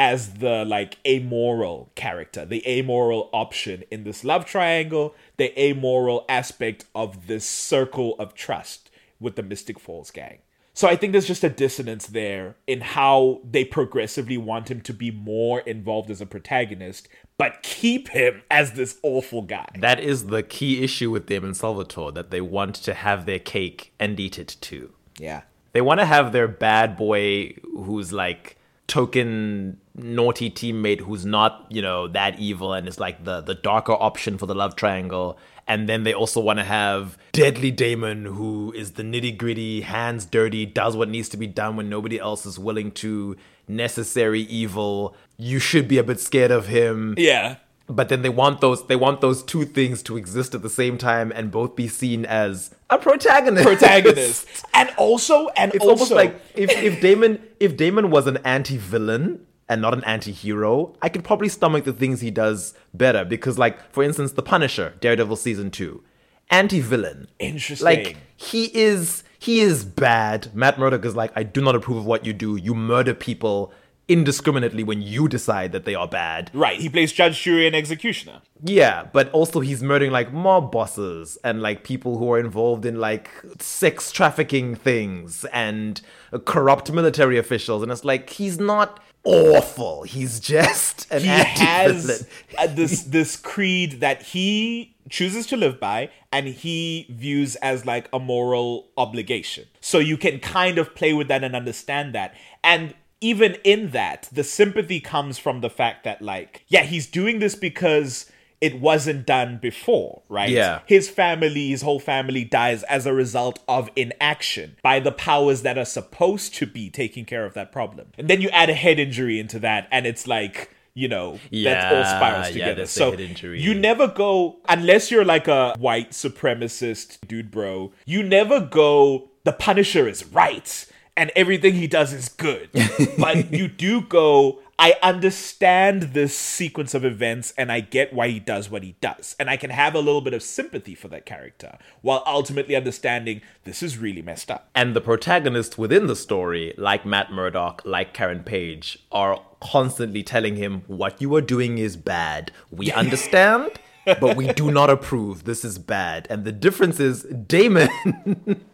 as the like amoral character, the amoral option in this love triangle, the amoral aspect of this circle of trust with the Mystic Falls gang. So I think there's just a dissonance there in how they progressively want him to be more involved as a protagonist, but keep him as this awful guy. That is the key issue with Damon Salvatore, that they want to have their cake and eat it too. yeah. They want to have their bad boy who's like token naughty teammate who's not, you know, that evil and is like the the darker option for the love triangle. And then they also want to have Deadly Damon, who is the nitty gritty, hands dirty, does what needs to be done when nobody else is willing to, necessary evil. You should be a bit scared of him. Yeah. but then they want those they want those two things to exist at the same time and both be seen as a protagonist. protagonist. and also, and It's also, almost like if, if Damon if Damon was an anti-villain and not an anti-hero, I could probably stomach the things he does better because like for instance The Punisher, Daredevil season 2, anti-villain. Interesting. Like he is he is bad. Matt Murdock is like I do not approve of what you do. You murder people indiscriminately when you decide that they are bad. right, he plays judge, jury, and executioner. Yeah, but also he's murdering like mob bosses and like people who are involved in like sex trafficking things and corrupt military officials. And it's like he's not awful. He's just an he has uh, this this creed that he chooses to live by and he views as like a moral obligation. So you can kind of play with that and understand that. And even in that the sympathy comes from the fact that like yeah he's doing this because it wasn't done before right? Yeah. his family his whole family dies as a result of inaction by the powers that are supposed to be taking care of that problem. And then you add a head injury into that and it's like you know that all spirals together. a so you never go unless you're like a white supremacist dude bro you never go the punisher is right and everything he does is good. But you do go I understand this sequence of events and I get why he does what he does. And I can have a little bit of sympathy for that character while ultimately understanding this is really messed up. and the protagonists within the story, like Matt Murdock, like Karen Page, are constantly telling him what you are doing is bad. We understand, but we do not approve. This is bad. And the difference is Damon,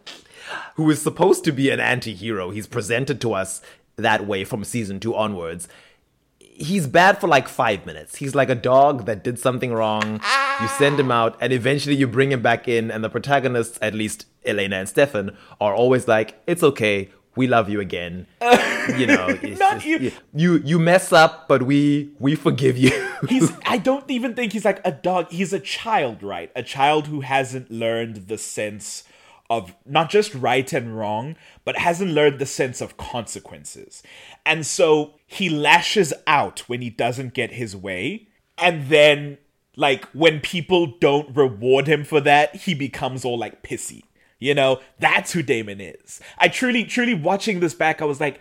who is supposed to be an anti hero, he's presented to us that way from season two onwards. He's bad for like five minutes. He's like a dog that did something wrong. You send him out, and eventually you bring him back in. And the protagonists, at least Elena and Stefan, are always like, "It's okay, we love you again." You know, it's Not just- you- you you mess up, but we we forgive you. He's I don't even think he's like a dog. He's a child, right? A child who hasn't learned the sense of not just right and wrong, but hasn't learned the sense of consequences. And so he lashes out when he doesn't get his way. And then like when people don't reward him for that, he becomes all like pissy. You know, that's who Damon is. I truly, truly watching this back, I was like,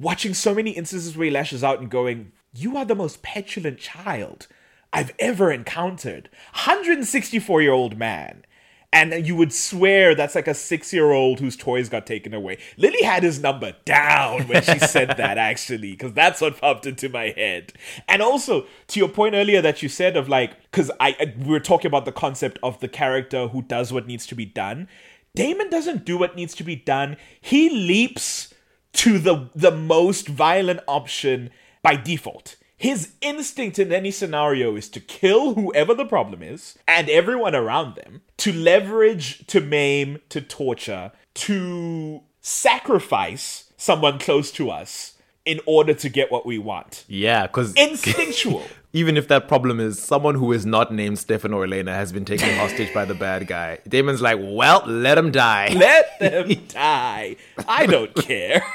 watching so many instances where he lashes out and going, You are the most petulant child I've ever encountered. 164 year old man. And you would swear that's like a six year old whose toys got taken away. Lily had his number down when she said that, actually, because that's what popped into my head. And also, to your point earlier that you said of like, because I I- we were talking about the concept of the character who does what needs to be done. Damon doesn't do what needs to be done. He leaps to the the most violent option by default. His instinct in any scenario is to kill whoever the problem is and everyone around them, to leverage, to maim, to torture, to sacrifice someone close to us in order to get what we want. yeah, because Instinctual. even if that problem is someone who is not named Stefan or Elena has been taken hostage by the bad guy, Damon's like, well, let him die. Let them die. I don't care.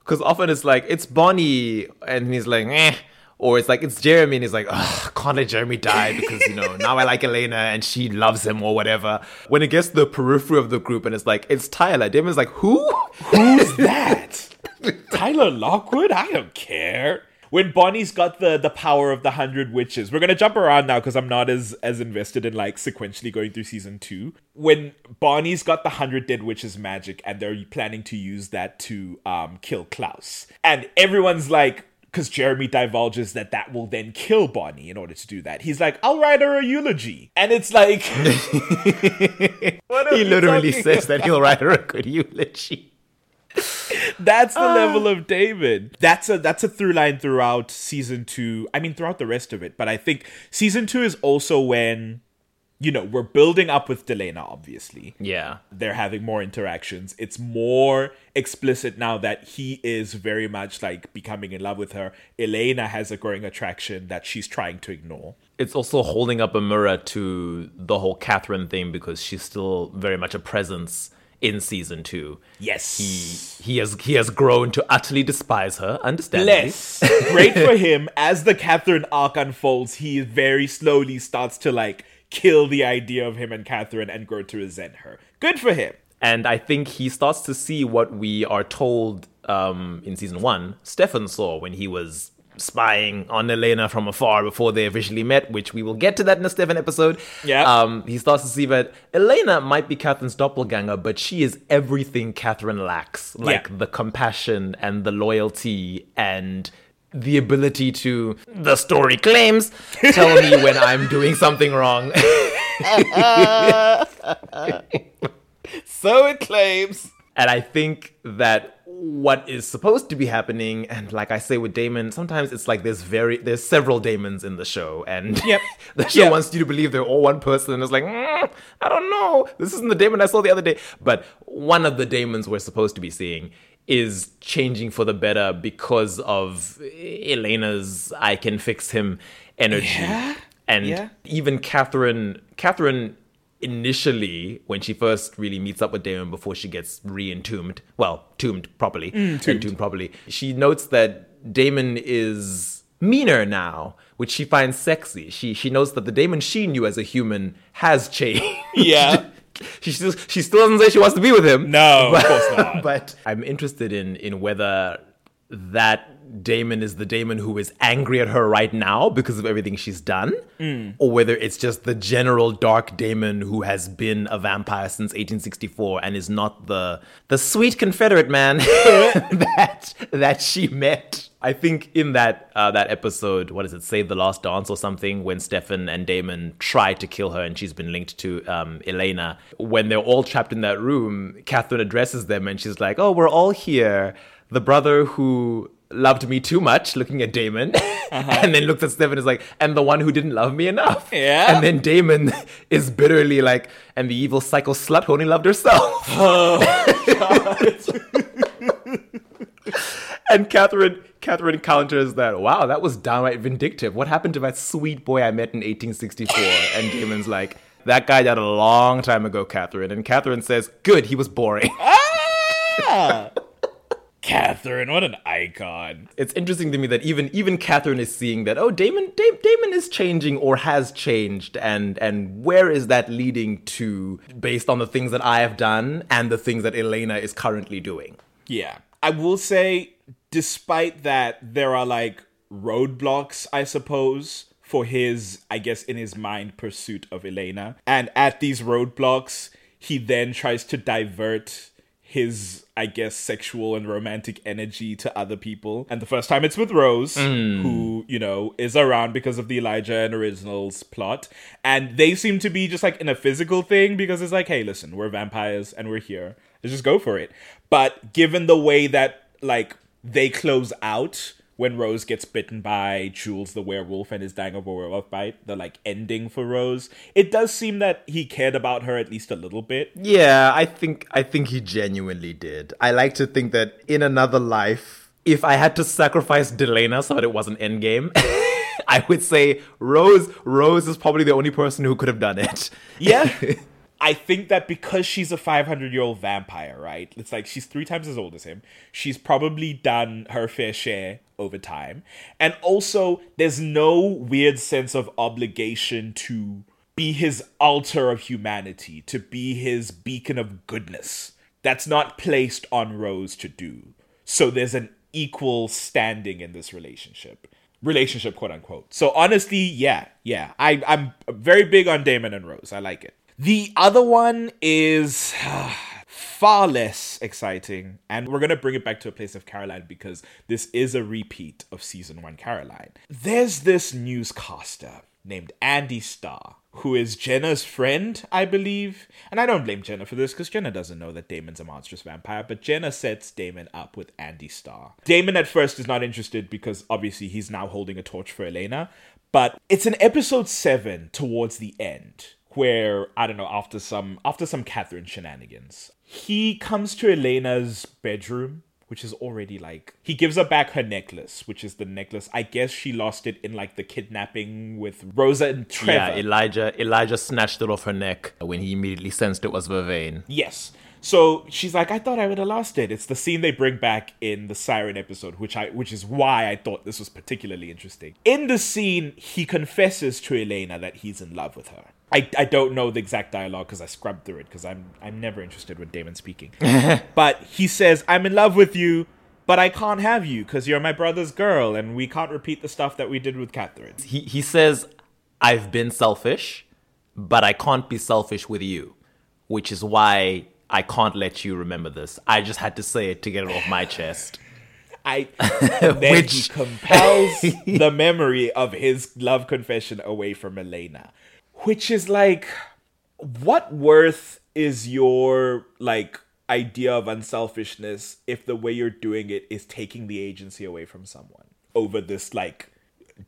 Because often it's like, it's Bonnie, and he's like, eh. Or it's like, it's Jeremy, and he's like, can't let Jeremy die because, you know, now I like Elena and she loves him or whatever. When it gets to the periphery of the group and it's like, it's Tyler, Damon's like, who? Who's that? Tyler Lockwood? I don't care. When Bonnie's got the the power of the hundred witches, we're gonna jump around now because I'm not as as invested in like sequentially going through season two. When Bonnie's got the hundred dead witches magic and they're planning to use that to um kill Klaus, and everyone's like. Because Jeremy divulges that that will then kill Bonnie in order to do that. He's like, I'll write her a eulogy. And it's like. He literally says that he'll write her a good eulogy. That's the ah. level of David. That's a that's a through line throughout season two. I mean, throughout the rest of it. But I think season two is also when, you know, we're building up with Delena. Obviously, Yeah. they're having more interactions. It's more explicit now that he is very much like becoming in love with her. Elena has a growing attraction that she's trying to ignore. It's also holding up a mirror to the whole Katherine thing because she's still very much a presence in season two. Yes. He he has he has grown to utterly despise her, understandably. Less. Great for him. As the Katherine arc unfolds, he very slowly starts to like kill the idea of him and Katherine and grow to resent her. Good for him. And I think he starts to see what we are told um, in season one Stefan saw when he was spying on Elena from afar before they officially met, which we will get to that in the Stefan episode. Yeah. Um, he starts to see that Elena might be Katherine's doppelganger, but she is everything Katherine lacks. Like Yeah. the compassion and the loyalty and the ability to, the story claims, tell me when I'm doing something wrong. So it claims. And I think that what is supposed to be happening, and like I say with Damon, sometimes it's like there's very there's several Damons in the show, and Yep. the show Yep. wants you to believe they're all one person, and it's like "Mm, I don't know, this isn't the Damon I saw the other day. But one of the Damons we're supposed to be seeing is changing for the better because of Elena's "I can fix him" energy, Yeah. and Yeah. even Katherine Katherine initially when she first really meets up with Damon before she gets re-entombed well tombed properly mm, entombed properly she notes that Damon is meaner now which she finds sexy she she knows that the Damon she knew as a human has changed Yeah. she still she still doesn't say she wants to be with him No, of but, course not. but I'm interested in in whether that Damon is the Damon who is angry at her right now because of everything she's done, Hmm. or whether it's just the general dark Damon who has been a vampire since 1864 and is not the the sweet Confederate man that that she met. I think in that uh, that episode, what is it, Save the Last Dance or something, when Stefan and Damon try to kill her and she's been linked to um, Elena, when they're all trapped in that room, Katherine addresses them and she's like, "Oh, we're all here." The brother who loved me too much, looking at Damon, and then looks at Stefan and is like, "And the one who didn't love me enough." Yeah. And then Damon is bitterly like, "And the evil psycho slut who only loved herself." Oh, And Katherine Katherine counters that, wow, that was downright vindictive. What happened to that sweet boy I met in 1864? And Damon's like, that guy died a long time ago, Katherine. And Katherine says, good, he was boring. Ah! Katherine, what an icon. it's interesting to me that even even Katherine is seeing that, oh, Damon da- Damon is changing or has changed, and and where is that leading to based on the things that I have done and the things that Elena is currently doing? Yeah. I will say, despite that, there are like roadblocks, I suppose, for his, I guess, in his mind, pursuit of Elena. And at these roadblocks, he then tries to divert his, I guess, sexual and romantic energy to other people. And the first time it's with Rose, hmm. who, you know, is around because of the Elijah and Originals plot. And they seem to be just like in a physical thing because it's like, hey, listen, we're vampires and we're here. Let's just go for it. But given the way that, like, they close out when Rose gets bitten by Jules the werewolf and is dying of a werewolf bite, the like ending for Rose, it does seem that he cared about her at least a little bit. Yeah, I think I think he genuinely did. I like to think that in another life, if I had to sacrifice Delena so that it wasn't endgame, I would say Rose Rose is probably the only person who could have done it. Yeah. I think that because she's a 500 year old vampire, right? It's like she's three times as old as him. She's probably done her fair share over time. And also, there's no weird sense of obligation to be his altar of humanity, to be his beacon of goodness. That's not placed on Rose to do. So there's an equal standing in this relationship. Relationship, quote unquote. So honestly, yeah, yeah. I, I'm very big on Damon and Rose. I like it. The other one is far less exciting, and we're gonna bring it back to a place of Caroline because this is a repeat of season one Caroline. There's this newscaster named Andie Star, who is Jenna's friend, I believe. And I don't blame Jenna for this because Jenna doesn't know that Damon's a monstrous vampire, but Jenna sets Damon up with Andie Star. Damon at first is not interested because obviously he's now holding a torch for Elena, but it's in episode 7 towards the end where I don't know after some after some Katherine shenanigans, he comes to Elena's bedroom, which is already like he gives her back her necklace, which is the necklace. I guess she lost it in like the kidnapping with Rosa and Trevor. Yeah, Elijah Elijah snatched it off her neck when he immediately sensed it was Vervain. Yes. So she's like, I thought I would have lost it. It's the scene they bring back in the Siren episode, which I which is why I thought this was particularly interesting. In the scene, he confesses to Elena that he's in love with her. I, I don't know the exact dialogue because I scrubbed through it because I'm I'm never interested with Damon speaking. but he says, I'm in love with you, but I can't have you because you're my brother's girl and we can't repeat the stuff that we did with Katherine. He he says, "I've been selfish, but I can't be selfish with you," which is why I can't let you remember this. I just had to say it to get it off my chest. I then he Which- compels the memory of his love confession away from Elena, which is like, what worth is your like idea of unselfishness if the way you're doing it is taking the agency away from someone over this like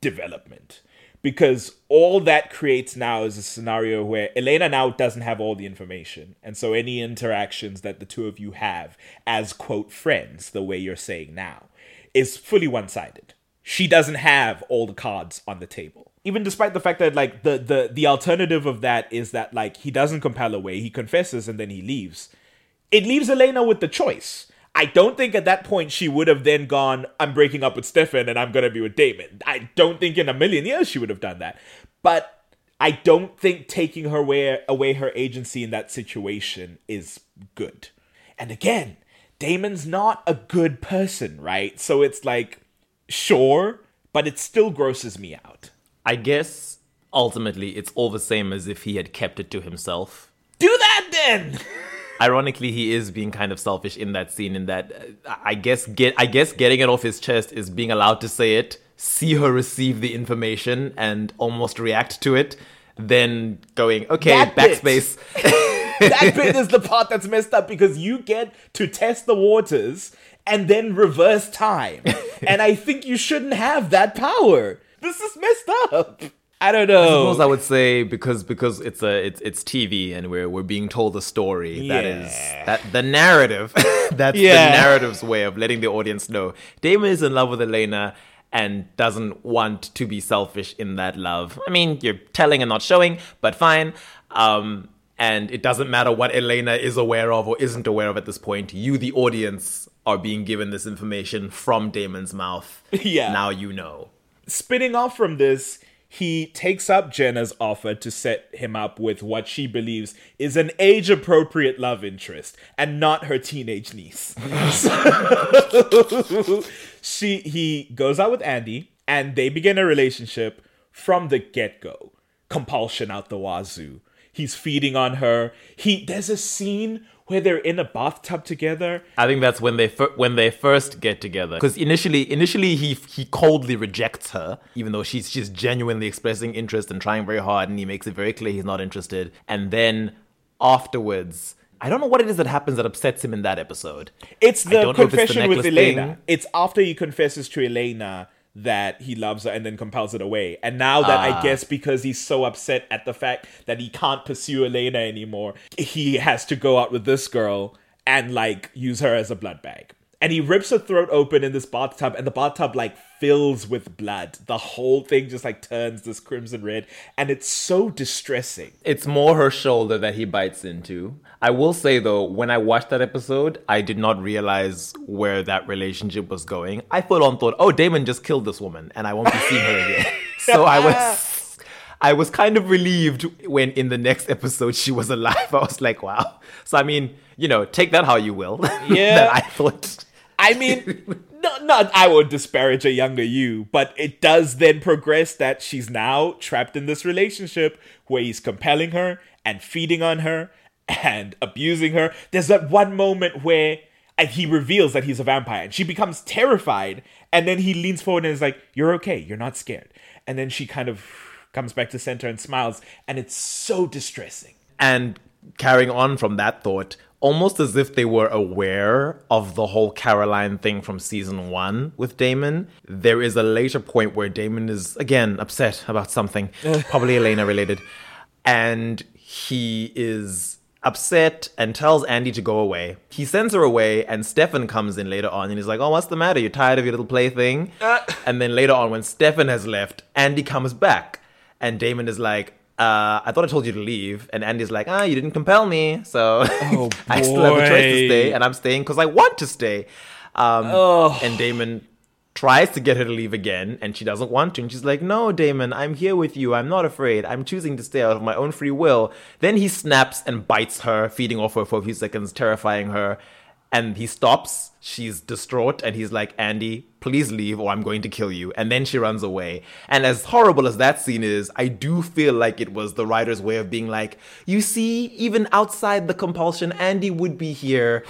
development? Because all that creates now is a scenario where Elena now doesn't have all the information. And so any interactions that the two of you have as quote friends, the way you're saying now, is fully one sided. She doesn't have all the cards on the table. Even despite the fact that like the, the the alternative of that is that like he doesn't compel away, he confesses and then he leaves. It leaves Elena with the choice. I don't think at that point she would have then gone, I'm breaking up with Stefan and I'm gonna be with Damon. I don't think in a million years she would have done that. But I don't think taking her away, away her agency in that situation is good. And again, Damon's not a good person, right? So it's like, sure, but it still grosses me out. I guess ultimately it's all the same as if he had kept it to himself. Do that then! Ironically, he is being kind of selfish in that scene. In that, uh, I guess get I guess getting it off his chest is being allowed to say it, see her receive the information, and almost react to it. Then going, okay, That backspace. that bit is the part that's messed up because you get to test the waters and then reverse time. and I think you shouldn't have that power. This is messed up. I don't know. I suppose I would say because because it's a it's it's TV and we're we're being told a story that is that the narrative that's Yeah. the narrative's way of letting the audience know Damon is in love with Elena and doesn't want to be selfish in that love. I mean, you're telling and not showing, but fine. Um and it doesn't matter what Elena is aware of or isn't aware of at this point. You, the audience, are being given this information from Damon's mouth. Yeah. Now you know. Spinning off from this, he takes up Jenna's offer to set him up with what she believes is an age appropriate love interest and not her teenage niece. She he goes out with Andie and they begin a relationship from the get-go. Compulsion out the wazoo. He's feeding on her. He there's a scene where they're in a bathtub together I think that's when they fir- when they first get together. Because initially, initially he he coldly rejects her, even though she's she's genuinely expressing interest and trying very hard, and he makes it very clear he's not interested. And then afterwards, I don't know what it is that happens that upsets him in that episode. It's the if it's the confession with Elena. thing. It's after he confesses to Elena that he loves her and then compels it away. And now that Ah. I guess because he's so upset at the fact that he can't pursue Elena anymore, he has to go out with this girl and like use her as a blood bag. And he rips her throat open in this bathtub, and the bathtub like fills with blood. The whole thing just like turns this crimson red, and it's so distressing. It's more her shoulder that he bites into. I will say though, when I watched that episode, I did not realize where that relationship was going. I full on thought, oh, Damon just killed this woman, and I won't be seeing her again. so I was, I was kind of relieved when in the next episode she was alive. I was like, wow. So I mean, you know, take that how you will. Yeah. that I thought. I mean, no, not I won't disparage a younger you, but it does then progress that she's now trapped in this relationship where he's compelling her and feeding on her and abusing her. There's that one moment where and he reveals that he's a vampire and she becomes terrified and then he leans forward and is like, "You're okay. You're not scared." And then she kind of comes back to center and smiles and it's so distressing. And carrying on from that thought, almost as if they were aware of the whole Caroline thing from season one with Damon, there is a later point where Damon is again upset about something, probably Elena related, and he is upset and tells Andie to go away. He sends her away, and Stefan comes in later on and he's like, Oh, what's the matter? You're tired of your little plaything? and then later on, when Stefan has left, Andie comes back, and Damon is like, uh, I thought I told you to leave. And Andie's like, ah, you didn't compel me. So Oh, I still have a choice to stay. And I'm staying because I want to stay. Um, And Damon tries to get her to leave again. And she doesn't want to. And she's like, no, Damon, I'm here with you. I'm not afraid. I'm choosing to stay out of my own free will. Then he snaps and bites her, feeding off her for a few seconds, terrifying her. And he stops. She's distraught. And he's like, Andie, please leave or I'm going to kill you. And then she runs away. And as horrible as that scene is, I do feel like it was the writer's way of being like, you see, even outside the compulsion, Andie would be here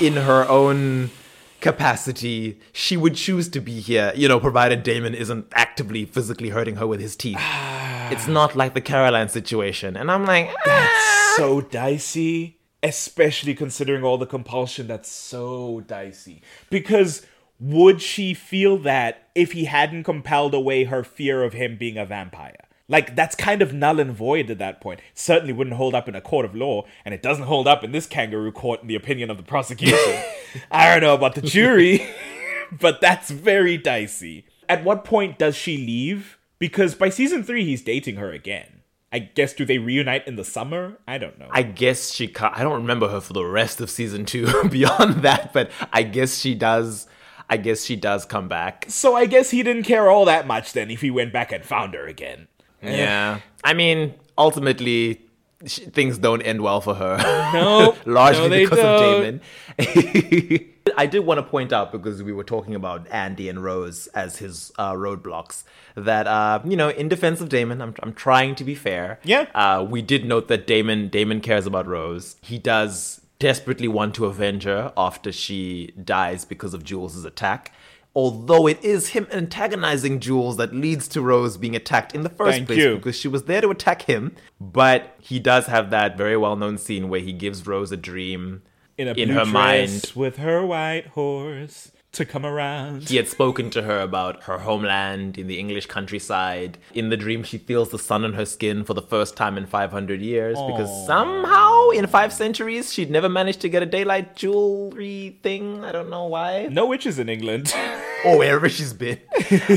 in her own capacity. She would choose to be here, you know, provided Damon isn't actively physically hurting her with his teeth. it's not like the Caroline situation. And I'm like, ah. so dicey, especially considering all the compulsion. That's so dicey. Because would she feel that if he hadn't compelled away her fear of him being a vampire? Like, that's kind of null and void at that point. Certainly wouldn't hold up in a court of law, and it doesn't hold up in this kangaroo court, in the opinion of the prosecution. I don't know about the jury, but that's very dicey. At what point does she leave? Because by season three, he's dating her again. I guess do they reunite in the summer? I don't know. I guess she. ca- I don't remember her for the rest of season two. Beyond that, but I guess she does. I guess she does come back. so I guess he didn't care all that much then if he went back and found her again. Yeah. I mean, ultimately, sh- things don't end well for her. No, largely no, because don't. of Damon. I did want to point out because we were talking about Andie and Rose as his uh, roadblocks. That uh, you know, in defense of Damon, I'm I'm trying to be fair. Yeah. Uh, we did note that Damon Damon cares about Rose. He does desperately want to avenge her after she dies because of Jules's attack. Although it is him antagonizing Jules that leads to Rose being attacked in the first Thank place you. because she was there to attack him. But he does have that very well known scene where he gives Rose a dream In a in her mind. with her white horse to come around. He had spoken to her about her homeland in the English countryside. In the dream, she feels the sun on her skin for the first time in 500 years because somehow in five centuries she'd never managed to get a daylight jewelry thing. I don't know why. No witches in England. or wherever she's been.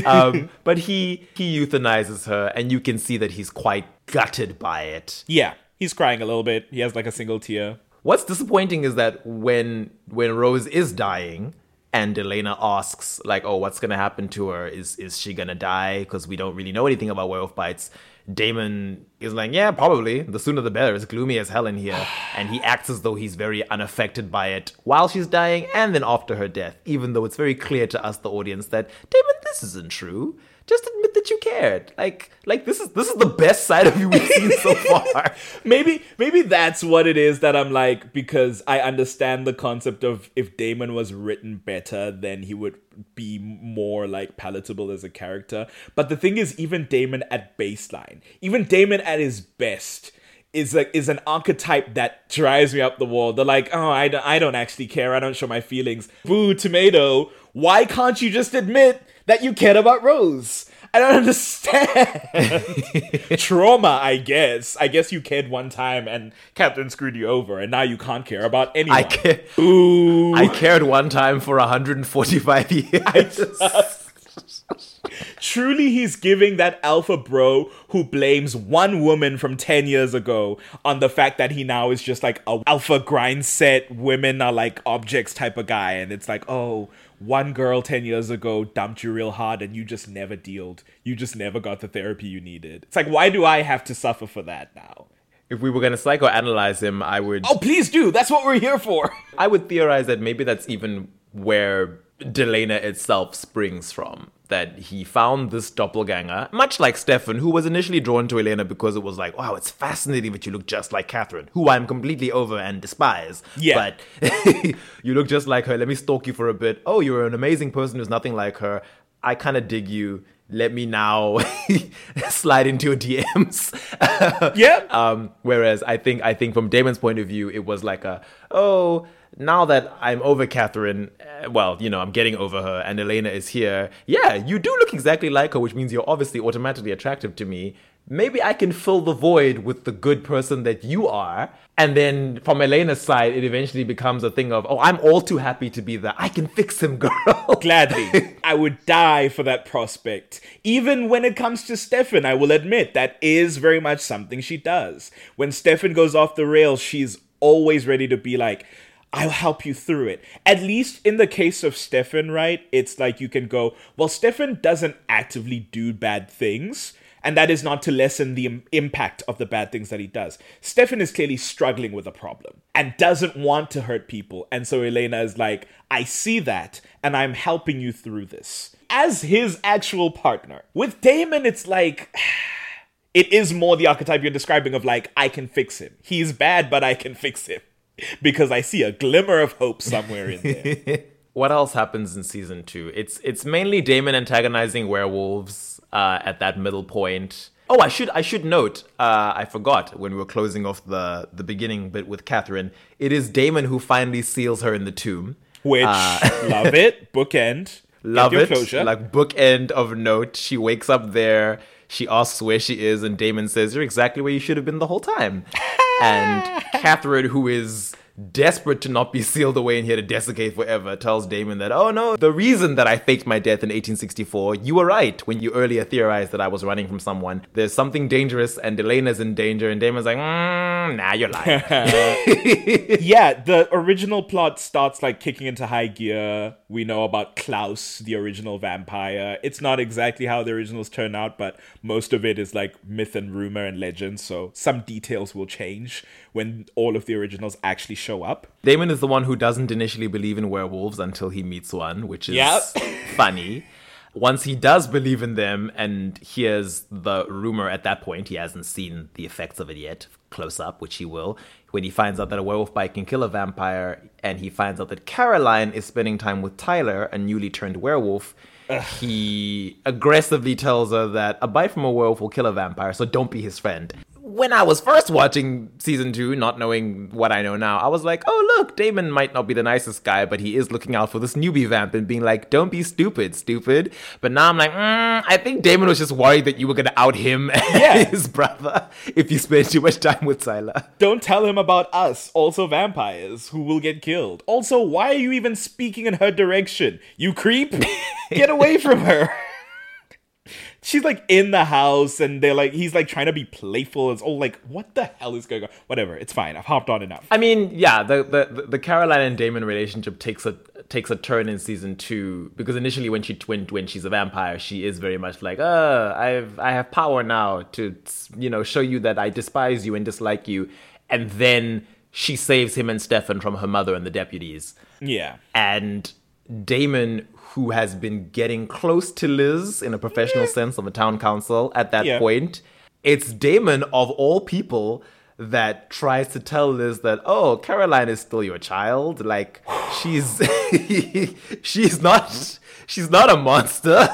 um, but he he euthanizes her, and you can see that he's quite gutted by it. yeah, he's crying a little bit. He has like a single tear. What's disappointing is that when when Rose is dying and Elena asks like, "Oh, what's gonna happen to her? Is is she gonna die?" Because we don't really know anything about werewolf bites. Damon is like, "Yeah, probably. The sooner the better. It's gloomy as hell in here." And he acts as though he's very unaffected by it while she's dying and then after her death, even though it's very clear to us, the audience, that Damon, this isn't true. Just admit that you cared. Like, like this is this is the best side of you we've seen so far. Maybe maybe that's what it is that I'm like because I understand the concept of if Damon was written better then he would be more like palatable as a character. But the thing is even Damon at baseline, even Damon at his best is like is an archetype that drives me up the wall. They're like, "Oh, I don't, I don't actually care. I don't show my feelings." Boo, tomato. Why can't you just admit that you cared about Rose? I don't understand. Trauma, I guess. I guess you cared one time and Katherine screwed you over, and now you can't care about anyone. I ca- Ooh. I cared one time for 145 years. Truly, he's giving that alpha bro who blames one woman from 10 years ago on the fact that he now is just like a alpha grind set, women are like objects type of guy. And it's like, oh, one girl 10 years ago dumped you real hard and you just never dealed. You just never got the therapy you needed. It's like, why do I have to suffer for that now? if we were going to psychoanalyze him, I would Oh, please do. That's what we're here for. I would theorize that maybe that's even where Delena itself springs from. That he found this doppelganger, much like Stefan, who was initially drawn to Elena because it was like, wow, it's fascinating that you look just like Katherine, who I'm completely over and despise. Yeah. But you look just like her. Let me stalk you for a bit. Oh, you're an amazing person who's nothing like her. I kind of dig you. Let me now slide into your DMs. Yeah. Um, whereas I think I think from Damon's point of view, it was like a oh now that I'm over Katherine, uh, well you know I'm getting over her, and Elena is here. Yeah, you do look exactly like her, which means you're obviously automatically attractive to me. maybe I can fill the void with the good person that you are. And then from Elena's side, it eventually becomes a thing of, oh, I'm all too happy to be there. I can fix him, girl. Gladly. I would die for that prospect. Even when it comes to Stefan, I will admit that is very much something she does. When Stefan goes off the rails, she's always ready to be like, I'll help you through it. At least in the case of Stefan, right? It's like you can go, well, Stefan doesn't actively do bad things. And that is not to lessen the Im- impact of the bad things that he does. Stefan is clearly struggling with a problem and doesn't want to hurt people. And so Elena is like, I see that and I'm helping you through this. As his actual partner. With Damon, it's like. It is more the archetype you're describing of like, I can fix him. He's bad, but I can fix him. Because I see a glimmer of hope somewhere in there. what else happens in season two? It's it's mainly Damon antagonizing werewolves uh, at that middle point. Oh, I should I should note. Uh, I forgot when we were closing off the the beginning bit with Katherine. It is Damon who finally seals her in the tomb. Which, love it, bookend. Love it. Closure. Like bookend of note. She wakes up there. She asks where she is, and Damon says, "You're exactly where you should have been the whole time." and Katherine, who is desperate to not be sealed away and here to desiccate forever, tells Damon that, "Oh no, the reason that I faked my death in 1864, you were right when you earlier theorized that I was running from someone. There's something dangerous, and Elena's in danger." And Damon's like, mm, "Nah, you're lying." yeah, the original plot starts like kicking into high gear. We know about Klaus, the original vampire. It's not exactly how the originals turn out, but most of it is like myth and rumor and legend, so some details will change when all of the originals actually show up. Damon is the one who doesn't initially believe in werewolves until he meets one, which is Yep. funny. Once he does believe in them and hears the rumor at that point, he hasn't seen the effects of it yet, close up, which he will. When he finds out that a werewolf bite can kill a vampire, and he finds out that Caroline is spending time with Tyler, a newly turned werewolf, he aggressively tells her that a bite from a werewolf will kill a vampire, so don't be his friend. When I was first watching season two, not knowing what I know now, I was like, oh, look, Damon might not be the nicest guy, but he is looking out for this newbie vamp and being like, don't be stupid, stupid. But now I'm like, mm, I think Damon was just worried that you were going to out him Yeah. his brother if you spend too much time with Tyler. Don't tell him about us, also vampires, who will get killed. Also, why are you even speaking in her direction? You creep! Get away from her! She's like in the house and they're like, he's like trying to be playful. It's all like, what the hell is going on? Whatever, it's fine. I've hopped on enough. I mean, yeah, the, the the Caroline and Damon relationship takes a takes a turn in season two because initially when she when when she's a vampire, she is very much like, uh, I've I have power now to you know show you that I despise you and dislike you, and then she saves him and Stefan from her mother and the deputies, Yeah. and Damon. Who has been getting close to Liz in a professional sense on the town council at that Yeah. point? It's Damon, of all people, that tries to tell Liz that, oh, Caroline is still your child. Like, she's she's not she's not a monster.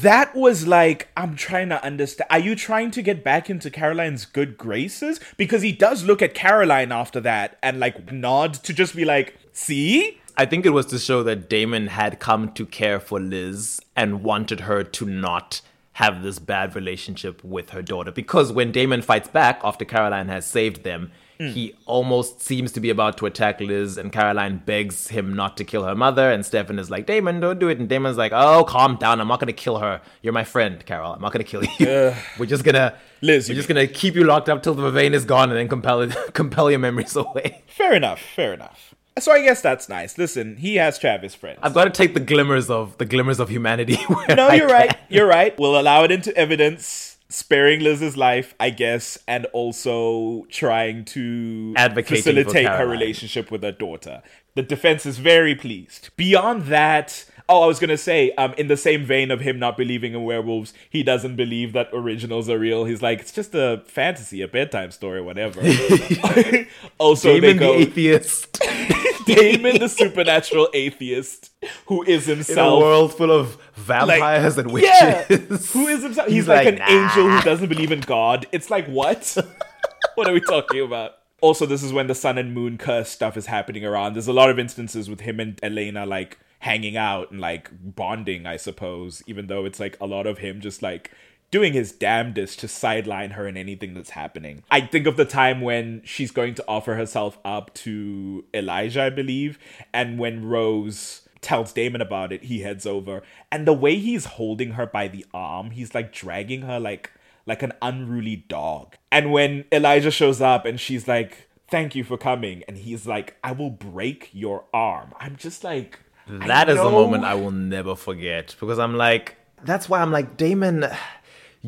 That was like, I'm trying to understand. Are you trying to get back into Caroline's good graces? Because he does look at Caroline after that and like nod to just be like, see? I think it was to show that Damon had come to care for Liz and wanted her to not have this bad relationship with her daughter. Because when Damon fights back after Caroline has saved them, hmm. he almost seems to be about to attack Liz, and Caroline begs him not to kill her mother. And Stefan is like, Damon, don't do it. And Damon's like, Oh, calm down. I'm not going to kill her. You're my friend, Carol. I'm not going to kill you. we're just going to. Liz, we're just gonna keep you locked up till the vein is gone, and then compel compel your memories away. Fair enough, fair enough. So I guess that's nice. Listen, he has Travis friends. I've got to take the glimmers of the glimmers of humanity. no, you're right. You're right. We'll allow it into evidence, sparing Liz's life, I guess, and also trying to Advocating facilitate her relationship with her daughter. The defense is very pleased. Beyond that, oh, I was gonna say, um, in the same vein of him not believing in werewolves, he doesn't believe that originals are real. He's like, it's just a fantasy, a bedtime story, whatever. also, they Damon the atheist Damon, the supernatural atheist, who is himself in a world full of vampires and witches. yeah. Who is himself? He's, He's like, like, an angel who doesn't believe in God. It's like what? what are we talking about? Also, this is when the sun and moon curse stuff is happening around. There's a lot of instances with him and Elena like hanging out and like bonding, I suppose, even though it's like a lot of him just like doing his damnedest to sideline her in anything that's happening. I think of the time when she's going to offer herself up to Elijah, I believe, and when Rose tells Damon about it, he heads over. And the way he's holding her by the arm, he's like dragging her like like an unruly dog. And when Elijah shows up and she's like, "Thank you for coming," and he's like, "I will break your arm." I'm just like That I is a moment I will never forget because I'm like, that's why I'm like, Damon,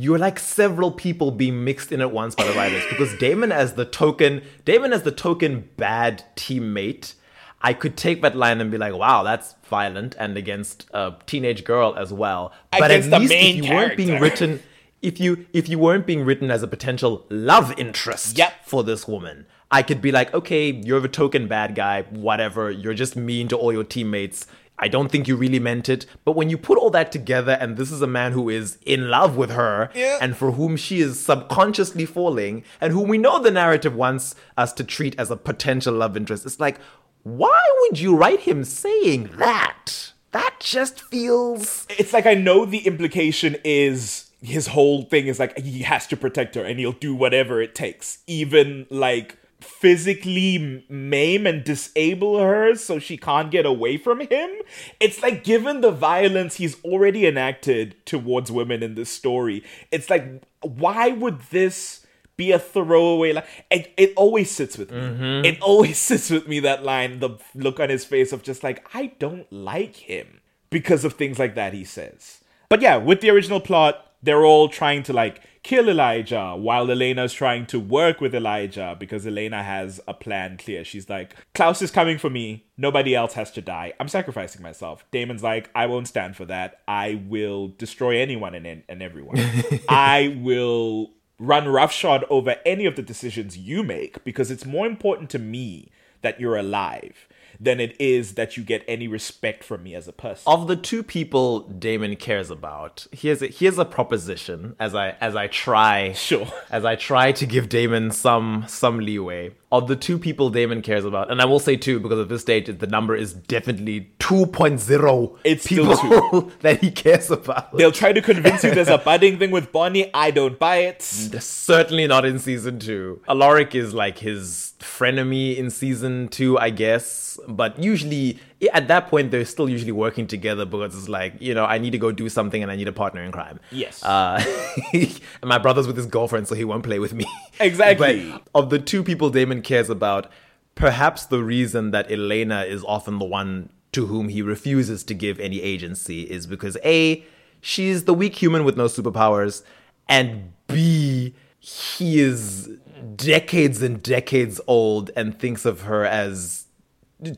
you're like several people being mixed in at once by the writers because Damon as the token, Damon as the token bad teammate. I could take that line and be like, "Wow, that's violent," and against a teenage girl as well. But Against at least if you weren't being written, if you if you weren't being written as a potential love interest Yep. for this woman, I could be like, okay, you're the token bad guy, whatever. You're just mean to all your teammates. I don't think you really meant it. But when you put all that together, and this is a man who is in love with her, Yeah. and for whom she is subconsciously falling, and whom we know the narrative wants us to treat as a potential love interest, it's like, why would you write him saying that? That just feels. it's like I know the implication is his whole thing is like he has to protect her and he'll do whatever it takes, even like physically maim and disable her so she can't get away from him. It's like given the violence he's already enacted towards women in this story, it's like why would this be a throwaway line? It, it always sits with me. Mm-hmm. It always sits with me that line, the look on his face of just like I don't like him because of things like that he says. But yeah, with the original plot, they're all trying to like kill Elijah while Elena's trying to work with Elijah because Elena has a plan clear. She's like, Klaus is coming for me. Nobody else has to die. I'm sacrificing myself. Damon's like, I won't stand for that. I will destroy anyone and, and everyone. I will run roughshod over any of the decisions you make because it's more important to me that you're alive than it is that you get any respect from me as a person. Of the two people Damon cares about, here's a, here's a proposition as I as I try Sure. as I try to give Damon some some leeway. Of the two people Damon cares about, and I will say two because at this stage the number is definitely 2.0 It's people that he cares about. They'll try to convince you there's a budding thing with Bonnie. I don't buy it. Certainly not in season two. Alaric is like his frenemy in season two, I guess. But usually, at that point, they're still usually working together because it's like, you know, I need to go do something and I need a partner in crime. Yes. Uh, and my brother's with his girlfriend, so he won't play with me. Exactly. But of the two people Damon cares about, perhaps the reason that Elena is often the one to whom he refuses to give any agency is because A, she's the weak human with no superpowers, and B, he is decades and decades old and thinks of her as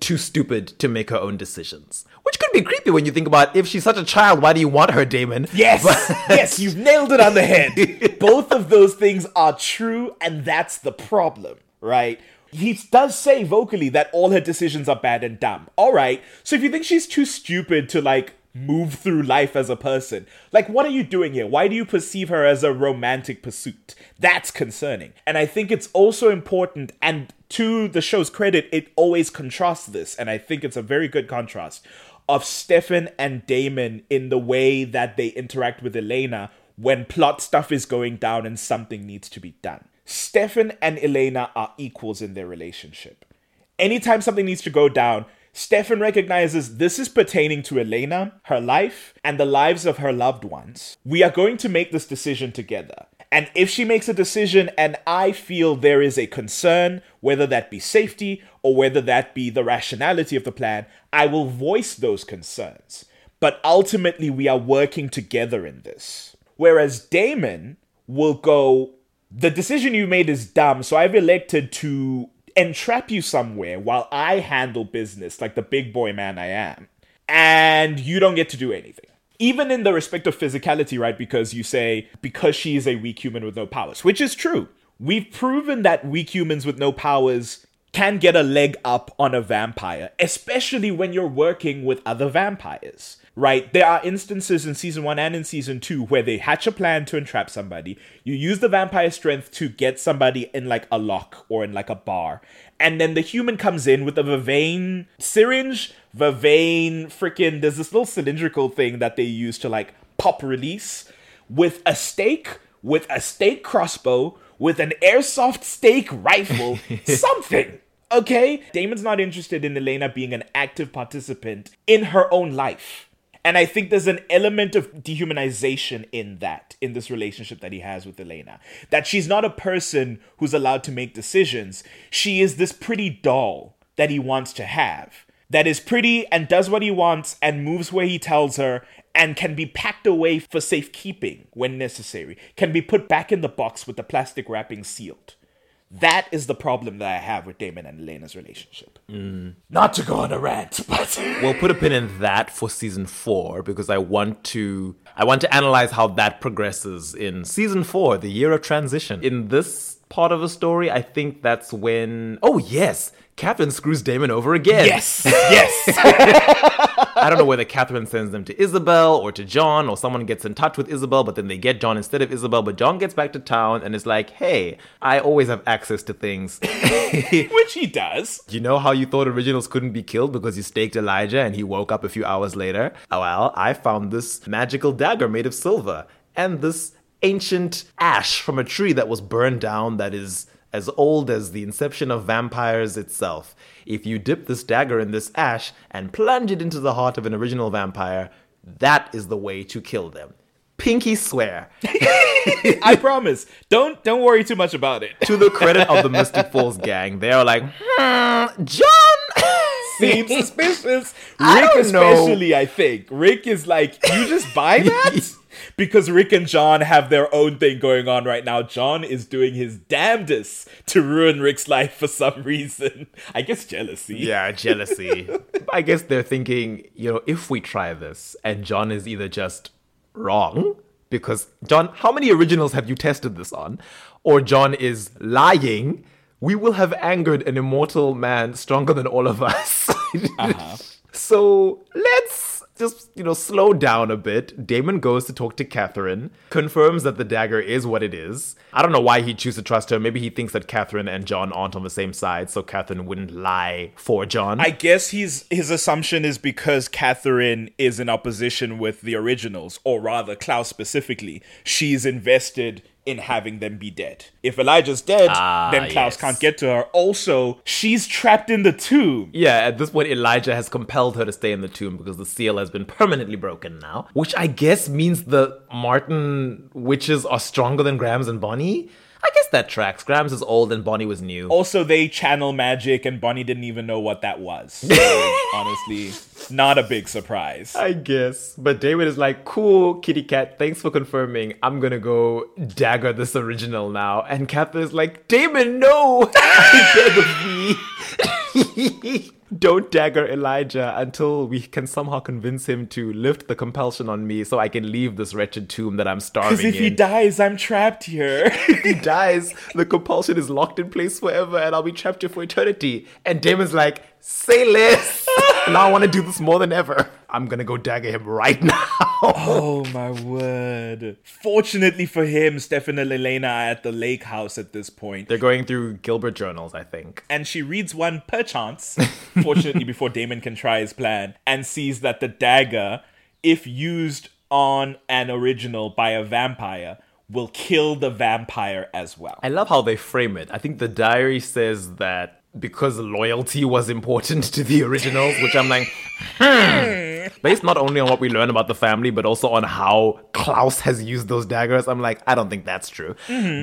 too stupid to make her own decisions. Which could be creepy when you think about if she's such a child, why do you want her, Damon? Yes, yes, you've nailed it on the head. Both of those things are true, and that's the problem, right? He does say vocally that all her decisions are bad and dumb. All right, so if you think she's too stupid to like move through life as a person, like what are you doing here? Why do you perceive her as a romantic pursuit? That's concerning. And I think it's also important, and to the show's credit, it always contrasts this, and I think it's a very good contrast of Stefan and Damon in the way that they interact with Elena when plot stuff is going down and something needs to be done. Stefan and Elena are equals in their relationship. Anytime something needs to go down, Stefan recognizes this is pertaining to Elena, her life, and the lives of her loved ones. We are going to make this decision together. And if she makes a decision and I feel there is a concern, whether that be safety or whether that be the rationality of the plan, I will voice those concerns. But ultimately, we are working together in this. Whereas Damon will go, the decision you made is dumb, so I've elected to entrap you somewhere while I handle business like the big boy man I am. And you don't get to do anything. Even in the respect of physicality, right? Because you say, because she is a weak human with no powers, which is true. We've proven that weak humans with no powers can get a leg up on a vampire, especially when you're working with other vampires, right? There are instances in season one and in season two where they hatch a plan to entrap somebody. You use the vampire strength to get somebody in like a lock or in like a bar. And then the human comes in with a Vervain syringe, Vervain freaking, there's this little cylindrical thing that they use to like pop release with a stake, with a stake crossbow, with an airsoft stake rifle, something. Okay? Damon's not interested in Elena being an active participant in her own life. And I think there's an element of dehumanization in that, in this relationship that he has with Elena. That she's not a person who's allowed to make decisions. She is this pretty doll that he wants to have. That is pretty and does what he wants and moves where he tells her and can be packed away for safekeeping when necessary, can be put back in the box with the plastic wrapping sealed. That is the problem that I have with Damon and Elena's relationship. Mm. Not to go on a rant, but We'll put a pin in that for season four because I want to I want to analyze how that progresses in season four, the year of transition. In this part of a story, I think that's when oh yes, Katherine screws Damon over again. yes, yes. I don't know whether Katherine sends them to Isobel or to John, or someone gets in touch with Isobel, but then they get John instead of Isobel. But John gets back to town and is like, hey, I always have access to things. Which he does. you know how you thought originals couldn't be killed because you staked Elijah and he woke up a few hours later? Oh, Well, I found this magical dagger made of silver and this ancient ash from a tree that was burned down that is as old as the inception of vampires itself. If you dip this dagger in this ash and plunge it into the heart of an original vampire, that is the way to kill them. Pinky swear. I promise. Don't don't worry too much about it. to the credit of the Mystic Falls gang, they are like, hmm, John! Seems suspicious. I Rick know. especially, I think. Rick is like, you just buy that? Because Rick and John have their own thing going on right now. John is doing his damnedest to ruin Rick's life for some reason. I guess jealousy. Yeah, jealousy. I guess they're thinking, you know, if we try this and John is either just wrong, because John, how many originals have you tested this on? Or John is lying, we will have angered an immortal man stronger than all of us. Uh-huh. So let's just, you know, slow down a bit. Damon goes to talk to Katherine, confirms that the dagger is what it is. I don't know why he'd choose to trust her. Maybe he thinks that Katherine and John aren't on the same side, so Katherine wouldn't lie for John. I guess he's his assumption is because Katherine is in opposition with the originals, or rather Klaus specifically. She's invested in having them be dead. If Elijah's dead, Ah, then Klaus yes. can't get to her. Also, she's trapped in the tomb. Yeah, at this point, Elijah has compelled her to stay in the tomb because the seal has been permanently broken now. Which I guess means the Martin witches are stronger than Grams and Bonnie. I guess that tracks. Grams is old and Bonnie was new. Also, they channel magic, and Bonnie didn't even know what that was. So, honestly, not a big surprise. I guess. But David is like, cool, kitty cat, thanks for confirming. I'm gonna go dagger this original now. And Katherine is like, Damon, no! I beg of thee. Don't dagger Elijah until we can somehow convince him to lift the compulsion on me so I can leave this wretched tomb that I'm starving Because if he dies, I'm trapped here. if he dies, the compulsion is locked in place forever and I'll be trapped here for eternity. And Damon's like, say less. and I want to do this more than ever. I'm gonna go dagger him right now. Oh my word. Fortunately for him, Stefan and Elena are at the lake house at this point. They're going through Gilbert journals, I think. And she reads one perchance, fortunately before Damon can try his plan, and sees that the dagger, if used on an original by a vampire, will kill the vampire as well. I love how they frame it. I think the diary says that because loyalty was important to the originals, which I'm like, hmm. Based not only on what we learn about the family, but also on how Klaus has used those daggers, I'm like, I don't think that's true.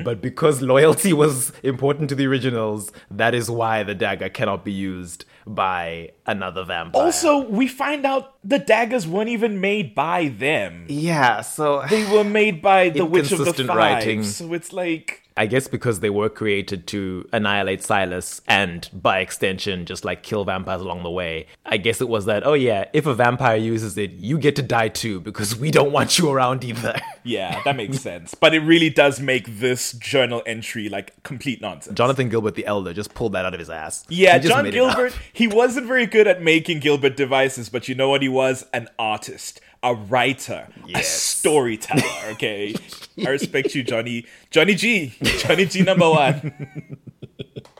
But because loyalty was important to the originals, that is why the dagger cannot be used by another vampire. Also, we find out the daggers weren't even made by them. yeah, so They were made by the Witch of the Five. writing. So it's like I guess because they were created to annihilate Silas and by extension just like kill vampires along the way. I guess it was that, oh yeah, if a vampire uses it, you get to die too because we don't want you around either. Yeah, that makes sense. But it really does make this journal entry like complete nonsense. Jonathan Gilbert the Elder just pulled that out of his ass. yeah, John made it up. Gilbert, he wasn't very good at making Gilbert devices, but you know what he was? An artist, a writer, a storyteller, okay? I respect you, Johnny. Johnny G. Johnny G number one.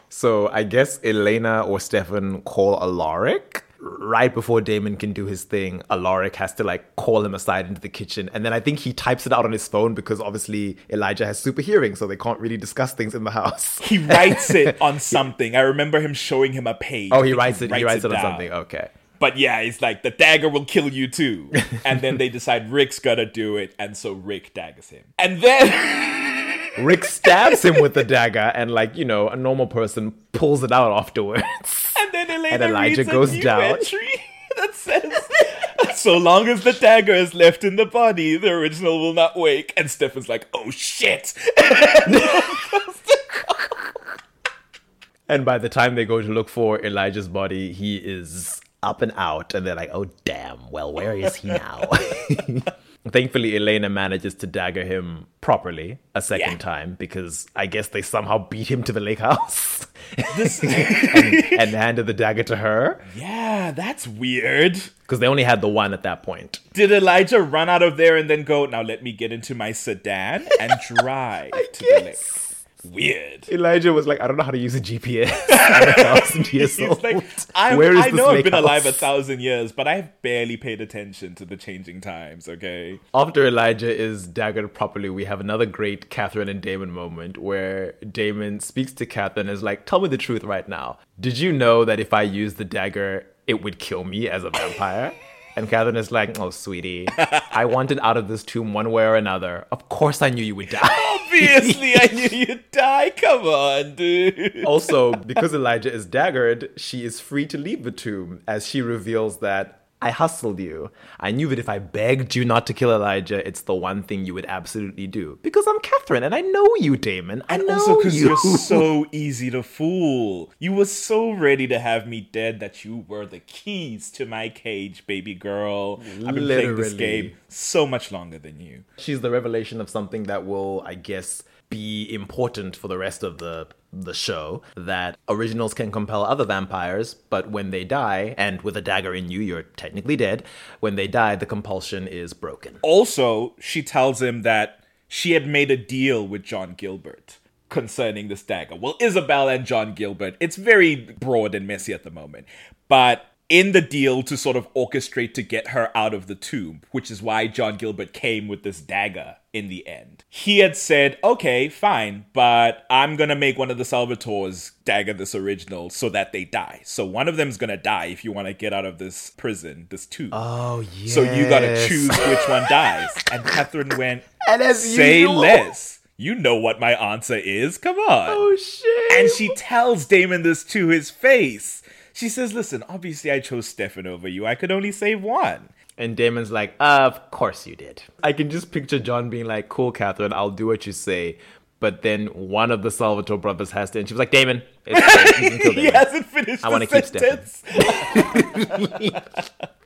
So I guess Elena or Stefan call Alaric. right before Damon can do his thing, Alaric has to like call him aside into the kitchen. And then I think he types it out on his phone because obviously Elijah has super hearing, so they can't really discuss things in the house. He writes it on something. I remember him showing him a page. Oh, he think writes it. He writes it on something. Okay. But yeah, it's like the dagger will kill you too. And then they decide Rick's gonna do it, and so Rick daggers him. And then Rick stabs him with the dagger, and like you know, a normal person pulls it out afterwards. and then Elena And Elijah goes down. that says, "So long as the dagger is left in the body, the original will not wake." And Stefan's like, "Oh shit!" And by the time they go to look for Elijah's body, he is up and out, and they're like, "Oh damn! Well, where is he now?" Thankfully, Elena manages to dagger him properly a second Yeah. time because I guess they somehow beat him to the lake house and, and handed the dagger to her yeah, that's weird. because they only had the one at that point. Did Elijah run out of there and then go, now let me get into my sedan and drive to the lake? Weird. Elijah was like, "I don't know how to use a GPS. A thousand years old. like, I'm, Where is I this know I've been alive a thousand years, but I've barely paid attention to the changing times, okay? After Elijah is daggered properly, we have another great Katherine and Damon moment where Damon speaks to Katherine and is like, Tell me the truth right now. Did you know that if I use the dagger, it would kill me as a vampire? And Katherine is like, Oh, sweetie, I wanted out of this tomb one way or another. Of course I knew you would die. Oh Obviously, I knew you'd die. Come on, dude. also, because Elijah is daggered, she is free to leave the tomb as she reveals that I hustled you. I knew that if I begged you not to kill Elijah, it's the one thing you would absolutely do. Because I'm Katherine and I know you, Damon. I And know also because you. you're so easy to fool. You were so ready to have me dead that you were the keys to my cage, baby girl. I've been playing this game so much longer than you. She's the revelation of something that will, I guess, be important for the rest of the the show that originals can compel other vampires but when they die and with a dagger in you you're technically dead when they die the compulsion is broken Also, she tells him that she had made a deal with John Gilbert concerning this dagger. Well, Isobel and John Gilbert, it's very broad and messy at the moment. But in the deal to sort of orchestrate to get her out of the tomb, which is why John Gilbert came with this dagger in the end. He had said, okay, fine, but I'm gonna make one of the Salvatores dagger this original so that they die. So one of them's gonna die if you wanna get out of this prison, this tomb. oh yeah So you gotta choose which one dies. And Katherine went, And as say usual- less. You know what my answer is. Come on. oh shit and she tells Damon this to his face. She says, Listen, obviously I chose Stefan over you. I could only save one. And Damon's like, of course you did. I can just picture John being like, cool, Katherine, I'll do what you say. But then one of the Salvatore brothers has to, and she was like, Damon, it's great. You can kill he hasn't finished I the wanna keep sentence.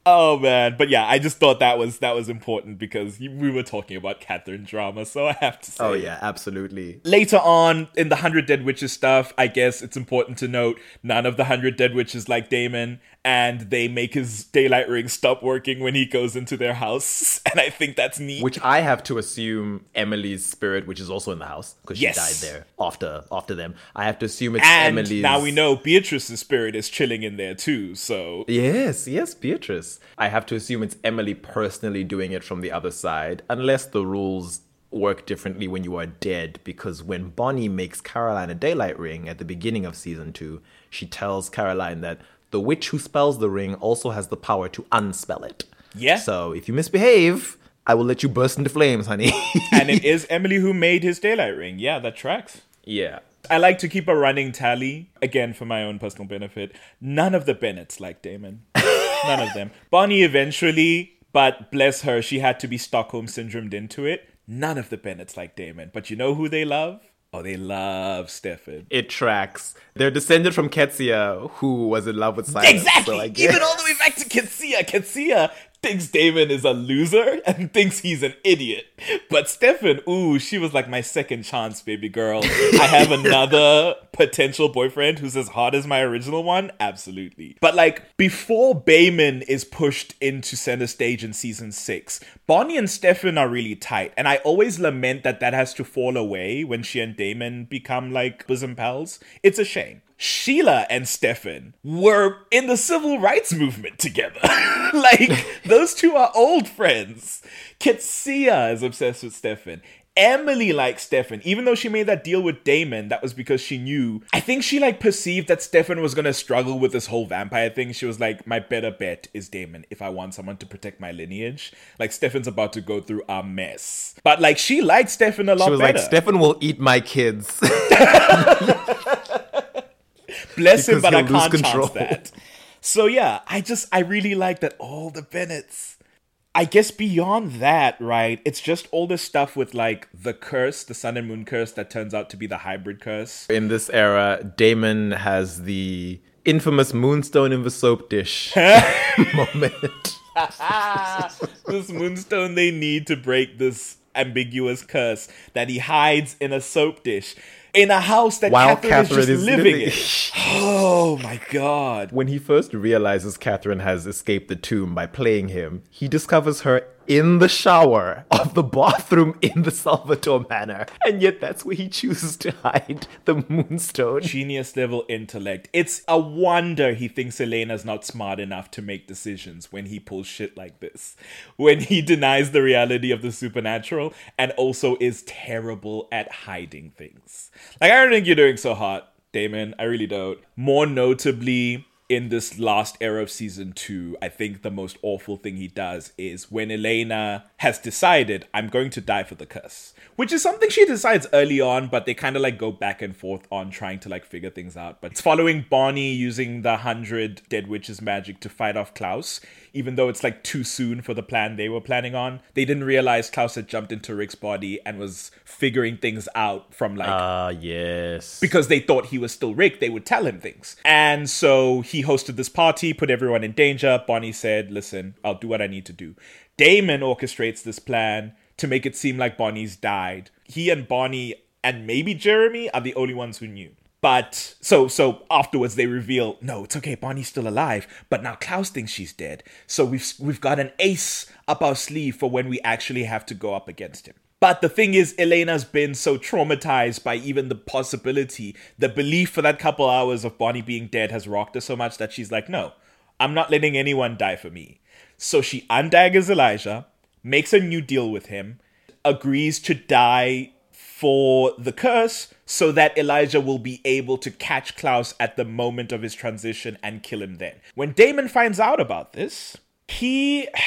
oh man, but yeah, I just thought that was that was important because we were talking about Katherine drama, so I have to say. Oh, yeah, absolutely. Later on in the Hundred Dead Witches stuff, I guess it's important to note none of the Hundred Dead Witches like Damon, and they make his daylight ring stop working when he goes into their house, and I think that's neat. Which I have to assume Emily's spirit, which is also in the house, because she Yes. died there after after them. I have to assume it's and Emily's. now we know Beatrice's spirit is chilling in there too. So Yes, yes, Beatrice. I have to assume it's Emily personally doing it from the other side, unless the rules work differently when you are dead. Because when Bonnie makes Caroline a daylight ring at the beginning of season two, she tells Caroline that the witch who spells the ring also has the power to unspell it. Yeah. So if you misbehave, I will let you burst into flames, honey. and it is Emily who made his daylight ring. Yeah, that tracks. yeah. I like to keep a running tally, again for my own personal benefit. None of the Bennetts like Damon. None of them. Bonnie eventually, but bless her, she had to be Stockholm syndromed into it. None of the Bennetts like Damon. But you know who they love? Oh, they love Stefan. It tracks. They're descended from Qetsiyah, who was in love with Simon. Exactly. So Even all the way back to Qetsiyah. Qetsiyah thinks Damon is a loser and thinks he's an idiot. But Stefan, ooh, she was like my second chance, baby girl. I have another potential boyfriend who's as hot as my original one? Absolutely. But like before Bamon is pushed into center stage in season six, Bonnie and Stefan are really tight. And I always lament that that has to fall away when she and Damon become like bosom pals. It's a shame. Sheila and Stefan were in the civil rights movement together. like, those two are old friends. Qetsiyah is obsessed with Stefan. Emily likes Stefan, even though she made that deal with Damon. That was because she knew. I think she like perceived that Stefan was gonna struggle with this whole vampire thing. She was like, "My better bet is Damon if I want someone to protect my lineage." Like Stefan's about to go through a mess, but like she liked Stefan a lot She was better. like, Stefan will eat my kids. Bless him, but I can't control. chance that. So yeah, I just I really like that all the Bennetts. I guess beyond that, right? It's just all this stuff with like the curse, the sun and moon curse that turns out to be the hybrid curse. in this era, Damon has the infamous moonstone in the soap dish moment. this moonstone they need to break this ambiguous curse that he hides in a soap dish in a house that While Katherine, Katherine is just is living living- in. Oh my god. When he first realizes Katherine has escaped the tomb by playing him, he discovers her in the shower of the bathroom in the Salvatore Manor. And yet that's where he chooses to hide the moonstone. genius level intellect. It's a wonder he thinks Elena's not smart enough to make decisions when he pulls shit like this. When he denies the reality of the supernatural and also is terrible at hiding things. Like, I don't think you're doing so hot, Damon. I really don't. More notably, in this last era of season two, I think the most awful thing he does is when Elena has decided, I'm going to die for the curse, which is something she decides early on, but they kind of like go back and forth on trying to like figure things out. But it's following Bonnie using the hundred dead witches magic to fight off Klaus, even though it's like too soon for the plan they were planning on. They didn't realize Klaus had jumped into Rick's body and was figuring things out from like Ah, yes. because they thought he was still Rick, they would tell him things. And so he hosted this party, put everyone in danger. Bonnie said, Listen, I'll do what I need to do. Damon orchestrates this plan to make it seem like Bonnie's died. He and Bonnie and maybe Jeremy are the only ones who knew. But so so afterwards they reveal, no, it's okay, Bonnie's still alive, but now Klaus thinks she's dead. So we've we've got an ace up our sleeve for when we actually have to go up against him. But the thing is, Elena's been so traumatized by even the possibility, the belief for that couple hours of Bonnie being dead has rocked her so much that she's like, no, I'm not letting anyone die for me. So she undaggers Elijah, makes a new deal with him, agrees to die for the curse so that Elijah will be able to catch Klaus at the moment of his transition and kill him then. When Damon finds out about this, he.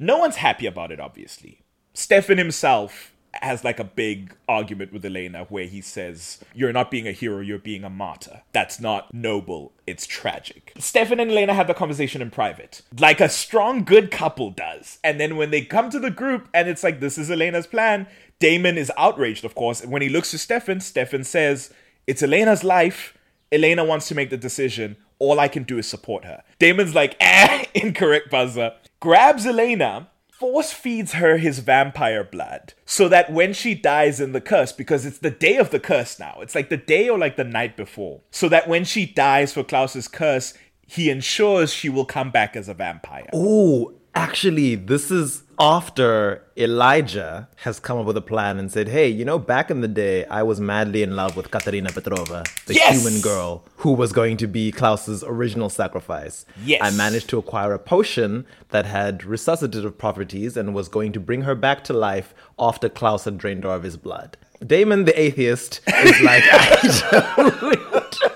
No one's happy about it, obviously. Stefan himself has like a big argument with Elena where he says, You're not being a hero, you're being a martyr. That's not noble, it's tragic. Stefan and Elena have the conversation in private, like a strong, good couple does. And then when they come to the group and it's like, This is Elena's plan, Damon is outraged, of course. And when he looks to Stefan, Stefan says, It's Elena's life. Elena wants to make the decision. All I can do is support her. Damon's like, eh, incorrect buzzer. Grabs Elena, force feeds her his vampire blood so that when she dies in the curse, because it's the day of the curse now, it's like the day or like the night before, so that when she dies for Klaus's curse, he ensures she will come back as a vampire. Ooh, actually, this is after Elijah has come up with a plan and said, Hey, you know, back in the day, I was madly in love with Katerina Petrova, the Yes! human girl who was going to be Klaus's original sacrifice. Yes. I managed to acquire a potion that had resuscitative properties and was going to bring her back to life after Klaus had drained her of his blood. Damon the atheist is like, I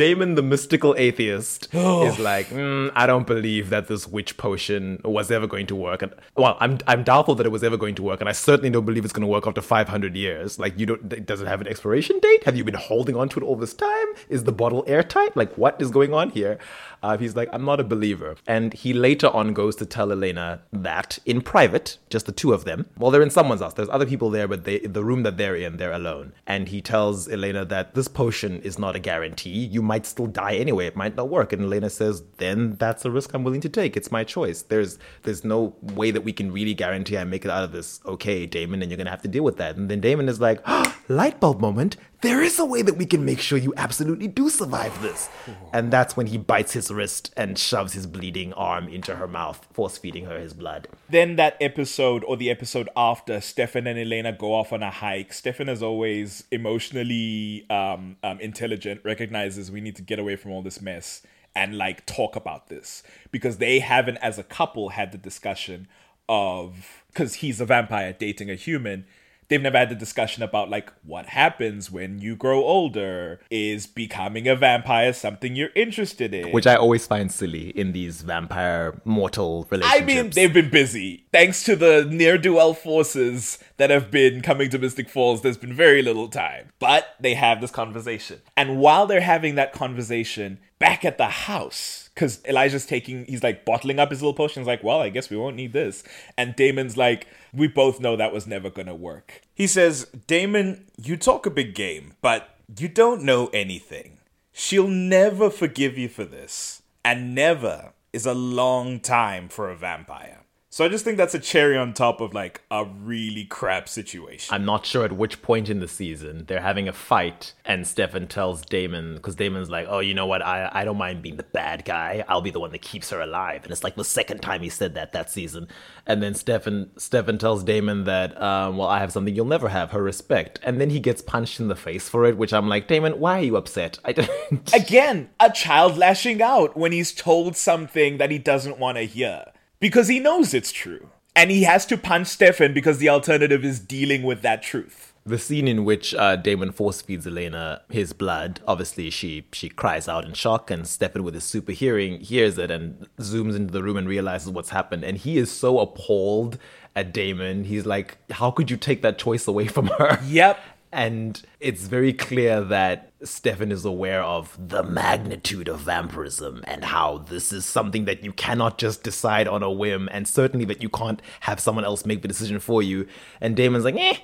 Damon, the mystical atheist, is like, "Mm, I don't believe that this witch potion was ever going to work. And well, I'm I'm doubtful that it was ever going to work, and I certainly don't believe it's going to work after 500 years. Like, you don't it does it have an expiration date? Have you been holding on to it all this time? Is the bottle airtight? Like, what is going on here? Uh, he's like, I'm not a believer, and he later on goes to tell Elena that in private, just the two of them. Well, they're in someone's house. There's other people there, but they the room that they're in, they're alone. And he tells Elena that this potion is not a guarantee. You might still die anyway. It might not work. And Elena says, "Then that's a risk I'm willing to take. It's my choice. There's there's no way that we can really guarantee I make it out of this okay, Damon, and you're gonna have to deal with that." And then Damon is like, "Light bulb moment. There is a way that we can make sure you absolutely do survive this. And that's when he bites his wrist and shoves his bleeding arm into her mouth, force feeding her his blood. Then that episode or the episode after, Stefan and Elena go off on a hike. Stefan is always emotionally um, um, intelligent, recognizes we need to get away from all this mess and like talk about this because they haven't, as a couple, had the discussion of because he's a vampire dating a human they've never had the discussion about like what happens when you grow older is becoming a vampire something you're interested in Which I always find silly in these vampire mortal relationships. I mean, they've been busy. Thanks to the near duel forces that have been coming to Mystic Falls, there's been very little time. But they have this conversation. And while they're having that conversation, back at the house, because Elijah's taking, he's like bottling up his little potions, like, well, I guess we won't need this. And Damon's like, we both know that was never gonna work. He says, Damon, you talk a big game, but you don't know anything. She'll never forgive you for this. And never is a long time for a vampire. So I just think that's a cherry on top of like a really crap situation. I'm not sure at which point in the season they're having a fight, and Stefan tells Damon, because Damon's like, Oh, you know what? I, I don't mind being the bad guy. I'll be the one that keeps her alive. And it's like the second time he said that that season. And then Stefan, Stefan tells Damon that, um, Well, I have something you'll never have her respect. And then he gets punched in the face for it, which I'm like, Damon, why are you upset? I don't. Again, a child lashing out when he's told something that he doesn't want to hear because he knows it's true. And he has to punch Stefan because the alternative is dealing with that truth. The scene in which uh, Damon force feeds Elena his blood, obviously she she cries out in shock, and Stefan, with his super hearing, hears it and zooms into the room and realizes what's happened. And he is so appalled at Damon. He's like, "How could you take that choice away from her?" Yep. And it's very clear that Stefan is aware of the magnitude of vampirism and how this is something that you cannot just decide on a whim, and certainly that you can't have someone else make the decision for you. And Damon's like, eh.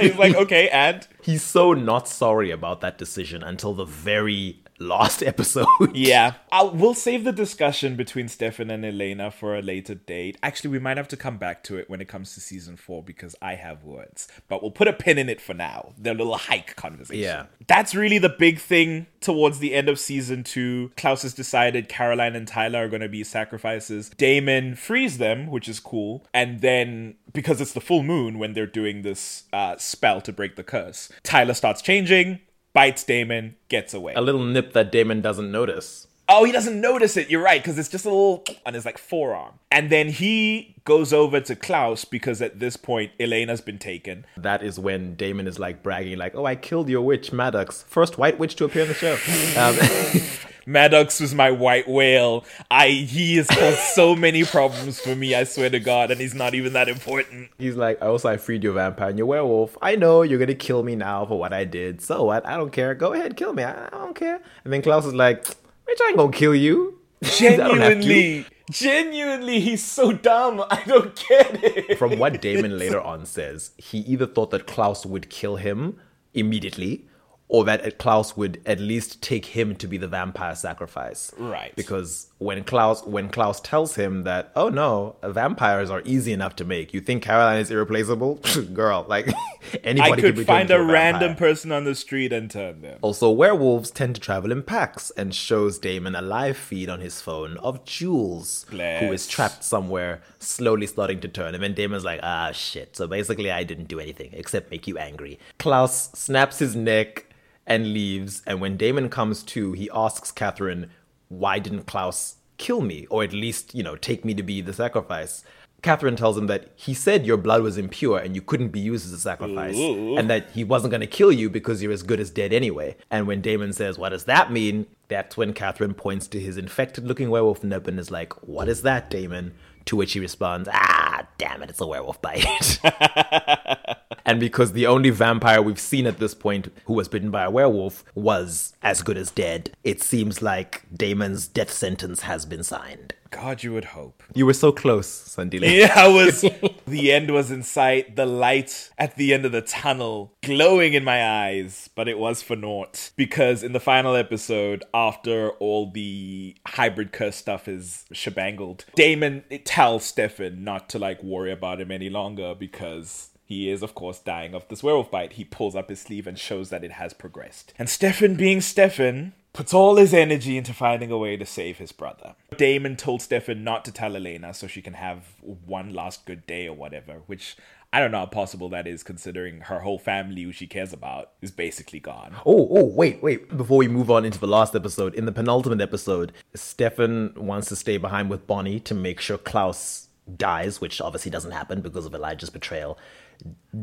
He's like, okay, and He's so not sorry about that decision until the very last episode. yeah, I'll, we'll save the discussion between Stefan and Elena for a later date. Actually, we might have to come back to it when it comes to season four because I have words. But we'll put a pin in it for now. The little hike conversation. Yeah. That's really the big thing towards the end of season two. Klaus has decided Caroline and Tyler are going to be sacrifices. Damon frees them, which is cool. And then, because it's the full moon when they're doing this uh, spell to break the curse, Tyler starts changing, bites Damon, gets away. A little nip that Damon doesn't notice. Oh, he doesn't notice it. You're right, because it's just a little on his like forearm. And then he goes over to Klaus because at this point Elena's been taken. That is when Damon is like bragging, like, "Oh, I killed your witch, Maddox, first white witch to appear in the show." Um, Maddox was my white whale. I he has caused so many problems for me. I swear to God, and he's not even that important. he's like, "I also I freed your vampire and your werewolf. I know you're gonna kill me now for what I did. So what? I don't care. Go ahead, kill me. I, I don't care." And then Klaus is like, "Bitch, I ain't gonna kill you." I don't have to." Genuinely, genuinely, he's so dumb. I don't get it. From what Damon later on says, he either thought that Klaus would kill him immediately, or that Klaus would at least take him to be the vampire sacrifice. Right. Because when Klaus when Klaus tells him that, oh no, vampires are easy enough to make. You think Caroline is irreplaceable? Girl, like anybody I could could be find a into random person on the street and turn them. Also, werewolves tend to travel in packs and shows Damon a live feed on his phone of Jules, who is trapped somewhere, slowly starting to turn. And then Damon's like, ah, shit. So basically, I didn't do anything except make you angry. Klaus snaps his neck and leaves. And when Damon comes to, he asks Katherine, why didn't Klaus kill me? Or at least, you know, take me to be the sacrifice. Katherine tells him that he said your blood was impure and you couldn't be used as a sacrifice, and that he wasn't going to kill you because you're as good as dead anyway. And when Damon says, What does that mean? That's when Katherine points to his infected looking werewolf nip and is like, What is that, Damon? To which he responds, Ah, damn it, it's a werewolf bite. and because the only vampire we've seen at this point who was bitten by a werewolf was as good as dead, it seems like Damon's death sentence has been signed. God, you would hope. You were so close, Sandile. Yeah, I was. the end was in sight. The light at the end of the tunnel glowing in my eyes, but it was for naught. Because in the final episode, after all the hybrid curse stuff is shebangled, Damon tells Stefan not to like worry about him any longer because He is, of course, dying of this werewolf bite. He pulls up his sleeve and shows that it has progressed. And Stefan, being Stefan, puts all his energy into finding a way to save his brother. Damon told Stefan not to tell Elena so she can have one last good day or whatever, which I don't know how possible that is considering her whole family, who she cares about, is basically gone. Oh, oh, wait, wait. Before we move on into the last episode, in the penultimate episode, Stefan wants to stay behind with Bonnie to make sure Klaus dies, which obviously doesn't happen because of Elijah's betrayal.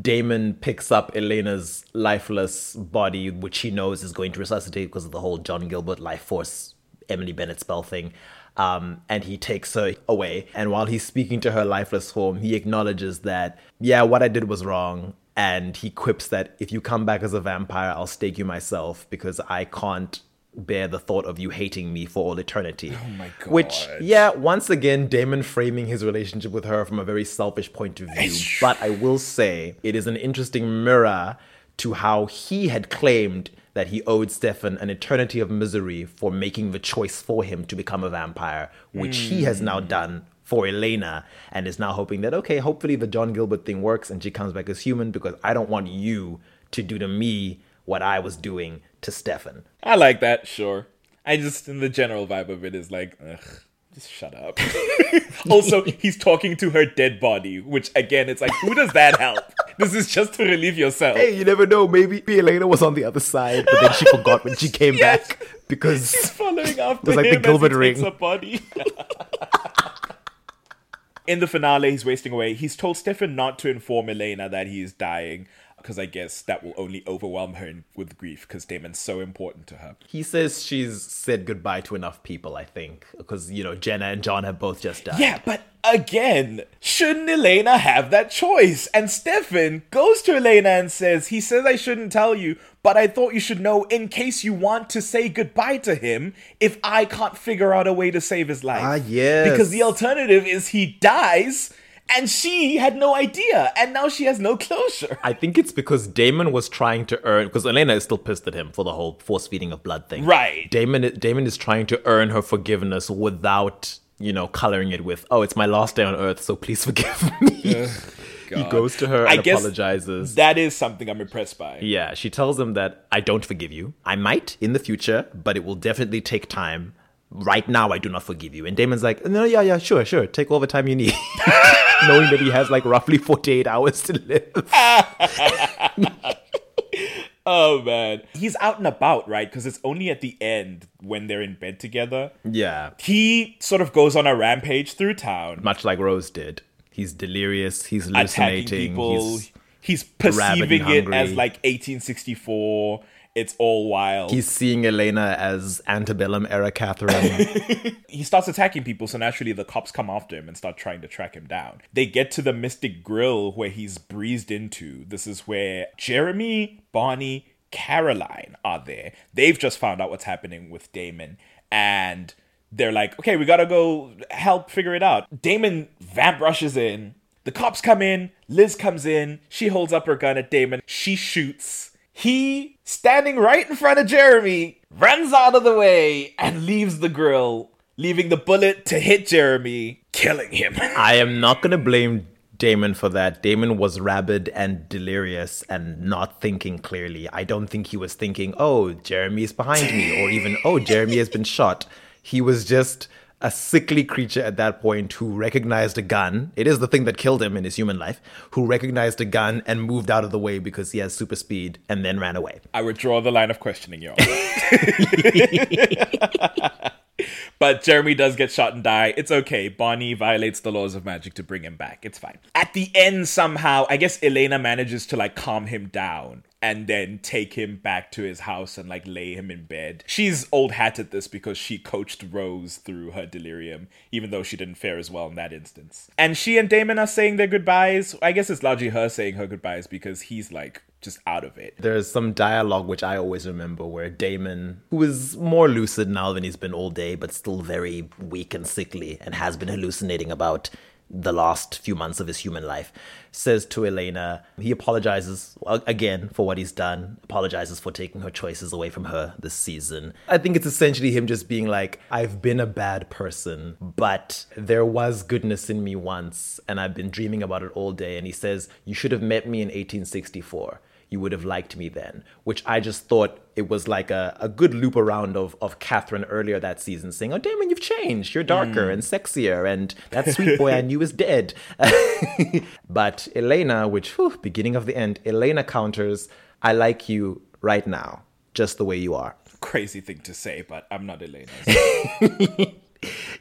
Damon picks up Elena's lifeless body, which he knows is going to resuscitate because of the whole John Gilbert life force Emily Bennett spell thing. Um, and he takes her away. And while he's speaking to her lifeless form, he acknowledges that, yeah, what I did was wrong. And he quips that if you come back as a vampire, I'll stake you myself because I can't bear the thought of you hating me for all eternity. Oh my God. Which, yeah, once again, Damon framing his relationship with her from a very selfish point of view. But I will say it is an interesting mirror to how he had claimed that he owed Stefan an eternity of misery for making the choice for him to become a vampire, which he has now hmm. done for Elena and is now hoping that, okay, hopefully the John Gilbert thing works and she comes back as human because I don't want you to do to me what I was doing to Stefan. I like that, sure. I just, in the general vibe of it, is like, ugh, just shut up. also, he's talking to her dead body, which again, it's like, who does that help? This is just to relieve yourself. Hey, you never know. Maybe Elena was on the other side, but then she forgot when she came Yes. back because He's following after was like the Gilbert ring. a body. In the finale, he's wasting away. He's told Stefan not to inform Elena that he is dying, because I guess that will only overwhelm her in- with grief, because Damon's so important to her. he says she's said goodbye to enough people. I think because you know Jenna and John have both just died. Yeah, but again, shouldn't Elena have that choice? And Stefan goes to Elena and says, He says I shouldn't tell you, but I thought you should know in case you want to say goodbye to him if I can't figure out a way to save his life. Ah, yes. Because the alternative is he dies. And she had no idea, and now she has no closure. I think it's because Damon was trying to earn because Elena is still pissed at him for the whole force feeding of blood thing. Right. Damon Damon is trying to earn her forgiveness without you know coloring it with oh it's my last day on earth so please forgive me. he goes to her I and apologizes. That is something I'm impressed by. Yeah, she tells him that I don't forgive you. I might in the future, but it will definitely take time. Right now, I do not forgive you. And Damon's like, no, yeah, yeah, sure, sure. Take all the time you need. Knowing that he has like roughly 48 hours to live. Oh man. He's out and about, right? Because it's only at the end when they're in bed together. Yeah, He sort of goes on a rampage through town, much like Rose did. He's delirious. He's attacking hallucinating. people. He's, He's, perceiving it as like 1864. It's all wild. he's seeing Elena as antebellum era Katherine. he starts attacking people, so naturally the cops come after him and start trying to track him down. They get to the Mystic Grill where he's breezed into. This is where Jeremy, Bonnie, Caroline are there. They've just found out what's happening with Damon, and they're like, okay, we gotta go help figure it out. Damon vamp rushes in. The cops come in. Liz comes in. She holds up her gun at Damon. She shoots. He, standing right in front of Jeremy, runs out of the way and leaves the grill, leaving the bullet to hit Jeremy, killing him. I am not going to blame Damon for that. Damon was rabid and delirious and not thinking clearly. I don't think he was thinking, oh, Jeremy is behind me, or even, oh, Jeremy has been shot. He was just a sickly creature at that point who recognized a gun. It is the thing that killed him in his human life, who recognized a gun and moved out of the way because he has super speed and then ran away. I withdraw the line of questioning, y'all. but Jeremy does get shot and die. It's okay. Bonnie violates the laws of magic to bring him back. It's fine. At the end, somehow, I guess Elena manages to like calm him down and then take him back to his house and like lay him in bed. She's old hat at this because she coached Rose through her delirium, even though she didn't fare as well in that instance. And she and Damon are saying their goodbyes. I guess it's largely her saying her goodbyes because he's like just out of it. There's some dialogue which I always remember where Damon, who is more lucid now than he's been all day, but still very weak and sickly, and has been hallucinating about the last few months of his human life, says to Elena, he apologizes again for what he's done, apologizes for taking her choices away from her this season. I think it's essentially him just being like, I've been a bad person, but there was goodness in me once, and I've been dreaming about it all day. And he says, You should have met me in 1864 you would have liked me then, which I just thought it was like a, a good loop around of, of Katherine earlier that season saying, Oh, Damon, you've changed. You're darker mm. and sexier, and that sweet boy I knew is dead. but Elena, which, whew, beginning of the end, Elena counters, I like you right now, just the way you are. Crazy thing to say, but I'm not Elena.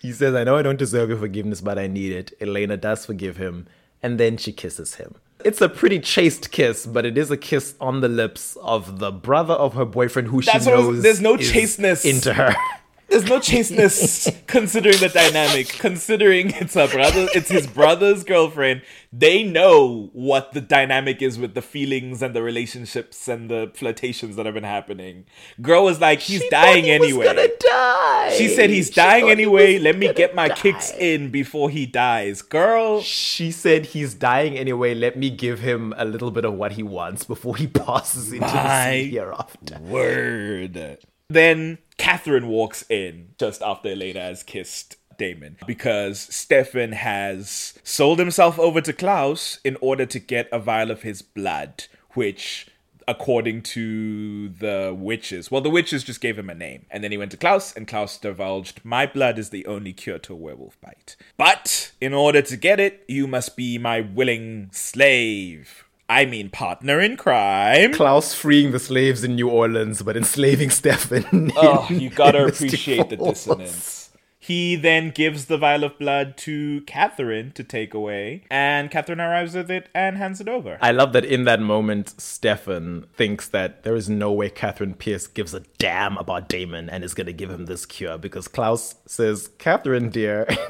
He says, I know I don't deserve your forgiveness, but I need it. Elena does forgive him, and then she kisses him. It's a pretty chaste kiss, but it is a kiss on the lips of the brother of her boyfriend who That's she knows there's no is chasteness. into her. There's no chasteness considering the dynamic, considering it's a brother, it's his brother's girlfriend. They know what the dynamic is with the feelings and the relationships and the flirtations that have been happening. Girl was like, he's She dying he was anyway. gonna die. She said he's She dying anyway. Let me get my die. kicks in before he dies. Girl, She said he's dying anyway. Let me give him a little bit of what he wants before he passes into the My sea hereafter. Word. Then Katherine walks in just after Elena has kissed Damon because Stefan has sold himself over to Klaus in order to get a vial of his blood, which according to the witches well the witches just gave him a name. And then he went to klaus and klaus divulged my blood is the only cure to a werewolf bite. But in order to get it you must be my willing slave i mean partner in crime Klaus freeing the slaves in New Orleans, but enslaving Stefan. Oh, in- you gotta appreciate the dissonance. He then gives the vial of blood to Katherine to take away, and Katherine arrives with it and hands it over. I love that in that moment, Stefan thinks that there is no way Katherine Pierce gives a damn about Damon and is going to give him this cure because Klaus says, Katherine, dear,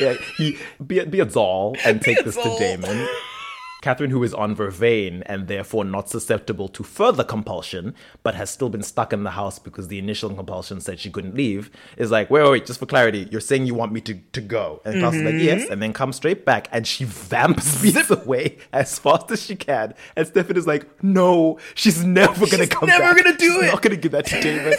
yeah, he, be, be a doll and take this to. Damon. Katherine, who is on Vervain and therefore not susceptible to further compulsion, but has still been stuck in the house because the initial compulsion said she couldn't leave, is like, wait, wait, wait, just for clarity, you're saying you want me to, to go. And Klaus is like, Mm-hmm. yes, and then comes straight back and she vamps speeds away as fast as she can. And Stefan is like, no, she's never gonna come never back. gonna do She's it." not gonna give that to David.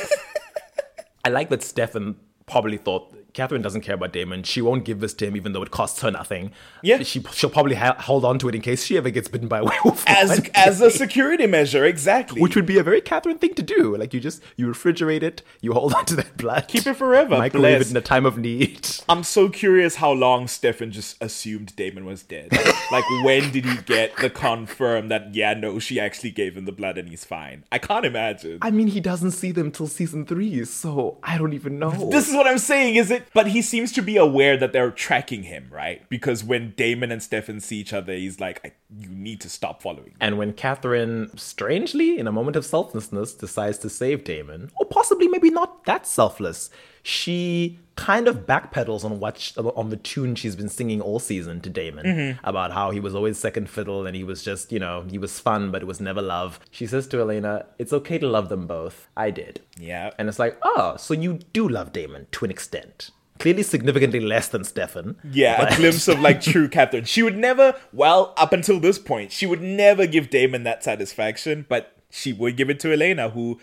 I like that Stefan probably thought Katherine doesn't care about Damon. She won't give this to him, even though it costs her nothing. Yeah. she she'll probably ha- hold on to it in case she ever gets bitten by a werewolf. as as a security measure, exactly. which would be a very Katherine thing to do. Like you just you refrigerate it, you hold on to that blood, Keep it forever, microwave blessed. it in a time of need. I'm so curious how long Stefan just assumed Damon was dead. like, when did he get the confirm that, yeah, no, she actually gave him the blood and he's fine? I can't imagine. I mean, he doesn't see them till season three, so I don't even know. This is what I'm saying, is it? But he seems to be aware that they're tracking him, right? Because when Damon and Stefan see each other, he's like, "You need to stop following." me." And when Katherine, strangely, in a moment of selflessness, decides to save Damon, or possibly maybe not that selfless, she kind of backpedals on what sh- on the tune she's been singing all season to Damon mm-hmm. about how he was always second fiddle and he was just, you know, he was fun, but it was never love. She says to Elena, "It's okay to love them both. I did." Yeah. And it's like, oh, so you do love Damon to an extent. Clearly, significantly less than Stefan. Yeah, but- a glimpse of like true Katherine. She would never, well, up until this point, she would never give Damon that satisfaction, but she would give it to Elena, who,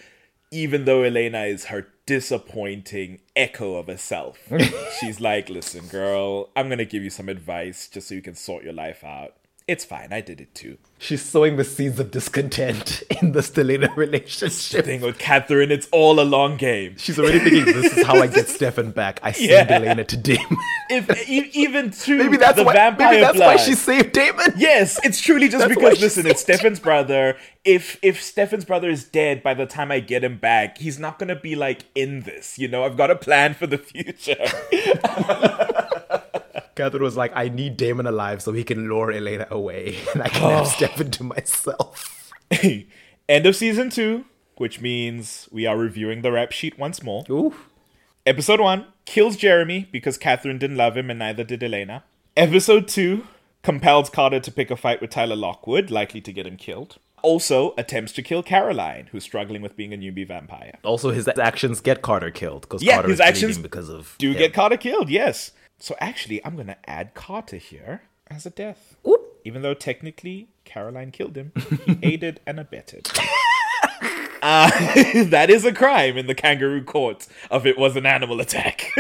even though Elena is her disappointing echo of herself, she's like, listen, girl, I'm gonna give you some advice just so you can sort your life out. It's fine, I did it too. She's sowing the seeds of discontent in the Stelena relationship. Thing with Katherine, it's all a long game. She's already thinking, this is how I get Stefan back. I send Yeah. Elena to Damon. If even to maybe that's the why. vampire Maybe that's blood. why she saved Damon. Yes, it's truly just That's because listen, it's Stefan's brother. If if Stefan's brother is dead by the time I get him back, he's not gonna be like in this. You know, I've got a plan for the future. Katherine was like, I need Damon alive so he can lure Elena away, and I can have oh. Stefan to myself. End of season two, which means we are reviewing the rap sheet once more. Ooh. Episode one kills Jeremy because Katherine didn't love him and neither did Elena. Episode two compels Carter to pick a fight with Tyler Lockwood, likely to get him killed. Also attempts to kill Caroline, who's struggling with being a newbie vampire. Also, his actions get Carter killed because Yeah, Carter his is actions because of Do him. get Carter killed, yes. So actually, I'm gonna add Carter here as a death. Oop. Even though technically Caroline killed him, he aided and abetted. Uh, that is a crime in the kangaroo court of it was an animal attack.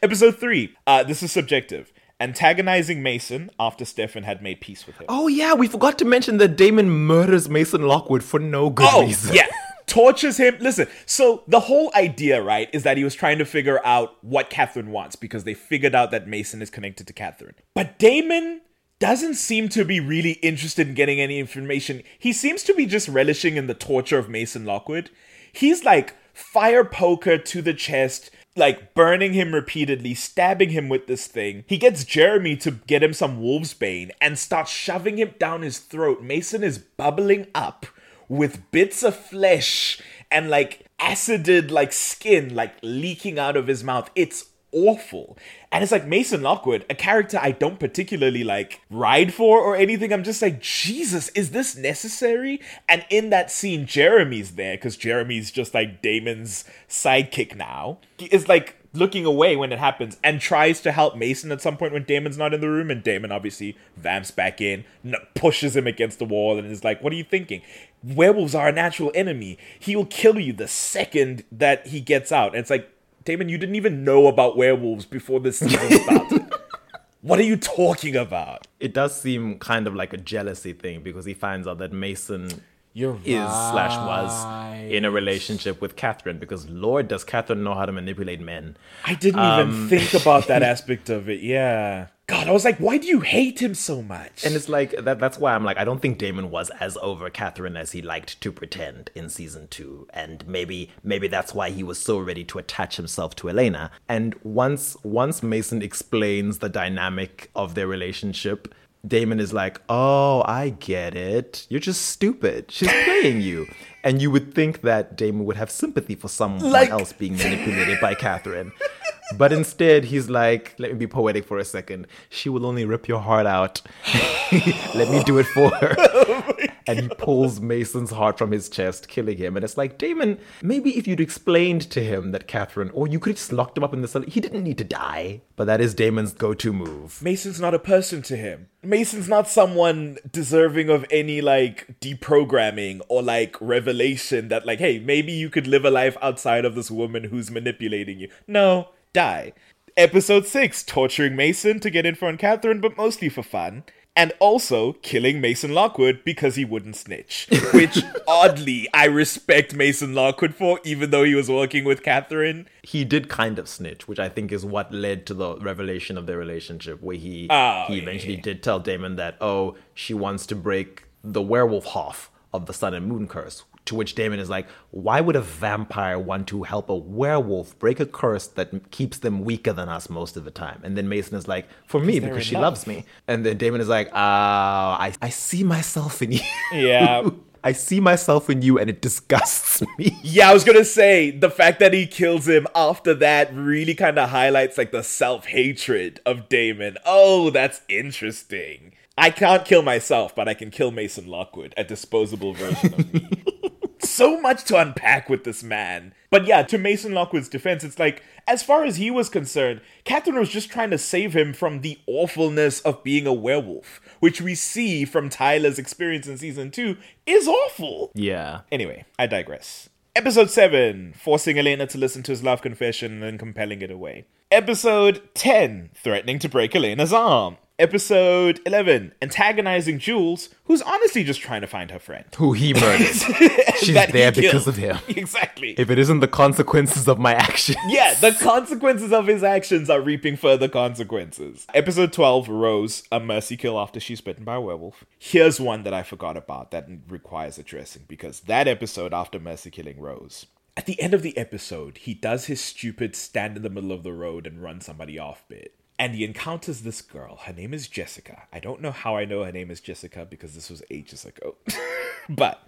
Episode 3. Uh, this is subjective. Antagonizing Mason after Stefan had made peace with him. Oh yeah, we forgot to mention that Damon murders Mason Lockwood for no good Oh, reason. yeah. Tortures him. Listen, so the whole idea, right, is that he was trying to figure out what Katherine wants because they figured out that Mason is connected to Katherine. But Damon doesn't seem to be really interested in getting any information. He seems to be just relishing in the torture of Mason Lockwood. He's like fire poker to the chest, like burning him repeatedly, stabbing him with this thing. He gets Jeremy to get him some wolf's bane and starts shoving him down his throat. Mason is bubbling up with bits of flesh and like acided like skin like leaking out of his mouth. It's awful. And it's like Mason Lockwood, a character I don't particularly like ride for or anything. I'm just like, Jesus, is this necessary? And in that scene, Jeremy's there because Jeremy's just like Damon's sidekick now. He is like looking away when it happens and tries to help Mason at some point when Damon's not in the room. And Damon obviously vamps back in, n- pushes him against the wall, and is like, What are you thinking? Werewolves are a natural enemy. He will kill you the second that he gets out. And it's like, Damon, you didn't even know about werewolves before this season started. what are you talking about? It does seem kind of like a jealousy thing because he finds out that Mason You're is slash was in a relationship with Katherine because Lord does Katherine know how to manipulate men. I didn't even um, think about that aspect of it. Yeah. God, I was like, why do you hate him so much? And it's like that that's why I'm like I don't think Damon was as over Katherine as he liked to pretend in season 2 and maybe maybe that's why he was so ready to attach himself to Elena. And once once Mason explains the dynamic of their relationship, Damon is like, "Oh, I get it. You're just stupid. She's playing you." And you would think that Damon would have sympathy for someone Like- else being manipulated by Katherine. But instead, he's like, let me be poetic for a second. She will only rip your heart out. let me do it for her. Oh and he pulls Mason's heart from his chest, killing him. And it's like, Damon, maybe if you'd explained to him that Katherine, or you could have just locked him up in the cell, he didn't need to die. But that is Damon's go to move. Mason's not a person to him. Mason's not someone deserving of any like deprogramming or like revelation that like, hey, maybe you could live a life outside of this woman who's manipulating you. No, die. Episode 6, torturing Mason to get info on Katherine, but mostly for fun. And also killing Mason Lockwood because he wouldn't snitch. Which oddly I respect Mason Lockwood for, even though he was working with Katherine. He did kind of snitch, which I think is what led to the revelation of their relationship, where he Oh, he eventually did tell Damon that, oh, she wants to break the werewolf half of the sun and moon curse. To which Damon is like, why would a vampire want to help a werewolf break a curse that keeps them weaker than us most of the time? And then Mason is like, for me, because she love. loves me. And then Damon is like, ah, I, I see myself in you. Yeah. I see myself in you and it disgusts me. Yeah, I was gonna say the fact that he kills him after that really kind of highlights like the self hatred of Damon. Oh, that's interesting. I can't kill myself, but I can kill Mason Lockwood, a disposable version of me. so much to unpack with this man. But yeah, to Mason Lockwood's defense, it's like, as far as he was concerned, Katherine was just trying to save him from the awfulness of being a werewolf, which we see from Tyler's experience in season two is awful. Yeah. Anyway, I digress. Episode 7 Forcing Elena to listen to his love confession and then compelling it away. Episode 10 Threatening to break Elena's arm. Episode 11 Antagonizing Jules, who's honestly just trying to find her friend. Who he murdered. She's there because of him. Exactly. If it isn't the consequences of my actions. yeah, the consequences of his actions are reaping further consequences. Episode 12 Rose, a mercy kill after she's bitten by a werewolf. Here's one that I forgot about that requires addressing because that episode after mercy killing Rose. At the end of the episode, he does his stupid stand in the middle of the road and run somebody off bit. And he encounters this girl. Her name is Jessica. I don't know how I know her name is Jessica because this was ages ago. but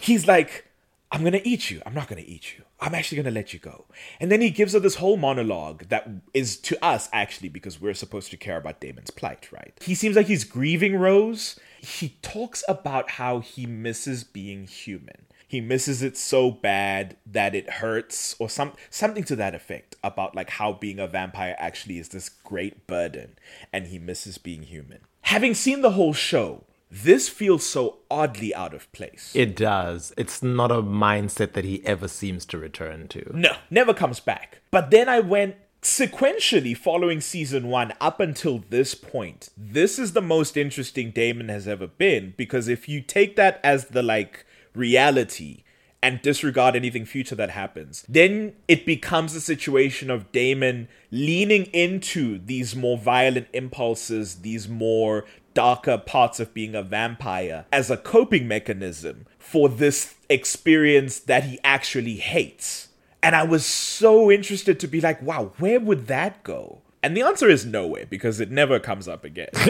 he's like, I'm gonna eat you. I'm not gonna eat you. I'm actually gonna let you go. And then he gives her this whole monologue that is to us actually because we're supposed to care about Damon's plight, right? He seems like he's grieving Rose, he talks about how he misses being human. He misses it so bad that it hurts, or some something to that effect about like how being a vampire actually is this great burden, and he misses being human. Having seen the whole show, this feels so oddly out of place. It does. It's not a mindset that he ever seems to return to. No, never comes back. But then I went sequentially following season one up until this point. This is the most interesting Damon has ever been because if you take that as the like reality and disregard anything future that happens, then it becomes a situation of Damon leaning into these more violent impulses, these more darker parts of being a vampire as a coping mechanism for this experience that he actually hates. And I was so interested to be like, wow, where would that go? And the answer is nowhere because it never comes up again. so,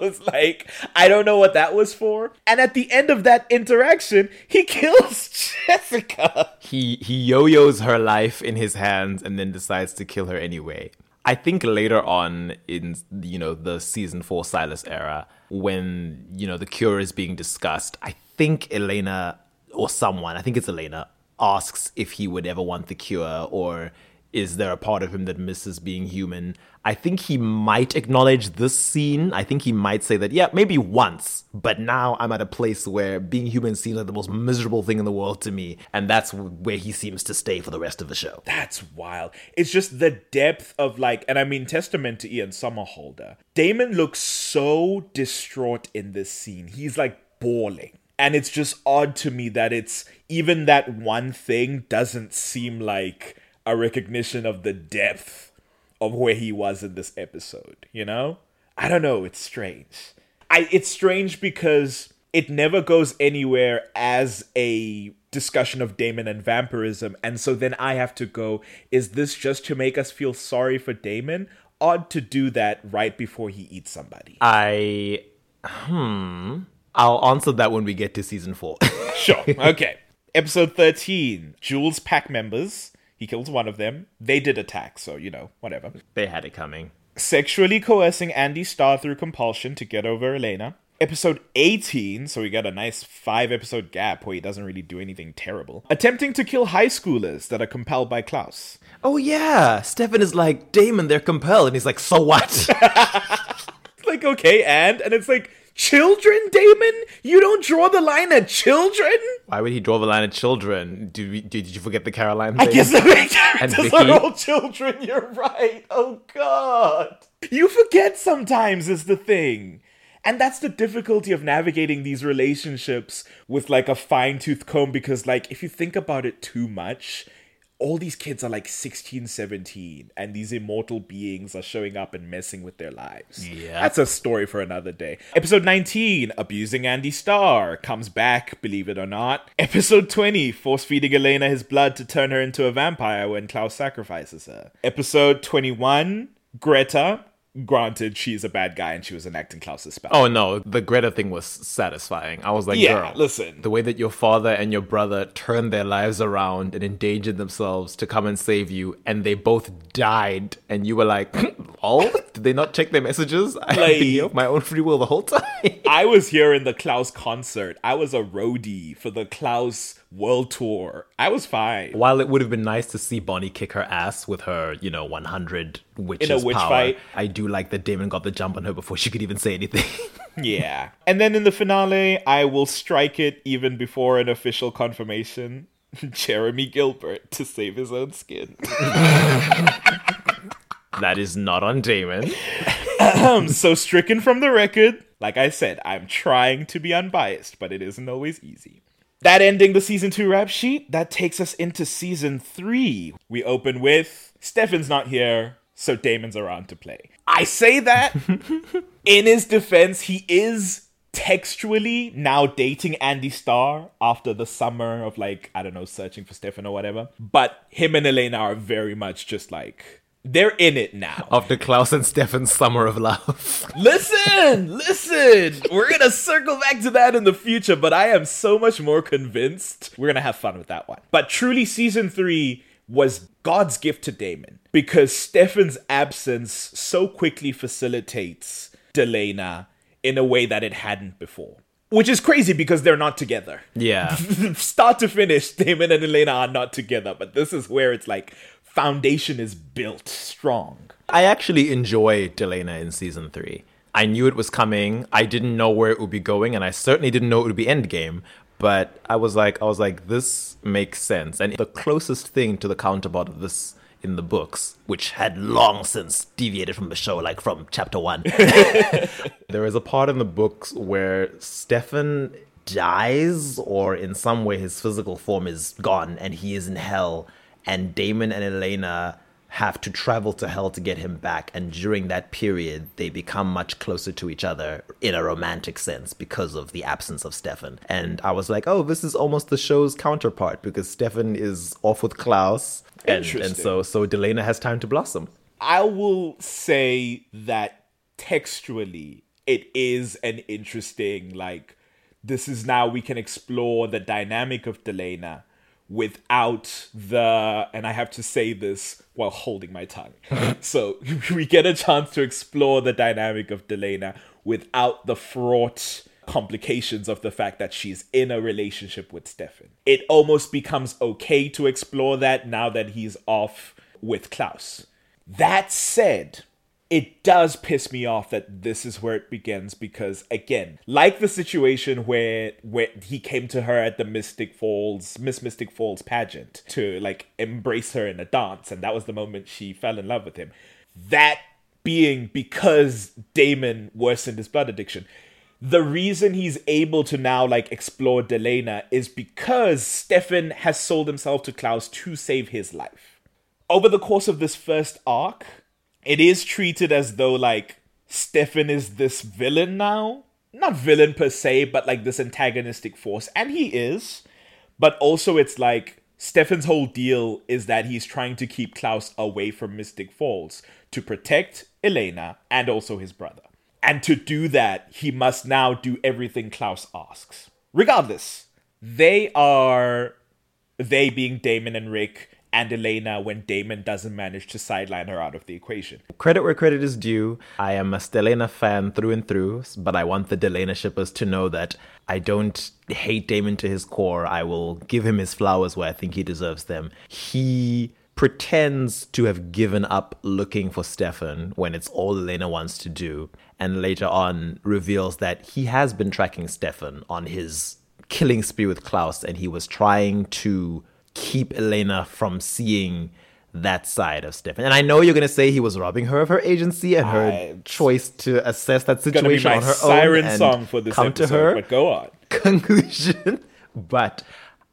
it's like, I don't know what that was for. And at the end of that interaction, he kills Jessica. He he yo-yos her life in his hands and then decides to kill her anyway. I think later on in you know the season 4 Silas era when you know the cure is being discussed, I think Elena or someone, I think it's Elena asks if he would ever want the cure or is there a part of him that misses being human? I think he might acknowledge this scene. I think he might say that, yeah, maybe once, but now I'm at a place where being human seems like the most miserable thing in the world to me. And that's where he seems to stay for the rest of the show. That's wild. It's just the depth of like, and I mean, testament to Ian Somerhalder. Damon looks so distraught in this scene. He's like bawling. And it's just odd to me that it's even that one thing doesn't seem like a recognition of the depth of where he was in this episode, you know? I don't know, it's strange. I it's strange because it never goes anywhere as a discussion of Damon and vampirism, and so then I have to go, is this just to make us feel sorry for Damon? Odd to do that right before he eats somebody. I hmm I'll answer that when we get to season 4. Sure. Okay. Episode 13. Jules pack members. He kills one of them. They did attack, so, you know, whatever. they had it coming. Sexually coercing Andie Star through compulsion to get over Elena. Episode 18, so we got a nice five episode gap where he doesn't really do anything terrible. Attempting to kill high schoolers that are compelled by Klaus. Oh yeah, Stefan is like, Damon, they're compelled. And he's like, so what? It's like, okay, and? And it's like, children, Damon? You don't draw the line at children? Why would he draw the line at children? Did, we, did you forget the Caroline thing? I guess the main characters are all children. You're right. Oh God, you forget sometimes is the thing, and that's the difficulty of navigating these relationships with like a fine tooth comb. Because like, if you think about it too much. All these kids are like 16, 17, and these immortal beings are showing up and messing with their lives. Yeah. That's a story for another day. Episode 19, Abusing Andie Star, comes back, believe it or not. Episode 20, force feeding Elena his blood to turn her into a vampire when Klaus sacrifices her. Episode 21, Greta. Granted, she's a bad guy and she was enacting Klaus's spell. Oh no, the Greta thing was satisfying. I was like, Yeah, girl, listen. the way that your father and your brother turned their lives around and endangered themselves to come and save you, and they both died, and you were like, oh, did they not check their messages? I've Like- been here of my own free will the whole time. I was here in the Klaus concert. I was a roadie for the Klaus world tour. I was fine. While it would have been nice to see Bonnie kick her ass with her, you know, 100 witches in a witch power, fight. I do like that Damon got the jump on her before she could even say anything. Yeah. And then in the finale, I will strike it even before an official confirmation. Jeremy Gilbert to save his own skin. that is not on Damon. Um, so stricken from the record. Like I said, I'm trying to be unbiased, but it isn't always easy. That ending the season two rap sheet, that takes us into season three. We open with Stefan's not here, so Damon's around to play. I say that in his defense, he is textually now dating Andie Star after the summer of like, I don't know, searching for Stefan or whatever. But him and Elena are very much just like they're in it now. After Klaus and Stefan's summer of love. Listen, listen. We're going to circle back to that in the future, but I am so much more convinced we're going to have fun with that one. But truly, season three was God's gift to Damon because Stefan's absence so quickly facilitates Delena in a way that it hadn't before. Which is crazy because they're not together. Yeah. Start to finish, Damon and Elena are not together, but this is where it's like foundation is built strong. I actually enjoyed Delena in season three. I knew it was coming. I didn't know where it would be going, and I certainly didn't know it would be Endgame. But I was like, I was like, this makes sense. And the closest thing to the counterpart of this in the books, which had long since deviated from the show, like from chapter one. there is a part in the books where Stefan dies, or in some way his physical form is gone, and he is in hell. And Damon and Elena have to travel to hell to get him back. And during that period, they become much closer to each other in a romantic sense because of the absence of Stefan. And I was like, oh, this is almost the show's counterpart because Stefan is off with Klaus. And, and so, so Delena has time to blossom. I will say that textually, it is an interesting, like, this is now we can explore the dynamic of Delena without the, and I have to say this while holding my tongue. so we get a chance to explore the dynamic of Delena without the fraught complications of the fact that she's in a relationship with Stefan. It almost becomes okay to explore that now that he's off with Klaus. That said, it does piss me off that this is where it begins because again, like the situation where where he came to her at the Mystic Falls Miss Mystic Falls pageant to like embrace her in a dance and that was the moment she fell in love with him. That being because Damon worsened his blood addiction. The reason he's able to now like explore Delena is because Stefan has sold himself to Klaus to save his life over the course of this first arc, it is treated as though like Stefan is this villain now. Not villain per se, but like this antagonistic force. And he is. But also it's like Stefan's whole deal is that he's trying to keep Klaus away from Mystic Falls to protect Elena and also his brother. And to do that, he must now do everything Klaus asks. Regardless, they are they being Damon and Rick and Elena when Damon doesn't manage to sideline her out of the equation. Credit where credit is due. I am a Stelena fan through and through, but I want the Delena shippers to know that I don't hate Damon to his core. I will give him his flowers where I think he deserves them. He pretends to have given up looking for Stefan when it's all Elena wants to do, and later on reveals that he has been tracking Stefan on his killing spree with Klaus, and he was trying to keep Elena from seeing that side of Stefan. And I know you're going to say he was robbing her of her agency and her I- choice to assess that situation on her siren own and song for this come to her but go on. conclusion. But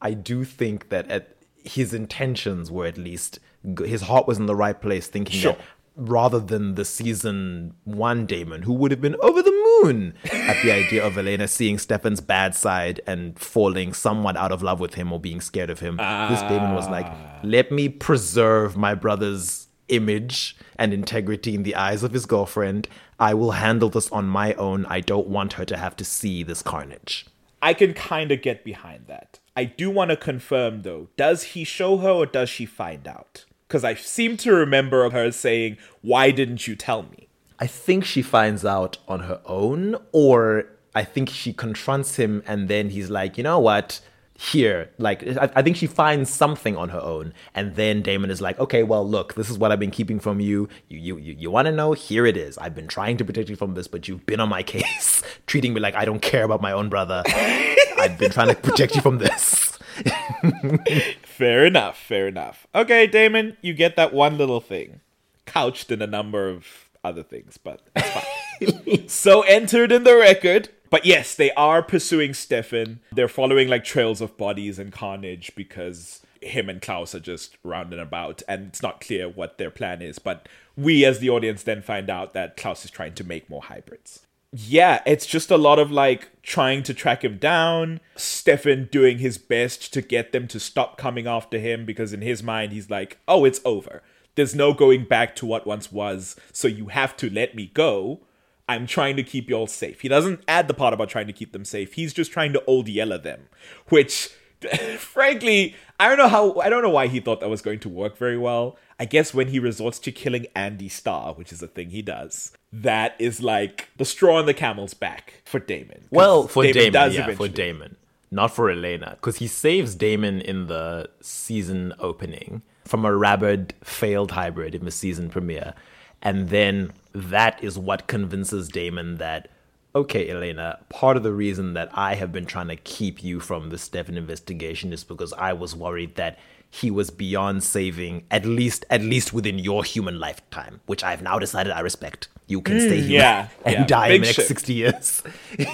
I do think that at his intentions were at least his heart was in the right place, thinking Sure. that rather than the season one Damon, who would have been over the moon at the idea of Elena seeing Stefan's bad side and falling somewhat out of love with him or being scared of him, this Damon was like, let me preserve my brother's image and integrity in the eyes of his girlfriend. I will handle this on my own. I don't want her to have to see this carnage. I can kind of get behind that. I do want to confirm though, does he show her or does she find out? Because I seem to remember of her saying, Why didn't you tell me? I think she finds out on her own, or I think she confronts him and then he's like, you know what? Here, like, I, I think she finds something on her own, and then Damon is like, okay, well, look, this is what I've been keeping from you. You, you, you, you want to know? Here it is. I've been trying to protect you from this, but you've been on my case, treating me like I don't care about my own brother. I've been trying to protect you from this. Fair enough, fair enough. Okay, Damon, you get that one little thing. Couched in a number of other things, but so entered in the record. But yes, they are pursuing Stefan. They're following like trails of bodies and carnage because him and Klaus are just rounding about and it's not clear what their plan is. But we as the audience then find out that Klaus is trying to make more hybrids. Yeah, it's just a lot of like trying to track him down, Stefan doing his best to get them to stop coming after him because in his mind he's like, oh, it's over. There's no going back to what once was, so you have to let me go. I'm trying to keep you all safe. He doesn't add the part about trying to keep them safe. He's just trying to old yeller them, which, frankly, I don't know how I don't know why he thought that was going to work very well. I guess when he resorts to killing Andie Star, which is a thing he does, that is like the straw on the camel's back for Damon. Well, for Damon, does yeah, for Damon, not for Elena, because he saves Damon in the season opening from a rabid failed hybrid in the season premiere, and then that is what convinces Damon that. Okay, Elena, part of the reason that I have been trying to keep you from the Stefan investigation is because I was worried that he was beyond saving at least at least within your human lifetime, which I've now decided I respect. You can stay mm, human yeah, and yeah, die in the next shift. 60 years.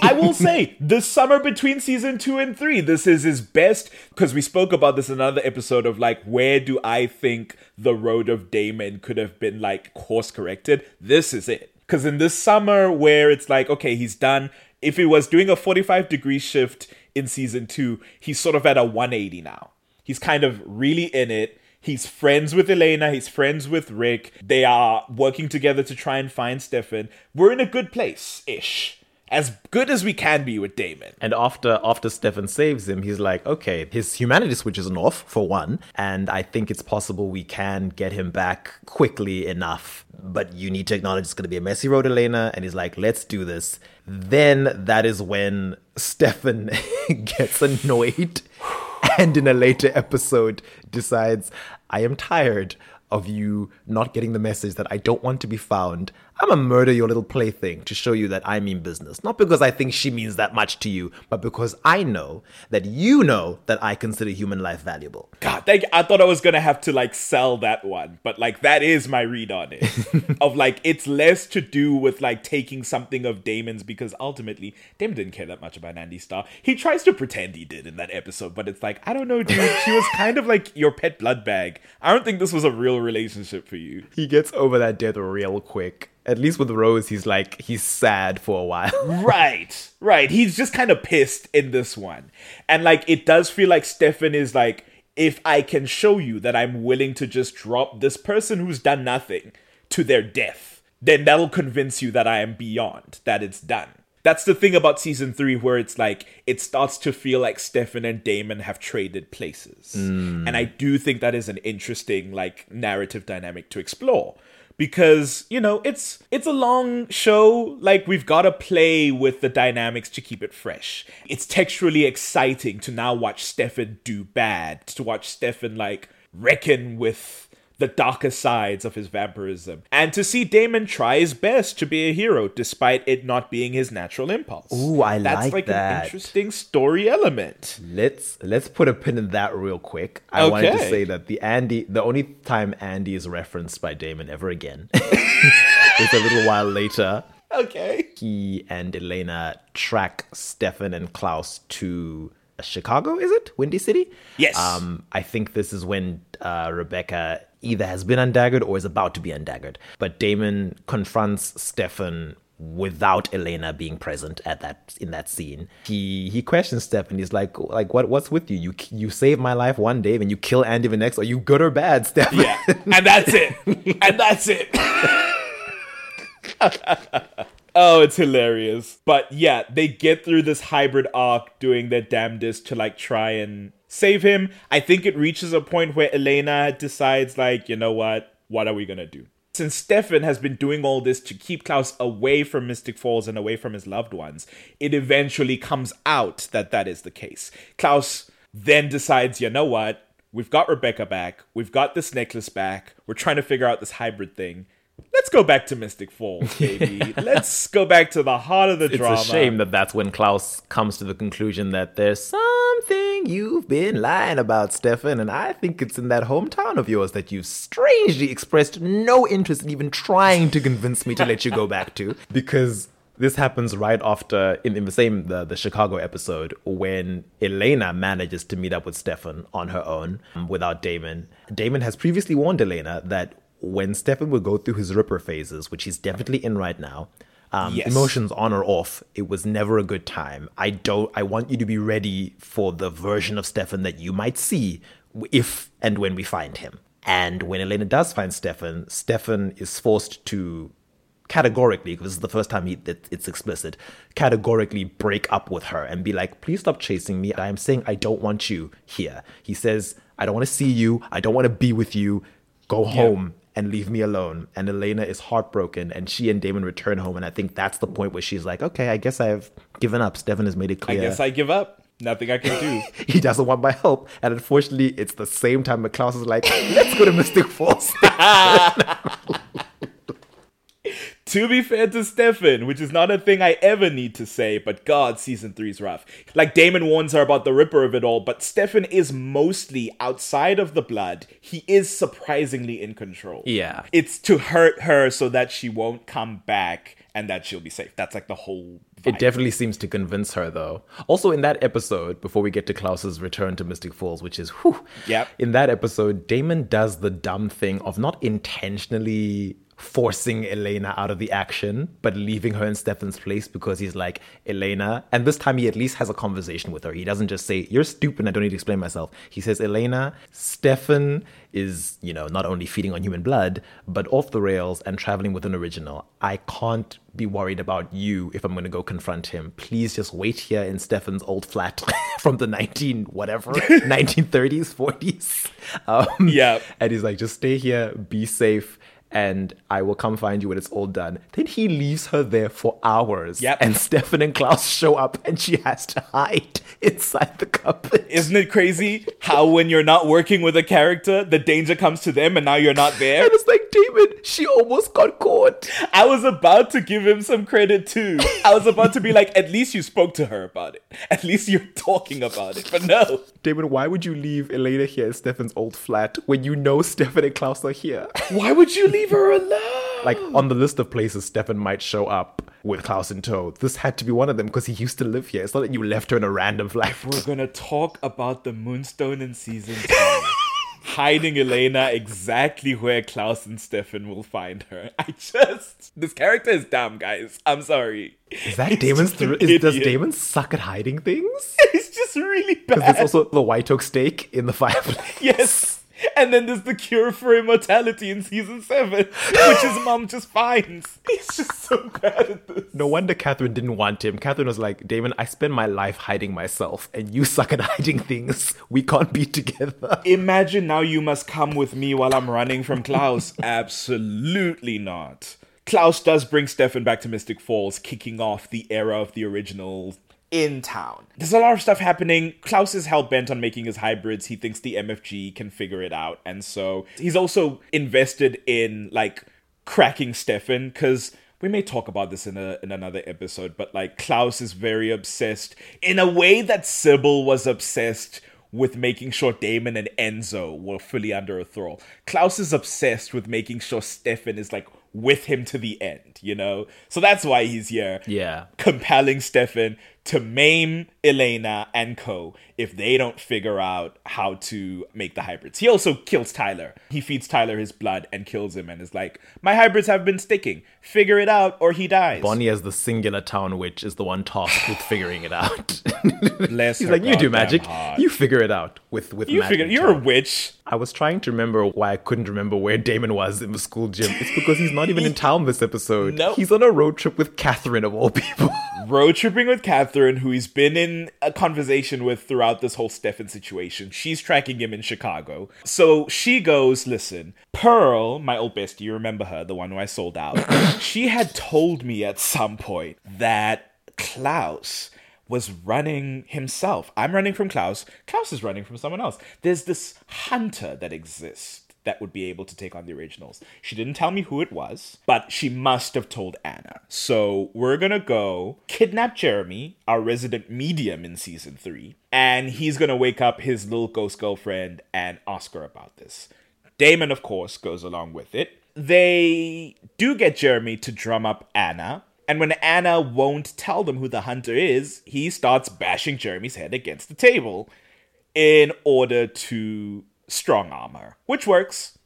I will say the summer between season two and three, this is his best because we spoke about this in another episode of like where do I think the road of Damon could have been like course corrected. This is it because in this summer where it's like okay he's done. If he was doing a forty five degree shift in season two, he's sort of at a one eighty now. He's kind of really in it. He's friends with Elena. He's friends with Rick. They are working together to try and find Stefan. We're in a good place ish. As good as we can be with Damon. And after after Stefan saves him, he's like, okay, his humanity switch isn't off for one, and I think it's possible we can get him back quickly enough. But you need to acknowledge it's going to be a messy road, Elena. And he's like, let's do this. Then that is when Stefan gets annoyed, and in a later episode decides, I am tired of you not getting the message that I don't want to be found. I'm gonna murder your little plaything to show you that I mean business. Not because I think she means that much to you, but because I know that you know that I consider human life valuable. God, thank I thought I was gonna have to like sell that one, but like that is my read on it. of like it's less to do with like taking something of Damon's because ultimately Damon didn't care that much about Andie Star. He tries to pretend he did in that episode, but it's like I don't know, dude. She was kind of like your pet blood bag. I don't think this was a real relationship for you. He gets over that death real quick. At least with Rose, he's like, he's sad for a while. Right, right. He's just kind of pissed in this one. And like it does feel like Stefan is like, if I can show you that I'm willing to just drop this person who's done nothing to their death, then that'll convince you that I am beyond, that it's done. That's the thing about season three, where it's like it starts to feel like Stefan and Damon have traded places. Hmm. And I do think that is an interesting like narrative dynamic to explore because you know it's it's a long show. Like we've got to play with the dynamics to keep it fresh. It's texturally exciting to now watch stefan do bad to watch stefan like reckon with the darker sides of his vampirism and to see damon try his best to be a hero despite it not being his natural impulse Ooh, I like that. that's like like that. an interesting story element Let's let's put a pin in that real quick. I wanted to say that the Andie, the only time Andie is referenced by Damon ever again, is a little while later. okay He and Elena track Stefan and Klaus to Chicago. Is it Windy City? Yes. Um, I think this is when uh, Rebekah either has been undaggered or is about to be undaggered. But Damon confronts Stefan without Elena being present at that in that scene. He he questions Stefan. He's like like what what's with you? You you save my life one day, then you kill Andie the next. Are you good or bad, Stefan? yeah and that's it and that's it oh it's hilarious but yeah they get through this hybrid arc doing their damnedest to like try and save him i think it reaches a point where elena decides like you know what what are we gonna do since Stefan has been doing all this to keep Klaus away from Mystic Falls and away from his loved ones, it eventually comes out that that is the case. Klaus then decides, you know what? We've got Rebekah back. We've got this necklace back. We're trying to figure out this hybrid thing. Let's go back to Mystic Falls, baby. Let's go back to the heart of the It's drama. It's a shame that that's when Klaus comes to the conclusion that there's something you've been lying about, Stefan, and I think it's in that hometown of yours that you've strangely expressed no interest in even trying to convince me to let you go back to. Because this happens right after in, in the same the, the Chicago episode when Elena manages to meet up with Stefan on her own um, without Damon. Damon has previously warned Elena that when Stefan will go through his Ripper phases, which he's definitely in right now, um, Yes. emotions on or off, it was never a good time. I don't. I want you to be ready for the version of Stefan that you might see if and when we find him. And when Elena does find Stefan, Stefan is forced to categorically, because this is the first time he, that it's explicit, categorically break up with her and be like, please stop chasing me. I am saying I don't want you here. He says, I don't want to see you. I don't want to be with you. Go home and leave me alone. And Elena is heartbroken and she and Damon return home. And I think that's the point where she's like, okay, I guess I've given up. Stefan has made it clear. I guess I give up. Nothing I can do. he doesn't want my help. And unfortunately, it's the same time Klaus is like, let's go to Mystic Falls. to be fair to Stefan, which is not a thing I ever need to say, but God, season three's rough. Like Damon warns her about the Ripper of it all, but Stefan is mostly outside of the blood. He is surprisingly in control. Yeah. It's to hurt her so that she won't come back and that she'll be safe. That's like the whole It definitely seems to convince her, though. Also, in that episode, before we get to Klaus's return to Mystic Falls, which is whew, Yep. in that episode, Damon does the dumb thing of not intentionally forcing Elena out of the action, but leaving her in Stefan's place because he's like, Elena, and this time he at least has a conversation with her. He doesn't just say, You're stupid, I don't need to explain myself. He says, Elena, Stefan is, you know, not only feeding on human blood, but off the rails and traveling with an original. I can't be worried about you if I'm going to go confront him. Please just wait here in Stefan's old flat from the 19 whatever 1930s 40s. Um, Yeah. and he's like, just stay here, be safe, and I will come find you when it's all done. Then he leaves her there for hours. Yep. And Stefan and Klaus show up and she has to hide inside the cupboard. Isn't it crazy how when you're not working with a character, the danger comes to them and now you're not there? and it's like, David, she almost got caught. I was about to give him some credit too. I was about to be like, at least you spoke to her about it. At least you're talking about it. But no. David, why would you leave Elena here in Stefan's old flat when you know Stefan and Klaus are here? Why would you leave her alone? like on the list of places Stefan might show up with Klaus in tow, this had to be one of them because he used to live here. It's not that you left her in a random flat. We're gonna talk about the Moonstone in season two. Hiding Elena exactly where Klaus and Stefan will find her. I just this character is dumb, guys. I'm sorry. Is that Damon's? just Th- is, does. Damon suck at hiding things? It's just really There's also the white oak steak in the fireplace. Yes. And then there's the cure for immortality in season seven, which his mom just finds. He's just so bad at this. No wonder Katherine didn't want him. Katherine was like, Damon, I spend my life hiding myself, and you suck at hiding things. We can't be together. Imagine now you must come with me while I'm running from Klaus. Absolutely not. Klaus does bring Stefan back to Mystic Falls, kicking off the era of the originals in town. There's a lot of stuff happening. Klaus is hell bent on making his hybrids. He thinks the MFG can figure it out. And so he's also invested in like cracking Stefan because we may talk about this in a in another episode, but like Klaus is very obsessed in a way that Sybil was obsessed with making sure Damon and Enzo were fully under a thrall. Klaus is obsessed with making sure Stefan is like with him to the end, you know? So that's why he's here. Yeah. Compelling Stefan to maim Elena and Co. if they don't figure out how to make the hybrids. He also kills Tyler. He feeds Tyler his blood and kills him and is like, My hybrids have been sticking. Figure it out or he dies. Bonnie, as the singular town witch, is the one tasked with figuring it out. Bless He's like, you do magic. heart." You figure it out with with You magic figure you're a witch. I was trying to remember why I couldn't remember where Damon was in the school gym. It's because he's not even in town this episode. Nope. He's on a road trip with Katherine of all people. road tripping with Katherine, who he's been in a conversation with throughout this whole Stefan situation. She's tracking him in Chicago. So she goes, Listen, Pearl, my old bestie, you remember her, the one who I sold out, she had told me at some point that Klaus was running himself. I'm running from Klaus. Klaus is running from someone else. There's this hunter that exists that would be able to take on the originals. She didn't tell me who it was, but she must have told Anna. So we're gonna go kidnap Jeremy, our resident medium in season three, and he's gonna wake up his little ghost girlfriend and ask her about this. Damon, of course, goes along with it. They do get Jeremy to drum up Anna. And when Anna won't tell them who the hunter is, he starts bashing Jeremy's head against the table in order to strong armor, which works.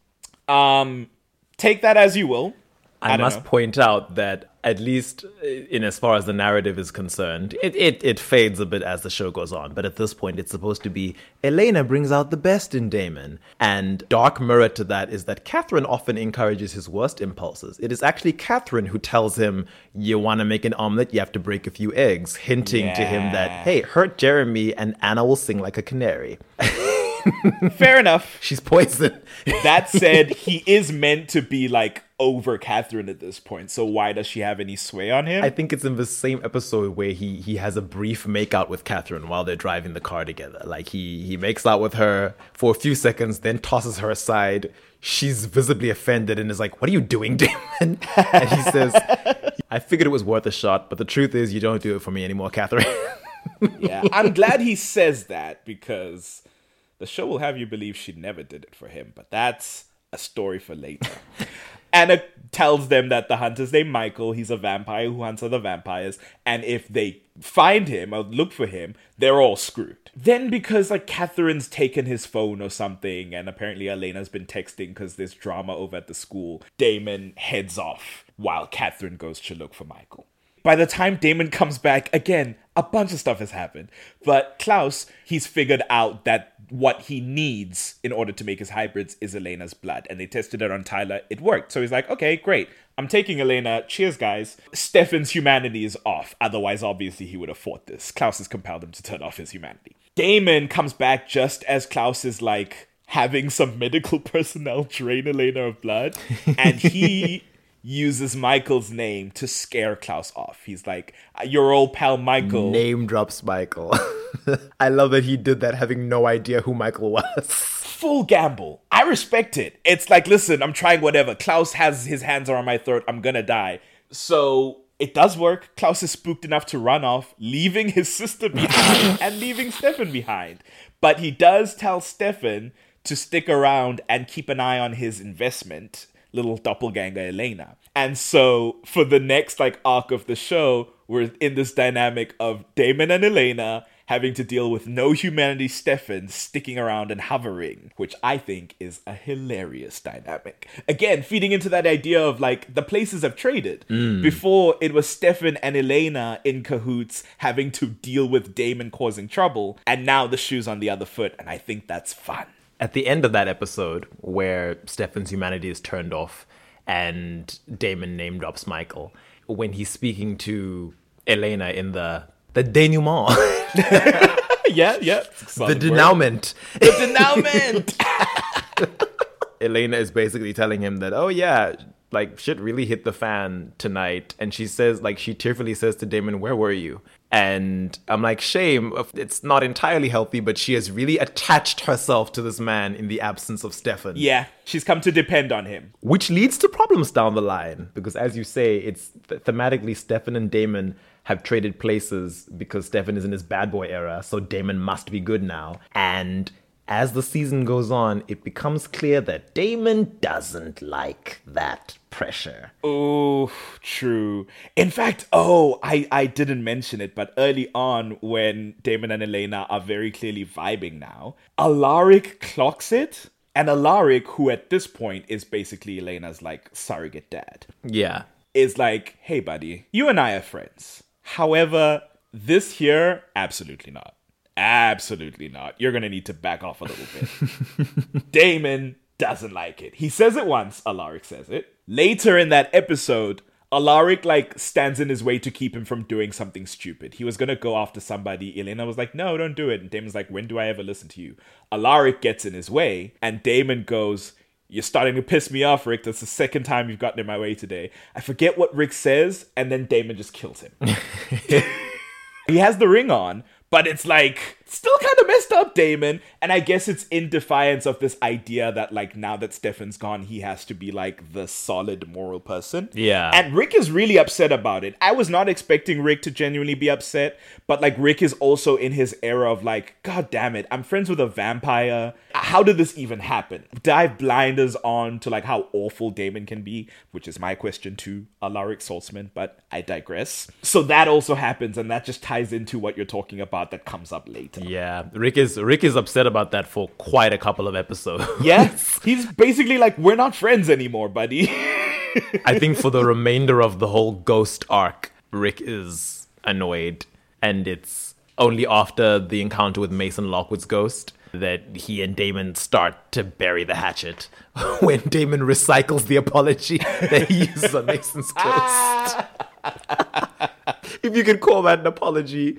Um, take that as you will. I, don't must know. point out that at least uh, in as far as the narrative is concerned, it, it, it fades a bit as the show goes on. But at this point, it's supposed to be Elena brings out the best in Damon. And dark mirror to that is that Katherine often encourages his worst impulses. It is actually Katherine who tells him, You want to make an omelet, you have to break a few eggs, hinting to him that, hey, hurt Jeremy and Anna will sing like a canary. Fair enough. She's poison. That said, he is meant to be like over Katherine at this point. So why does she have any sway on him? I think it's in the same episode where he he has a brief makeout with Katherine while they're driving the car together. Like he he makes out with her for a few seconds, then tosses her aside. She's visibly offended and is like, "What are you doing, Damon?" And he says, "I figured it was worth a shot, but the truth is, you don't do it for me anymore, Katherine." yeah, I'm glad he says that because the show will have you believe she never did it for him, but that's a story for later. Anna tells them that the hunter's named Mikael. He's a vampire who hunts other vampires, and if they find him or look for him, they're all screwed. Then, because like Katherine's taken his phone or something, and apparently Elena's been texting because there's drama over at the school, Damon heads off while Katherine goes to look for Mikael. By the time Damon comes back, again, a bunch of stuff has happened. But Klaus, he's figured out that what he needs in order to make his hybrids is Elena's blood. And they tested it on Tyler. It worked. So he's like, okay, great. I'm taking Elena. Cheers, guys. Stefan's humanity is off. Otherwise, obviously, he would have fought this. Klaus has compelled him to turn off his humanity. Damon comes back just as Klaus is like having some medical personnel drain Elena of blood. And he uses Mikael's name to scare Klaus off. He's like, your old pal Mikael. Name drops Mikael. I love that he did that having no idea who Mikael was. Full gamble. I respect it. It's like, listen, I'm trying whatever. Klaus has his hands around my throat. I'm gonna die. So it does work. Klaus is spooked enough to run off, leaving his sister behind and leaving Stefan behind. But he does tell Stefan to stick around and keep an eye on his investment, little doppelganger Elena. And so for the next like arc of the show, we're in this dynamic of Damon and Elena having to deal with no humanity Stefan sticking around and hovering, which I think is a hilarious dynamic. Again, feeding into that idea of like the places have traded. Mm. Before it was Stefan and Elena in cahoots having to deal with Damon causing trouble, and now the shoe's on the other foot, and I think that's fun. At the end of that episode, where Stefan's humanity is turned off and Damon name drops Mikael, when he's speaking to Elena in the the denouement, Yeah, yeah. the denouement, The denouement. Elena is basically telling him that, oh yeah, like shit really hit the fan tonight. And she says, like, she tearfully says to Damon, where were you? And I'm like, shame, it's not entirely healthy, but she has really attached herself to this man in the absence of Stefan. yeah, she's come to depend on him. Which leads to problems down the line. Because as you say, it's th- thematically Stefan and Damon have traded places because Stefan is in his bad boy era, so Damon must be good now. And as the season goes on, it becomes clear that Damon doesn't like that pressure. Oh, true. In fact, oh, I, I didn't mention it, but early on, when Damon and Elena are very clearly vibing now, Alaric clocks it. And Alaric, who at this point is basically Elena's like surrogate dad, Yeah. is like, hey, buddy, you and I are friends. However, this here, absolutely not. Absolutely not. You're going to need to back off a little bit. Damon doesn't like it. He says it once, Alaric says it. Later in that episode, Alaric like stands in his way to keep him from doing something stupid. He was gonna go after somebody. Elena was like, "No, don't do it." And Damon's like, "When do I ever listen to you?" Alaric gets in his way, and Damon goes, "You're starting to piss me off, Rick. That's the second time you've gotten in my way today." I forget what Rick says, and then Damon just kills him. he has the ring on, but it's like still kind of messed up, Damon. And I guess it's in defiance of this idea that like now that Stefan's gone, he has to be like the solid moral person. Yeah. And Rick is really upset about it. I was not expecting Rick to genuinely be upset, but like Rick is also in his era of like, God damn it, I'm friends with a vampire. How did this even happen? Dive blinders on to like how awful Damon can be, which is my question to Alaric Saltzman, but I digress. So that also happens, and that just ties into what you're talking about that comes up later. Yeah. Rick is Rick is upset about that for quite a couple of episodes. Yes, he's basically like, we're not friends anymore, buddy. I think for the remainder of the whole ghost arc, Rick is annoyed, and it's only after the encounter with Mason Lockwood's ghost that he and Damon start to bury the hatchet when Damon recycles the apology that he uses on Mason's ghost. if you could call that an apology,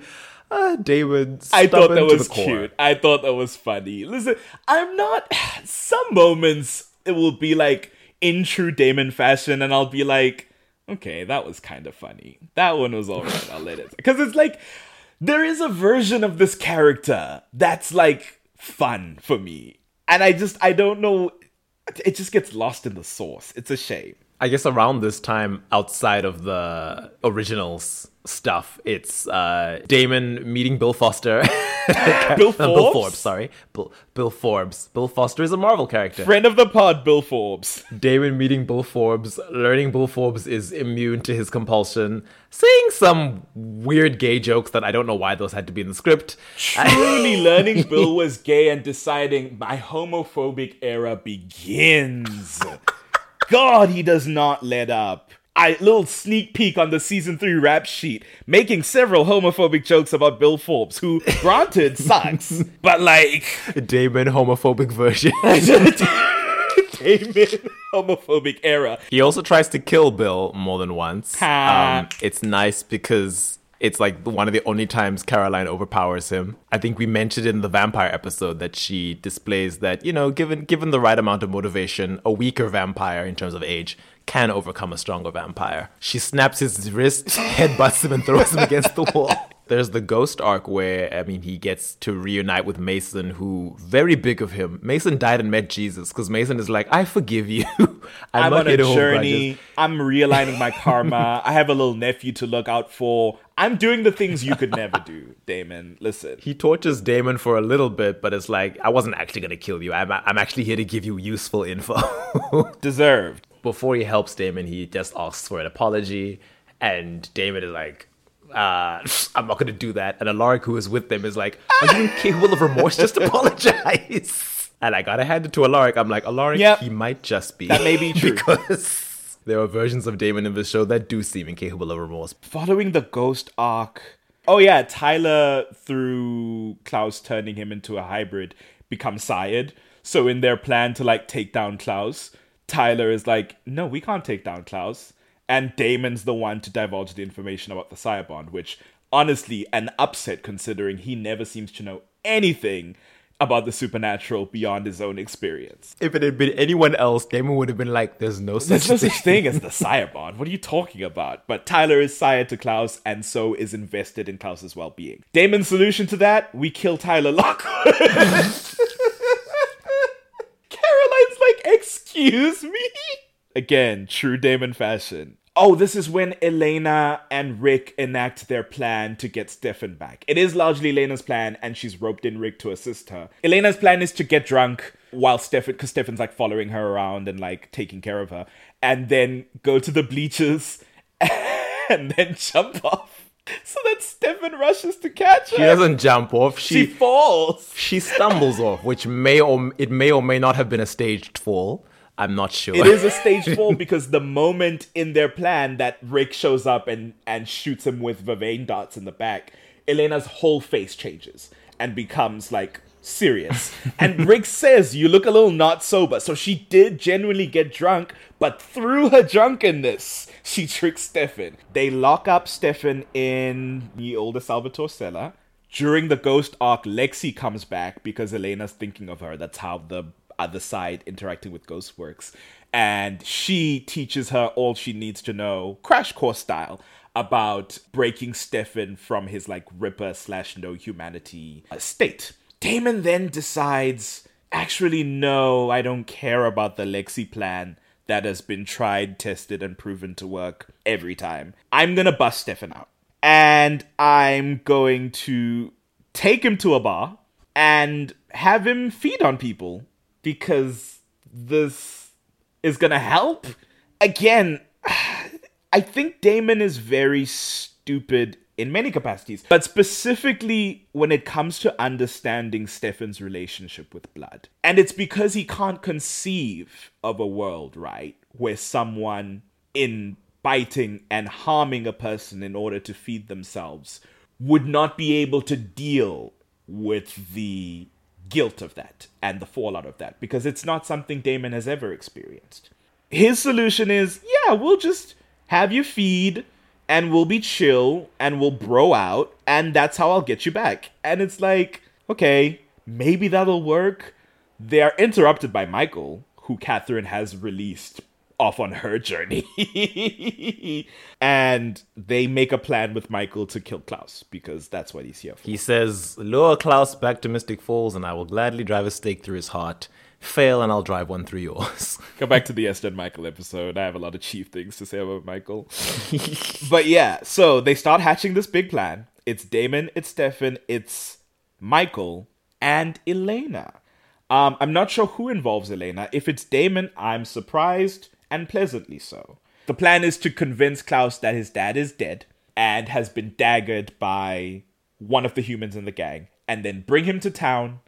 uh, Damon. I thought that was cute. I thought that was funny. Listen, I'm not. Some moments it will be like in true Damon fashion, and I'll be like, okay, that was kind of funny. That one was alright. I'll let it. Because it's like there is a version of this character that's like fun for me, and I just I don't know. It just gets lost in the sauce. It's a shame. I guess around this time, outside of the originals stuff, it's uh, Damon meeting Bill Foster. Bill Uh, Bill Forbes? Forbes, sorry. Bill, Bill Forbes. Bill Foster is a Marvel character. Friend of the pod, Bill Forbes. Damon meeting Bill Forbes, learning Bill Forbes is immune to his compulsion, saying some weird gay jokes that I don't know why those had to be in the script. truly learning Bill was gay and deciding my homophobic era begins. God, he does not let up. I little sneak peek on the season three rap sheet, making several homophobic jokes about Bill Forbes, who granted sucks, but like Damon homophobic version. Damon homophobic era. He also tries to kill Bill more than once. Um, it's nice because it's like one of the only times Caroline overpowers him. I think we mentioned in the vampire episode that she displays that, you know, given given the right amount of motivation, a weaker vampire in terms of age can overcome a stronger vampire. She snaps his wrist, headbutts him, and throws him against the wall. There's the ghost arc where I mean he gets to reunite with Mason, who very big of him. Mason died and met Jesus because Mason is like, I forgive you. I'm, I'm on a here to hold journey. I'm realigning my karma. I have a little nephew to look out for. I'm doing the things you could never do, Damon. Listen. He tortures Damon for a little bit, but it's like I wasn't actually gonna kill you. I'm I'm actually here to give you useful info. Deserved. Before he helps Damon, he just asks for an apology, and Damon is like, uh, "I'm not gonna do that." And Alaric, who is with them, is like, "Are you incapable of remorse? Just apologize." And I gotta hand it to Alaric. I'm like, Alaric, Yep. he might just be. That may be true. because there are versions of Damon in the show that do seem incapable of remorse. following the ghost arc. Oh yeah, Tyler through Klaus turning him into a hybrid becomes sired. So in their plan to like take down Klaus, Tyler is like, "No, we can't take down Klaus." And Damon's the one to divulge the information about the Sire bond, which honestly an upset considering he never seems to know anything about the supernatural beyond his own experience. If it had been anyone else, Damon would have been like, "There's no such There's no thing." such thing as the sire bond. What are you talking about? But Tyler is sire to Klaus and so is invested in Klaus's well being. Damon's solution to that? We kill Tyler Lockwood. Caroline's like, excuse me? Again, true Damon fashion. Oh, this is when Elena and Rick enact their plan to get Stefan back. It is largely Elena's plan, and she's roped in Rick to assist her. Elena's plan is to get drunk while Stefan, because Stefan's like following her around and like taking care of her, and then go to the bleachers and then jump off so that Stefan rushes to catch her. She doesn't jump off. She She falls. she stumbles off, which may or it may or may not have been a staged fall. I'm not sure. It is a stage four because the moment in their plan that Rick shows up and, and shoots him with Vervain darts in the back, Elena's whole face changes and becomes like serious. and Rick says, You look a little not sober. So she did genuinely get drunk, but through her drunkenness, she tricks Stefan. They lock up Stefan in the older Salvatore cellar. During the ghost arc, Lexi comes back because Elena's thinking of her. That's how the other side interacting with Ghostworks. And she teaches her all she needs to know, crash course style, about breaking Stefan from his like ripper slash no humanity uh, state. Damon then decides, actually, no, I don't care about the Lexi plan that has been tried, tested, and proven to work every time. I'm gonna bust Stefan out. And I'm going to take him to a bar and have him feed on people because this is gonna help. Again, I think Damon is very stupid in many capacities, but specifically when it comes to understanding Stefan's relationship with blood. And it's because he can't conceive of a world, right, where someone in biting and harming a person in order to feed themselves would not be able to deal with the guilt of that and the fallout of that because it's not something Damon has ever experienced. His solution is, yeah, we'll just have you feed and we'll be chill and we'll bro out and that's how I'll get you back. And it's like, okay, maybe that'll work. They are interrupted by Mikael, who Katherine has released off on her journey. and they make a plan with Mikael to kill Klaus because that's what he's here for. He says, Lure Klaus back to Mystic Falls, and I will gladly drive a stake through his heart. Fail, and I'll drive one through yours. Go back to the Esther Mikael episode. I have a lot of chief things to say about Mikael. but yeah, so they start hatching this big plan. It's Damon, it's Stefan, it's Mikael, and Elena. Um, I'm not sure who involves Elena. If it's Damon, I'm surprised and pleasantly so. The plan is to convince Klaus that his dad is dead and has been daggered by one of the humans in the gang, and then bring him to town,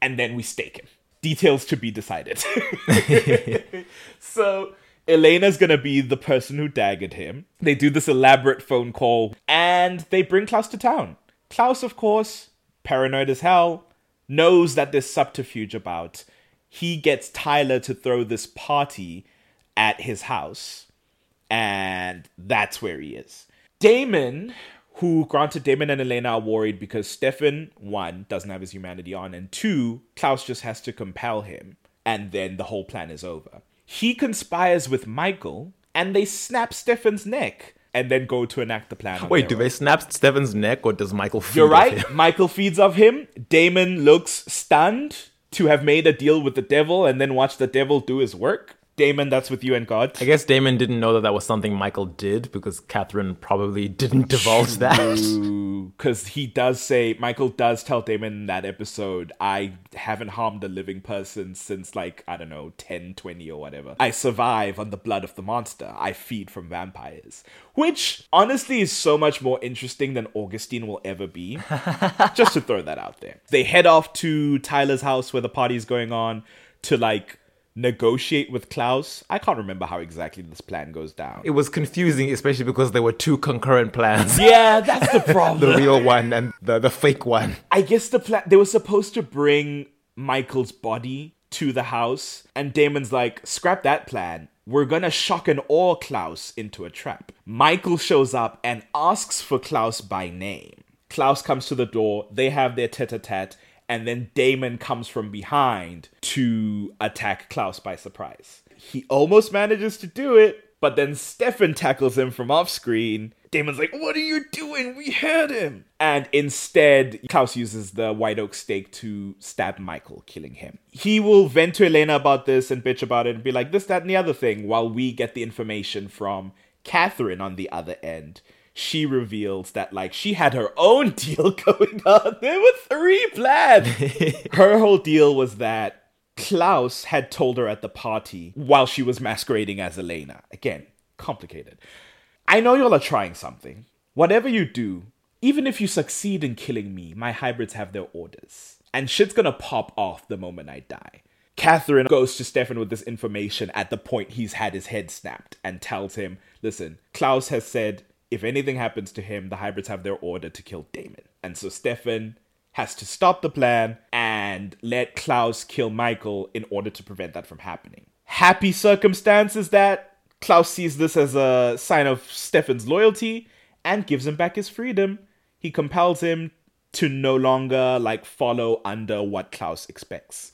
and then we stake him. Details to be decided. so Elena's gonna be the person who daggered him. They do this elaborate phone call, and they bring Klaus to town. Klaus, of course, paranoid as hell, knows that there's subterfuge about. He gets Tyler to throw this party at his house, and that's where he is. Damon, who granted Damon and Elena are worried because Stefan, one, doesn't have his humanity on, and two, Klaus just has to compel him, and then the whole plan is over. He conspires with Mikael, and they snap Stefan's neck, and then go to enact the plan. Wait, do own. they snap Stefan's neck, or does Mikael feed You're right. Mikael feeds off him. Damon looks stunned to have made a deal with the devil and then watch the devil do his work. Damon, that's with you and God. I guess Damon didn't know that that was something Mikael did because Katherine probably didn't divulge that. Because he does say, Mikael does tell Damon in that episode, I haven't harmed a living person since like, I don't know, 10, 20 or whatever. I survive on the blood of the monster. I feed from vampires. Which honestly is so much more interesting than Augustine will ever be. Just to throw that out there. They head off to Tyler's house where the party's going on to like negotiate with Klaus. I can't remember how exactly this plan goes down. It was confusing, especially because there were two concurrent plans. yeah, that's the problem. the real one and the, the fake one. I guess the plan they were supposed to bring Mikael's body to the house, and Damon's like, scrap that plan. We're gonna shock and awe Klaus into a trap. Mikael shows up and asks for Klaus by name. Klaus comes to the door, they have their tete a tete, and then Damon comes from behind to attack Klaus by surprise. He almost manages to do it, but then Stefan tackles him from off screen. Damon's like, What are you doing? We had him. And instead, Klaus uses the white oak stake to stab Mikael, killing him. He will vent to Elena about this and bitch about it and be like, This, that, and the other thing, while we get the information from Katherine on the other end. She reveals that, like, she had her own deal going on. There were three plans. her whole deal was that Klaus had told her at the party while she was masquerading as Elena. Again, complicated. I know y'all are trying something. Whatever you do, even if you succeed in killing me, my hybrids have their orders. And shit's gonna pop off the moment I die. Katherine goes to Stefan with this information at the point he's had his head snapped and tells him, listen, Klaus has said if anything happens to him, the hybrids have their order to kill Damon. And so Stefan has to stop the plan and let Klaus kill Mikael in order to prevent that from happening. Happy circumstances that Klaus sees this as a sign of Stefan's loyalty and gives him back his freedom. He compels him to no longer like follow under what Klaus expects.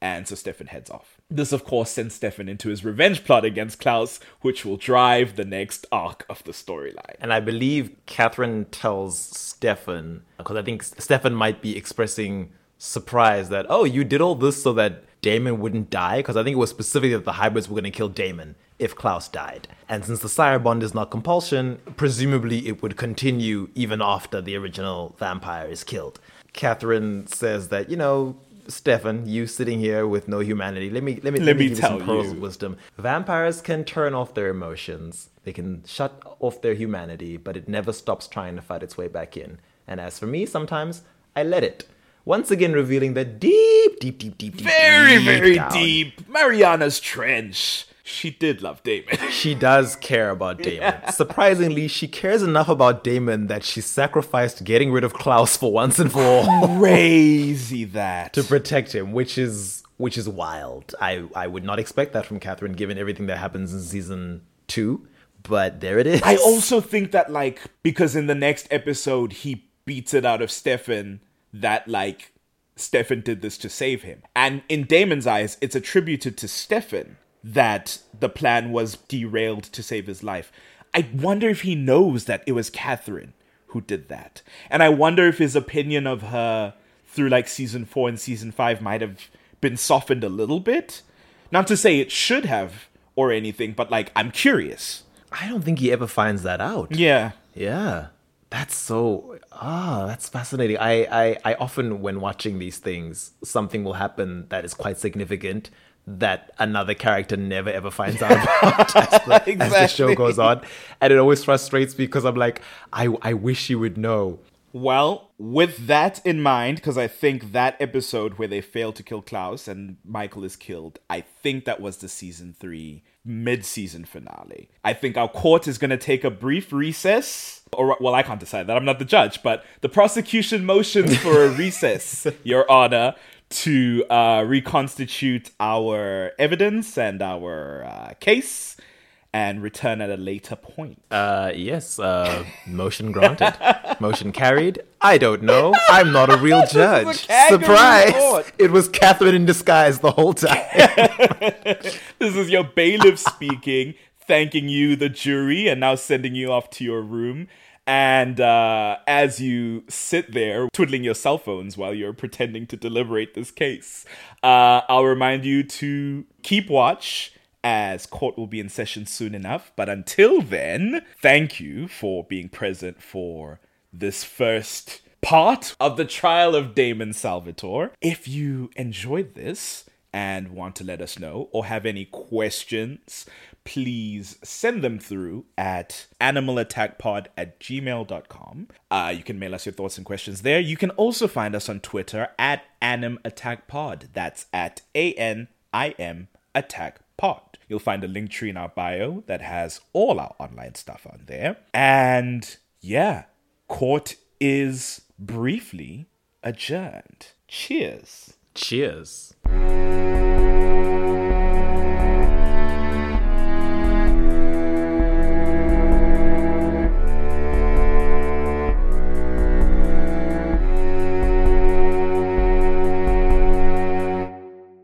And so Stefan heads off. This, of course, sends Stefan into his revenge plot against Klaus, which will drive the next arc of the storyline. And I believe Katherine tells Stefan, because I think Stefan might be expressing surprise that, oh, you did all this so that Damon wouldn't die? Because I think it was specifically that the hybrids were going to kill Damon if Klaus died. And since the sire bond is not compulsion, presumably it would continue even after the original vampire is killed. Katherine says that, you know, Stefan, you sitting here with no humanity, let me let me Let me give you some pearls of wisdom. Vampires can turn off their emotions. They can shut off their humanity, but it never stops trying to fight its way back in. And as for me, sometimes I let it. Once again, revealing that deep, deep, deep, deep, deep, Very, deep very down, deep. Mariana's Trench. She did love Damon. She does care about Damon. Surprisingly, she cares enough about Damon that she sacrificed getting rid of Klaus for once and for all. Crazy that. to protect him, which is which is wild. I I would not expect that from Katherine, given everything that happens in season two. But there it is. I also think that like because in the next episode he beats it out of Stefan that like Stefan did this to save him. And in Damon's eyes, it's attributed to Stefan that the plan was derailed to save his life. I wonder if he knows that it was Katherine who did that. And I wonder if his opinion of her through like season 4 and season 5 might have been softened a little bit. Not to say it should have or anything, but like I'm curious. I don't think he ever finds that out. Yeah. Yeah. That's so ah, that's fascinating. I, I I often when watching these things, something will happen that is quite significant that another character never ever finds out about as, the, as the show goes on. And it always frustrates me because I'm like, I I wish you would know. Well, with that in mind, because I think that episode where they fail to kill Klaus and Mikael is killed, I think that was the season three mid season finale. I think our court is going to take a brief recess. Or, well, I can't decide that. I'm not the judge, but the prosecution motions for a recess, Your Honor, to uh, reconstitute our evidence and our uh, case and return at a later point. Uh, yes, uh, motion granted. motion carried. I don't know. I'm not a real judge. kangaroo Surprise! court. It was Katherine in disguise the whole time. This is your bailiff speaking, thanking you, the jury, and now sending you off to your room. And uh, as you sit there twiddling your cell phones while you're pretending to deliberate this case, uh, I'll remind you to keep watch as court will be in session soon enough. But until then, thank you for being present for this first part of the trial of Damon Salvatore. If you enjoyed this, and want to let us know or have any questions, please send them through at animalattackpod at gmail.com. Uh, you can mail us your thoughts and questions there. You can also find us on Twitter at animattackpod. That's at A-N-I-M attack pod. You'll find a link tree in our bio that has all our online stuff on there. And yeah, court is briefly adjourned. Cheers. Cheers.